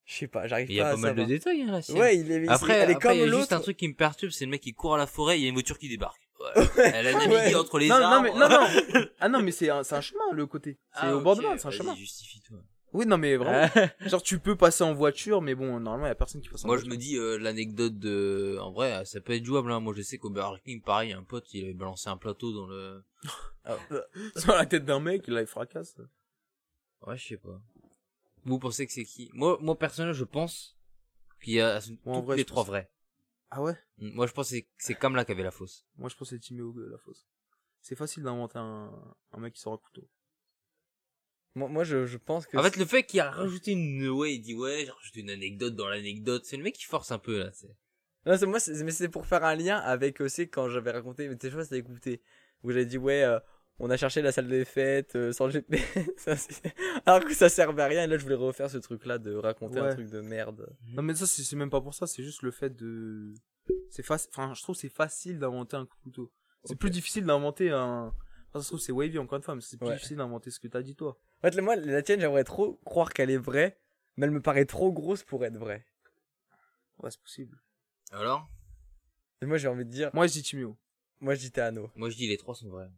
Je sais pas, j'arrive Il y pas a à pas mal de détails, hein, la. Ouais, il est. Après, elle est après, il y a juste un truc qui me perturbe, c'est le mec qui court à la forêt, il y a une voiture qui débarque. Ouais. Elle a navigué Ouais. entre les non, non, arbres. mais, non, non. Ah non, mais c'est un, c'est un chemin, le côté. C'est Ah, au bord de mer, c'est un chemin. justifie-toi. Oui, non, mais vraiment. Genre, tu peux passer en voiture, mais bon, normalement, il y a personne qui passe en Moi, je voiture. me dis, euh, l'anecdote de, en vrai, ça peut être jouable, hein. Moi, je sais qu'au Burger King, pareil, un pote, il avait balancé un plateau dans le, Sur la tête d'un mec, là, il fracasse. ouais, je sais pas. Vous pensez que c'est qui? Moi, moi, personnellement, je pense qu'il y a Moi, en toutes vrai, les je trois pense- vrais. Ah ouais? Mm, Moi, je pense que c'est- c'est Kamla qui avait la fausse. Moi, je pense que c'est Timéo de la fosse. C'est facile d'inventer un, un mec qui sort un couteau. Moi, moi, je, je pense que. En fait, le fait qu'il a rajouté une, ouais, il dit, ouais, j'ai rajouté une anecdote dans l'anecdote. C'est le mec qui force un peu, là. c'est- Non, c'est moi, c'est- mais c'est pour faire un lien avec aussi quand j'avais raconté, mais t'es chose à écouter, où j'avais dit ouais, euh, on a cherché la salle des fêtes euh, sans le GPS, alors que ça servait à rien. Et là, je voulais refaire ce truc-là de raconter un truc de merde. Non, mais ça, c'est même pas pour ça, c'est juste le fait de. C'est facile. Enfin, je trouve c'est facile d'inventer un couteau. C'est plus difficile d'inventer un. Enfin, ça se trouve, c'est wavy encore une fois, mais c'est plus Ouais. difficile d'inventer ce que t'as dit toi. En fait, moi, la tienne, j'aimerais trop croire qu'elle est vraie, mais elle me paraît trop grosse pour être vraie. Ouais, c'est possible. Alors? Et moi, j'ai envie de dire, Moi, je dis Timéo. moi, je dis Théano. Moi, je dis les trois sont vrais.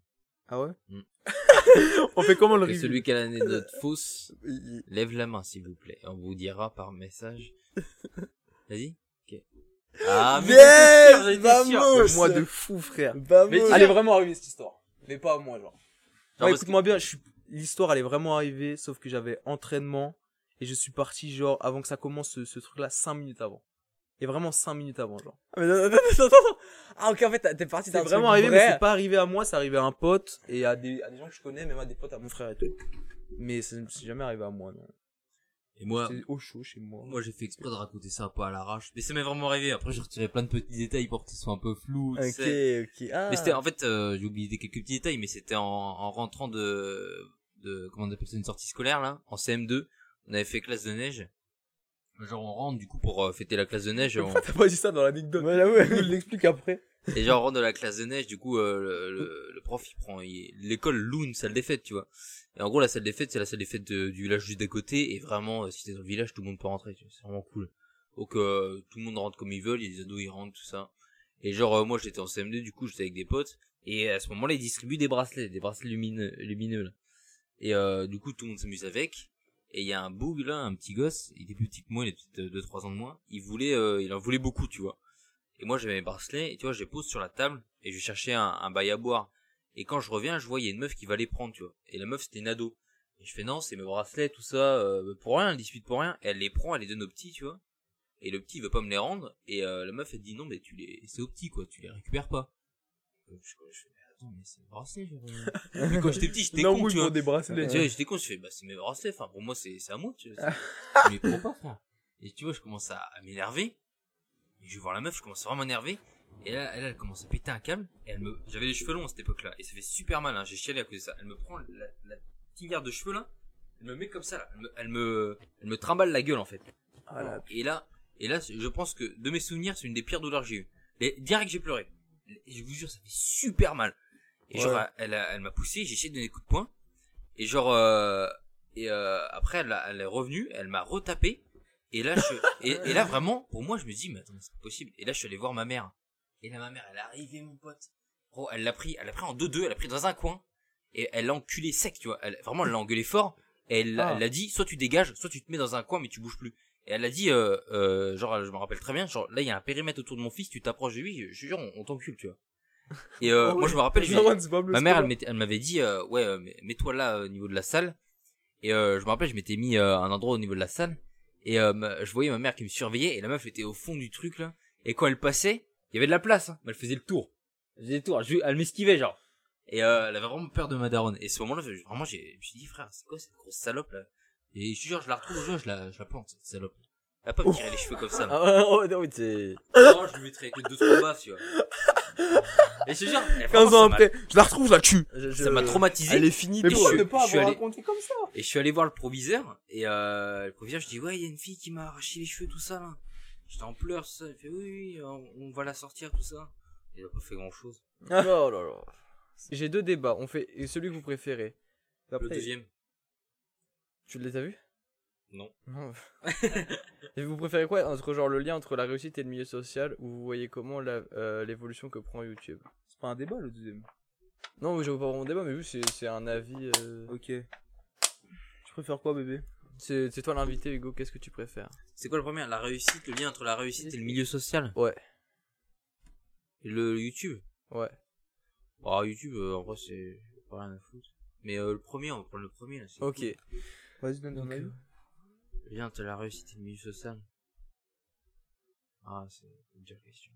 Ah ouais Mm. On fait comment le Et review celui qui a l'anecdote fausse, lève la main, s'il vous plaît. On vous dira par message. Vas-y. Ok. Ah, mais Yes. Vamos Moi de fou, frère. Vamos Mais Elle est vraiment arrivée cette histoire. Mais pas à moi, genre. Non, Ouais, écoute-moi bien, je suis... l'histoire elle est vraiment arrivée, sauf que j'avais entraînement et je suis parti genre avant que ça commence ce, ce truc-là 5 minutes avant. Et vraiment 5 minutes avant, genre. Ah, mais attends, attends, attends, attends. Ah, ok, en fait, t'es parti C'est d'un vraiment truc arrivé, vrai. mais c'est pas arrivé à moi, c'est arrivé à un pote et à des, à des gens que je connais, même à des potes à mon frère et tout. Mais c'est c'est jamais arrivé à moi, non. Et moi, C'est au chaud chez moi. moi, j'ai fait exprès de raconter ça un peu à l'arrache. Mais ça m'est vraiment arrivé. Après, j'ai retiré plein de petits détails pour que ce soit un peu flou. tu sais. Ok, ok. Ah. Mais c'était, en fait, euh, j'ai oublié quelques petits détails, mais c'était en, en rentrant de, de, comment on appelle ça, une sortie scolaire, là, en CM2. On avait fait classe de neige. Genre, on rentre, du coup, pour euh, fêter la classe de neige. on- t'as pas dit ça dans l'anecdote Ouais, j'avoue. Il nous l'explique après. Et genre, on rentre de la classe de neige, du coup, euh, le, le, le prof, il prend, il- l'école loue une salle des fêtes, tu vois. Et en gros, la salle des fêtes, c'est la salle des fêtes de- du village juste d'à côté, et vraiment, euh, si t'es dans le village, tout le monde peut rentrer, tu vois, c'est vraiment cool. Donc, euh, tout le monde rentre comme ils veulent, il y a des ados, ils rentrent, tout ça. Et genre, euh, moi, j'étais en CM2, du coup, j'étais avec des potes, et à ce moment-là, ils distribuent des bracelets, des bracelets lumineux, lumineux, là. Et euh, du coup, tout le monde s'amuse avec. Et il y a un boug, là, un petit gosse, il est plus petit que moi, il est peut-être 2-3 ans de moins, il voulait, euh, il en voulait beaucoup, tu vois. Et moi j'avais mes bracelets, et tu vois, je les pose sur la table, et je cherchais un, un bail à boire. Et quand je reviens, je vois, il y a une meuf qui va les prendre, tu vois. Et la meuf, c'était une ado. Et je fais, non, c'est mes bracelets, tout ça, euh, pour rien, elle dispute pour rien. Elle les prend, elle les donne au petit, tu vois. Et le petit, il veut pas me les rendre, et euh, la meuf, elle dit, non, mais tu les, c'est au petit, quoi, tu les récupères pas. Fais, mais attends, mais c'est mes bracelets, genre. euh. Mais quand j'étais petit, j'étais con, tu vois. des bracelets. Tu vois, j'étais con, je fais, bah, c'est mes bracelets, enfin, pour moi, c'est, c'est à moi, tu vois. mais pourquoi frère? Et tu vois, je commence à, à m'énerver. Et je vais voir la meuf, je commence à vraiment m'énerver. Et là, elle, elle commence à péter un câble. Et elle me, j'avais les cheveux longs à cette époque-là. Et ça fait super mal, hein. J'ai chialé à cause de ça. Elle me prend la, la tinière de cheveux, là. Elle me met comme ça, là. Elle me, elle me, elle me trimballe la gueule, en fait. Ah là, Et là, et là, je pense que de mes souvenirs, c'est une des pires douleurs que j'ai eues. Et direct, j'ai pleuré. Et je vous jure, ça fait super mal. Et genre, elle, elle m'a poussé, j'ai essayé de donner des coups de poing. Et genre, euh, et euh, après, elle, est revenue, elle m'a retapé. Et là, je, et, et là, vraiment, pour moi, je me dis, mais attends, c'est pas possible. Et là, je suis allé voir ma mère. Et là, ma mère, elle est arrivée, mon pote. Gros, elle l'a pris, elle l'a pris en deux-deux, elle l'a pris dans un coin. Et elle l'a enculé sec, tu vois. Elle, vraiment, elle l'a engueulé fort. Et elle, Ah. elle a dit, soit tu dégages, soit tu te mets dans un coin, mais tu bouges plus. Et elle a dit, euh, euh, genre, je me rappelle très bien, genre, là, il y a un périmètre autour de mon fils, tu t'approches de lui, je te jure, on, on t'encule, tu vois. Et euh, Oh moi, je me rappelle, je ma mère, elle, m'avait dit, euh, ouais, euh, mets-toi là, euh, au niveau de la salle. Et euh, je me rappelle, je m'étais mis euh, un endroit au niveau de la salle. Et euh, je voyais ma mère qui me surveillait, et la meuf était au fond du truc, là. Et quand elle passait, il y avait de la place, hein, mais elle faisait le tour. Elle faisait le tour, je- elle m'esquivait, genre. Et euh, elle avait vraiment peur de ma daronne. Et ce moment-là, vraiment, j'ai, je me suis dit, frère, c'est quoi cette grosse salope, là? Et je te jure, je la retrouve, je, je la, je la plante, cette salope. Elle va pas me tirer les cheveux comme ça, là. Oh, non, mais c'est. Non, je lui mettrais que deux trois baffes, tu vois. Et je te jure, et 15 vraiment, ans ça m'a- après, je la retrouve, je la tue. je- je- ça m'a traumatisé. Elle est finie Mais Et pourquoi je- ne pas je suis avoir allé- raconté comme ça Et je suis allé voir le proviseur, et euh, le proviseur, je dis, ouais, il y a une fille qui m'a arraché les cheveux, tout ça, là. J'étais en pleurs, tout ça. Il fait, oui, oui, on, on va la sortir, tout ça. Il a pas fait grand chose. Oh là là. J'ai deux débats. On fait celui que vous préférez. Le Après, deuxième. tu les as vus Non. Et vous préférez quoi entre genre le lien entre la réussite et le milieu social ou vous voyez comment euh, l'évolution que prend YouTube? C'est pas un débat le deuxième. Non, je veux pas vraiment débat, mais vu c'est c'est un avis. euh, Ok. Tu préfères quoi, bébé? C'est c'est toi l'invité, Hugo. Qu'est-ce que tu préfères? C'est quoi le premier? La réussite, le lien entre la réussite et le milieu social? Ouais, Et le YouTube? Ouais. Bah, YouTube, euh, en vrai, c'est pas rien à foutre. Mais euh, le premier, on va prendre le premier, là. Ok. cool. Vas-y, donne ton avis. Entre la réussite le milieu social. Ah, c'est une dure question.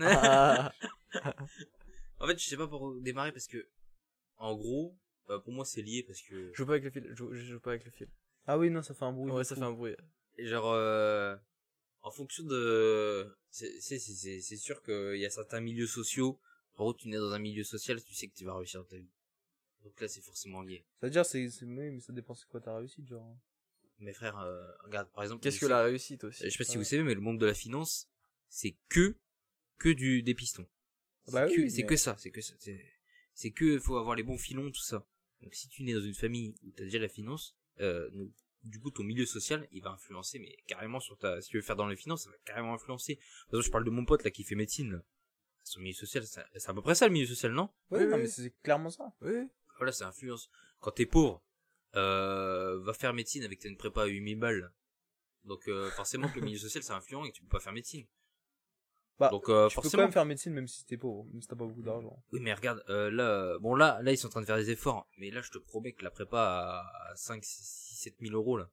Ah, En fait, je sais pas pour démarrer parce que, en gros, euh, pour moi, c'est lié parce que, je joue pas avec le fil. Je joue, je joue pas avec le fil. Ah oui, non, ça fait un bruit. Ouais, ça fait un bruit. genre, euh, en fonction de, c'est, c'est, c'est, c'est- c'est sûr qu'il y a certains milieux sociaux. En gros, tu nais dans un milieu social, tu sais que tu vas réussir dans ta vie. Donc là, c'est forcément lié. C'est-à-dire, c'est, mais ça dépend c'est quoi ta réussite, genre. Mes frères, euh, regarde, par exemple. Qu'est-ce que la réussite aussi Je sais pas si Ouais. vous savez, mais le monde de la finance, c'est que, que du, des pistons. C'est Bah que, oui, c'est mais- que ça, c'est que ça. C'est, c'est que, faut avoir les bons filons, tout ça. Donc si tu nais dans une famille où t'as déjà la finance, euh, donc, du coup, ton milieu social, il va influencer, mais carrément sur ta, si tu veux faire dans les finances, ça va carrément influencer. Par exemple, je parle de mon pote, là, qui fait médecine, là. Son milieu social, c'est c'est à peu près ça, le milieu social, non? Ouais, Oui, non, oui. mais c'est clairement ça. Oui. Voilà, ça influence. Quand t'es pauvre, va faire médecine avec une prépa à 8000 balles. Donc, euh, forcément que le milieu social, c'est influent et que tu peux pas faire médecine. Bah, Donc, euh, tu peux quand forcément. même faire médecine même si t'es pauvre, même si t'as pas beaucoup d'argent. Oui, mais regarde, euh, là, euh, bon, là, là, ils sont en train de faire des efforts. Mais là, je te promets que la prépa à 5, 6, 7 000 euros, là,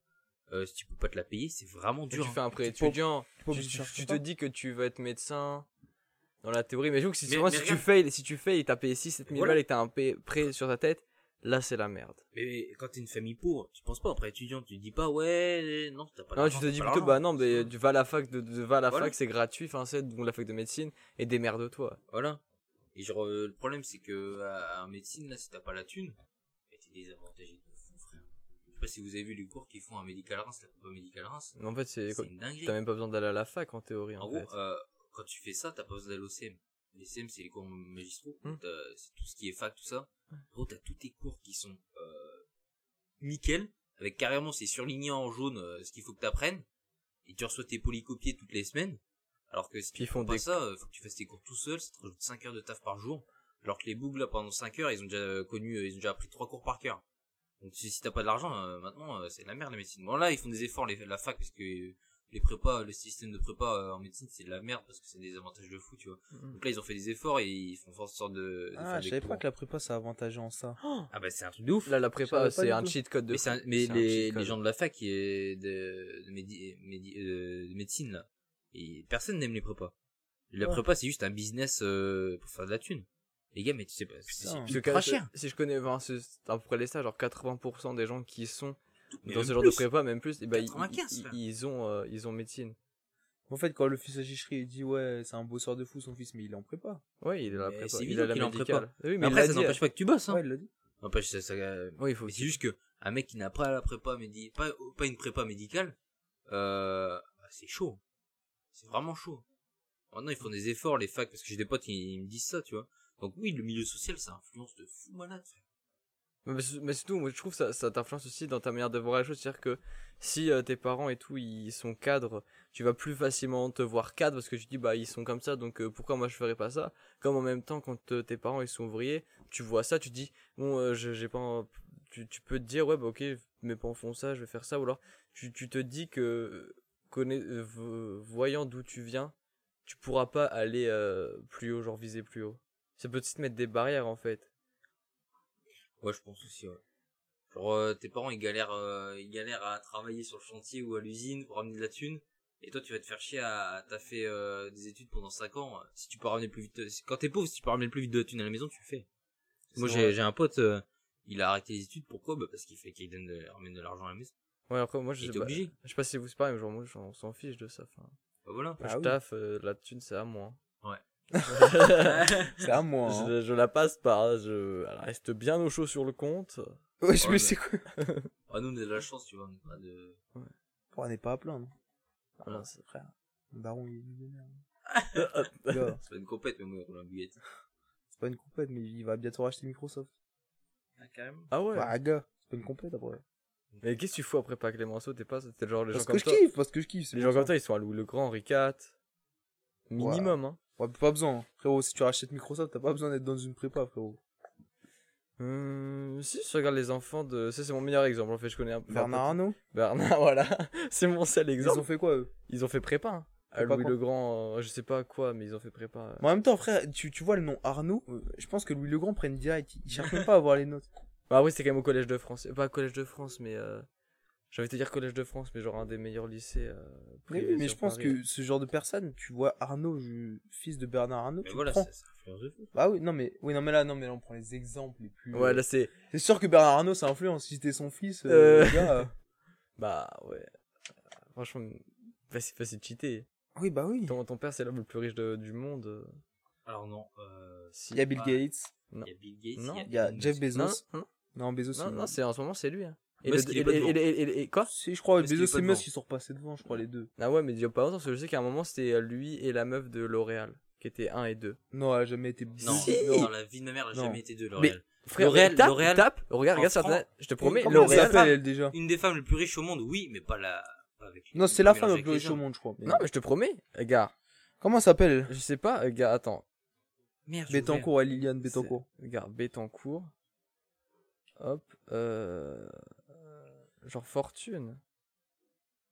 euh, si tu peux pas te la payer, c'est vraiment Tu dur. hein. fais un prêt Tu peux- étudiant. Tu, peux Tu, tu- tu te dis que tu vas être médecin dans la théorie, mais je trouve que si, Mais- souvent, mais si tu failles, si tu fais et t'as payé 6 7 000 Voilà. balles et t'as un prêt sur ta tête, là c'est la merde. Mais quand t'es une famille pauvre, tu penses pas après étudiant, tu dis pas, ouais, non, t'as pas Non, tu te dis pas plutôt, bah non, mais tu vas à la fac, de, à la Voilà. fac, c'est gratuit, enfin c'est donc la fac de médecine, et démerde-toi. Voilà. Et genre, euh, le problème, c'est que, à, en médecine, là, si t'as pas la thune, t'es désavantagé de fou, frère. Je sais pas si vous avez vu les cours qu'ils font à Médical Reims, la prépa Médical Reims. Mais en fait, c'est C'est une dinguerie. t'as même pas besoin d'aller à la fac en théorie, en, En fait. gros, euh, quand tu fais ça, t'as pas besoin d'aller au CM. Les CM, c'est les cours magistraux. T'as- C'est tout ce qui est fac, tout ça. Gros, t'as tous tes cours qui sont euh, nickel, avec carrément, c'est surligné en jaune euh, ce qu'il faut que t'apprennes. Et tu reçois tes polycopiés toutes les semaines. Alors que si tu ils font pas des- ça, euh, faut que tu fasses tes cours tout seul, ça te rajoute 5 heures de taf par jour. Alors que les bougs, là, pendant 5 heures, ils ont déjà connu, euh, ils ont déjà appris 3 cours par cœur. Donc si, si t'as pas de l'argent, euh, maintenant, c'est de la merde la médecine. Bon là, ils font des efforts, les, la fac, parce que les prépas, le système de prépa euh, en médecine, c'est de la merde, parce que c'est des avantages de fou, tu vois. Mhm. Donc là, ils ont fait des efforts et ils font en sorte de, de Ah, je savais pas que la prépa ça avantagé en ça. Ah bah c'est un truc de ouf. Là, la prépa, pas c'est un cheat code de mais c'est un- mais C'est les, cheat code. les gens de la fac qui est de, de, médi- médi- euh, de médecine là, et personne n'aime les prépas. La Ouais. prépa c'est juste un business euh, pour faire de la thune. Les gars, mais tu sais pas, c'est c'est quand- cher. Si je connais, enfin, c'est à peu près les stats, genre 80% des gens qui sont dans ce genre de prépa, même plus, et bah, ils, 95, ils- frère. ils ont, euh, ils ont médecine. En fait, quand le fils à Chicherie il dit ouais, c'est un bosseur de fou son fils, mais il est en prépa. Ouais, il est la prépa. c'est il évident a la en médicale. prépa. Oui, mais, Mais il après, ça n'empêche pas que tu bosses. Hein. Ouais, il l'a dit. N'empêche, ça, ça, euh, Oui, il faut c'est juste que un mec qui n'a pas la prépa médi pas, pas une prépa médicale, euh, bah, c'est chaud. C'est vraiment chaud. Maintenant, ils font des efforts, les facs, parce que j'ai des potes, ils me disent ça, tu vois. Donc oui, le milieu social, ça influence de fou malade. frère. Mais, surtout, je trouve ça, ça t'influence aussi dans ta manière de voir les choses. C'est-à-dire que si euh, tes parents et tout, ils sont cadres, tu vas plus facilement te voir cadre parce que tu dis, bah, ils sont comme ça, donc euh, pourquoi moi je ferais pas ça? Comme en même temps, quand euh, tes parents ils sont ouvriers, tu vois ça, tu dis, bon, je- j'ai pas. Tu, peux te dire, ouais, bah, ok, mes parents font ça, je vais faire ça, ou alors tu, te dis que, voyant d'où tu viens, tu pourras pas aller plus haut, genre viser plus haut. Ça peut te mettre des barrières en fait. Ouais, je pense aussi, ouais. Genre, euh, tes parents, ils galèrent, euh, ils galèrent à travailler sur le chantier ou à l'usine pour ramener de la thune. Et toi, tu vas te faire chier à, t'as fait euh, des études pendant 5 ans. Si tu peux ramener plus vite, si- quand t'es pauvre, si tu peux ramener plus vite de la thune à la maison, tu le fais. Moi, j'ai, j'ai un pote, euh, il a arrêté les études. Pourquoi? Bah parce qu'il fait qu'il donne, de, ramène de l'argent à la maison. Ouais, après, moi, je sais pas. obligé. Je sais pas si vous c'est pareil, mais genre, moi, j'en- on s'en fiche de ça. Enfin, Bah voilà. moi, Ah je oui. taffe, euh, la thune, c'est à moi. Ouais. C'est à moi. Hein. je, je la passe pas, je, elle reste bien au chaud sur le compte. Ouais, je mais- me sais quoi. Ah, nous, on a de la chance, tu vois. On de... On n'est pas à plaindre. Voilà, c'est frère. Le baron, il est millionnaire. C'est pas une compète, mais moi, on a c'est pas une compète, mais il va bientôt racheter Microsoft. Ah, carrément. Ah ouais. Bah, gars, c'est pas une compète après. Mais qu'est-ce que tu fous après pas Clémenceau T'es pas, t'es genre les gens Parce comme que je toi. kiffe, parce que je kiffe. Les gens comme ça. toi, ils sont à Louis le Grand, Henri IV. Minimum, hein. Ouais, pas besoin. Frérot, si tu rachètes Microsoft, t'as pas besoin d'être dans une prépa, frérot. Hum, si je regarde les enfants de. Ça, c'est mon meilleur exemple. En fait, je connais un peu. Bernard Arnault Bernard, voilà. c'est mon seul Ils exemple. ont fait quoi, eux? Ils ont fait prépa. hein. À Louis le Grand, euh, je sais pas quoi, mais ils ont fait prépa. euh. En même temps, frère, tu, tu vois le nom Arnaud, euh, je pense que Louis le Grand prenne direct. Il cherche même pas à avoir les notes. Bah oui, c'était quand même au Collège de France. Pas Collège de France, mais. Euh... J'avais te dire Collège de France, mais genre un des meilleurs lycées. Euh, Mais, oui, mais je pense Paris. que ce genre de personne, tu vois Arnaud, je- fils de Bernard Arnaud, Mais tu voilà, prends. c'est c'est influence de fou. Bah oui, non mais, oui, non mais là, non mais là, on prend les exemples les plus. Ouais, euh, là c'est. C'est sûr que Bernard Arnault, ça influence. Si c'était son fils, euh, Euh. le gars, euh, Bah ouais. Euh, Franchement, facile, facile de cheater. Oui, bah oui. Ton, ton père, c'est l'homme le plus riche de- du monde. euh, Alors non, euh, Si. Il y a Bill Ah. Gates, il y a Bill Gates, Non. il y a Jeff. Bezos. Non, non, Non, Bezos, non, c'est en ce moment, c'est lui. Hein. Et, Musk, le- et- et- et- et- et- et- quoi? Si, je crois, Bezos et Musk, ils sont repassés devant, je crois, les deux. Ah ouais, mais il y a pas longtemps, parce que je sais qu'à un moment, c'était euh, lui et la meuf de L'Oréal, qui étaient 1 et 2. Non, elle a jamais été. Non, Si. dans la vie de ma mère, elle a Non. jamais été deux, Mais- L'Oréal. Frère, L'Oréal- tape, L'Oréal- tape, regarde, regarde sur France- internet, je te promets, L'Oréal. s'appelle, elle, déjà? Une des femmes les plus riches au monde, oui, mais pas la. avec- Non, c'est la femme la plus les riche au monde, je crois. Non, mais je te promets, gars, Comment elle s'appelle je sais pas, gars, attends. Merde, ouais, Liliane Bettencourt. C'est- Regarde, Bettencourt. Hop, euh... Genre fortune.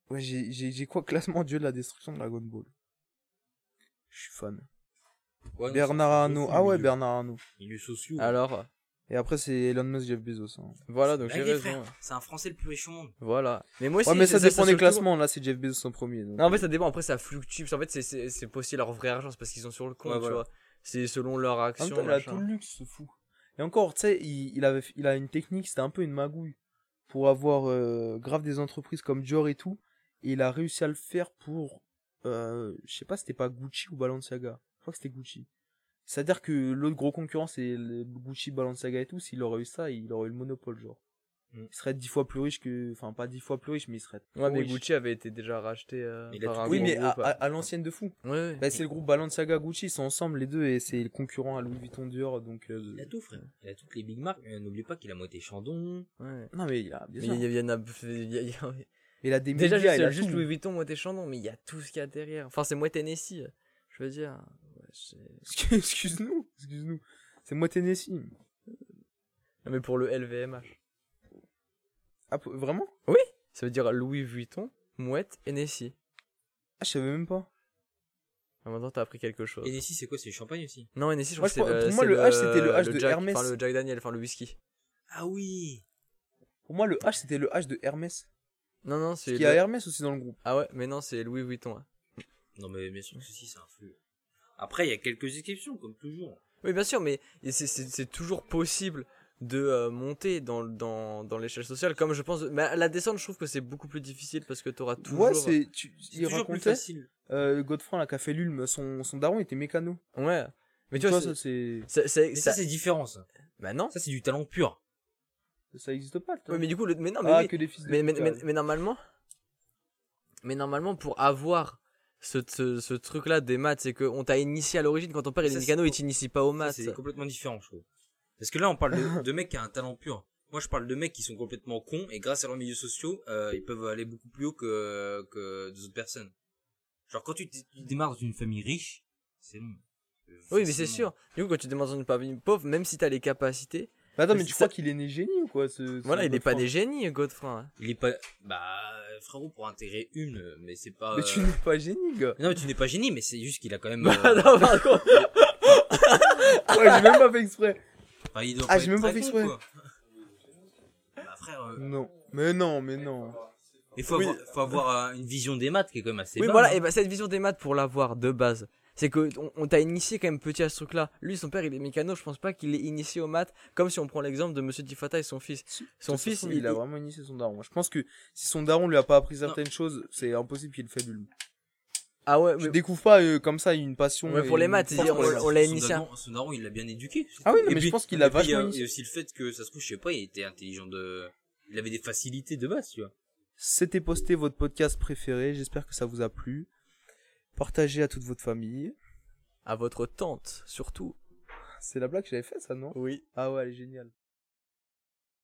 Ouais, j'ai- quoi Classement Dieu de la destruction de Dragon Ball? Je suis fan. Ouais, non, Bernard Arnault. Ah ouais, Bernard Arnault. Milieu sociaux. Alors, Et après, c'est Elon Musk, Jeff Bezos. hein. voilà, donc Bah, j'ai raison. C'est un Français le plus riche au monde. Voilà. Mais moi aussi, Ouais, mais ça dépend des classements. Là, c'est Jeff Bezos en premier. donc. Non, en fait, ça dépend. Après, ça fluctue. Parce qu'en fait, c'est- c'est c'est pas aussi leur vrai argent. C'est parce qu'ils sont sur le compte, Ouais, tu voilà. vois. C'est selon leur En action. même temps, il a machin. tout le luxe, ce fou. Et encore, tu sais, il, il avait, il a une technique, c'était un peu une magouille pour avoir euh, grave des entreprises comme Dior et tout. Et il a réussi à le faire pour, euh, je sais pas, c'était pas Gucci ou Balenciaga. Je crois que c'était Gucci. C'est-à-dire que l'autre gros concurrent, c'est Gucci, Balenciaga et tout. S'il aurait eu ça, il aurait eu le monopole, genre. Mm. Il serait dix fois plus riche que, enfin, pas dix fois plus riche, mais il serait. Ouais, mais riche. Gucci avait été déjà racheté euh, Il a par tout- un Oui, mais à, groupe. à- à l'ancienne de fou. Ouais, ouais. Bah, c'est le groupe Balenciaga Gucci, ils sont ensemble les deux et c'est le concurrent à Louis Vuitton Dior, donc. euh, Il a tout, frère. Il a toutes les big marques. Euh, N'oublie pas qu'il a moitié Chandon. ouais. Non mais il a bien Mais sûr. il y, a- il y en a. il y a- il y a- Il a des Déjà, médias, juste, il a juste tout. Louis Vuitton, moi, t'es Chandon, mais il y a tout ce qu'il y a derrière. Enfin, c'est moi, Tennessee. Je veux dire. Ouais, Excuse-nous, excuse-nous. C'est moi Tennessee. Non, mais pour le LVMH. Ah, vraiment? Ça veut dire Louis Vuitton, Mouette, Hennessy. Ah, je savais même pas. Ah, maintenant, t'as appris quelque chose. Et ici, c'est quoi? C'est du champagne aussi? Non, Hennessy, je Moi, crois que je c'est le- pour moi, le H, c'était le H de Jack, Hermès. Enfin, le Jack Daniel, enfin, le whisky. Ah oui Pour moi, le H, c'était le H de Hermès. Non, non, Parce c'est. qu'il y a Hermès aussi dans le groupe. Ah ouais, mais non, c'est Louis Vuitton. ouais. Non, mais bien sûr que si, c'est influe. Après, il y a quelques exceptions, comme toujours. Oui, bien sûr, mais c'est toujours possible de euh, monter dans, dans, dans l'échelle sociale. Comme je pense. Mais à la descente, je trouve que c'est beaucoup plus difficile parce que t'auras toujours. Ouais, c'est. Tu... C'est Il toujours plus racontait. facile. Euh, Godefroy, là, qui a fait l'ulme, son, son daron était mécano. Ouais. Mais tu vois, vois, c'est- ça, c'est. ça- ça, c'est différent, ça. Bah non. Ça, c'est du talent pur. Ça existe pas, toi. Ouais, mais du coup, le... mais non, mais ah, oui. que des fils de Mais, mais, pute, mais, là. mais normalement, mais normalement, pour avoir ce, ce, ce truc-là des maths, c'est qu'on t'a initié à l'origine. Quand ton père il est mécano, il t'initie pas aux maths. c'est complètement différent, je trouve. Parce que là, on parle de, de mecs qui ont un talent pur. Moi, je parle de mecs qui sont complètement cons et grâce à leurs milieux sociaux, euh, ils peuvent aller beaucoup plus haut que, que des autres personnes. Genre, quand tu, démarres dans une famille riche, c'est bon. Oui, mais c'est sûr. Du coup, quand tu démarres dans une famille pauvre, même si t'as les capacités, Mais attends, Mais tu ça- crois qu'il est né génie ou quoi ce, ce voilà, il est pas des génies, Godefroy. Il est pas, bah, frérot, pour intégrer une, mais c'est pas. Mais tu n'es pas génie, gars. Non, mais tu n'es pas génie, mais c'est juste qu'il a quand même. Bah, euh, non, par contre. Ouais, j'ai même pas fait exprès. Enfin, il doit Ah, j'ai même pas fait exprès. quoi. Bah, frère, euh, Non. Mais non, mais non. il faut Oui. avoir, faut avoir euh, une vision des maths qui est quand même assez Oui, voilà, hein. et bah cette vision des maths pour l'avoir de base, c'est que on, on t'a initié quand même petit à ce truc-là. Lui, son père, il est mécano, je pense pas qu'il est initié aux maths, comme si on prend l'exemple de Monsieur Tifata et son fils. Son De fils, façon, il, il a vraiment initié son daron. Je pense que si son daron lui a pas appris certaines choses, c'est impossible qu'il fait l'ulme. Ah ouais, Je mais... découvre pas euh, comme ça une passion. Ouais, pour les maths, on- l'a initié. Son daron, il l'a bien éduqué. Ah oui, non, mais je pense qu'il a et puis, il y a- vachement Il y initié. a aussi le fait que, ça se trouve, je sais pas, il était intelligent de. Il avait des facilités de base, tu vois. C'était posté votre podcast préféré. J'espère que ça vous a plu. Partagez à toute votre famille. à votre tante, surtout. C'est la blague que j'avais faite, ça, non? Oui. Ah ouais, elle est géniale.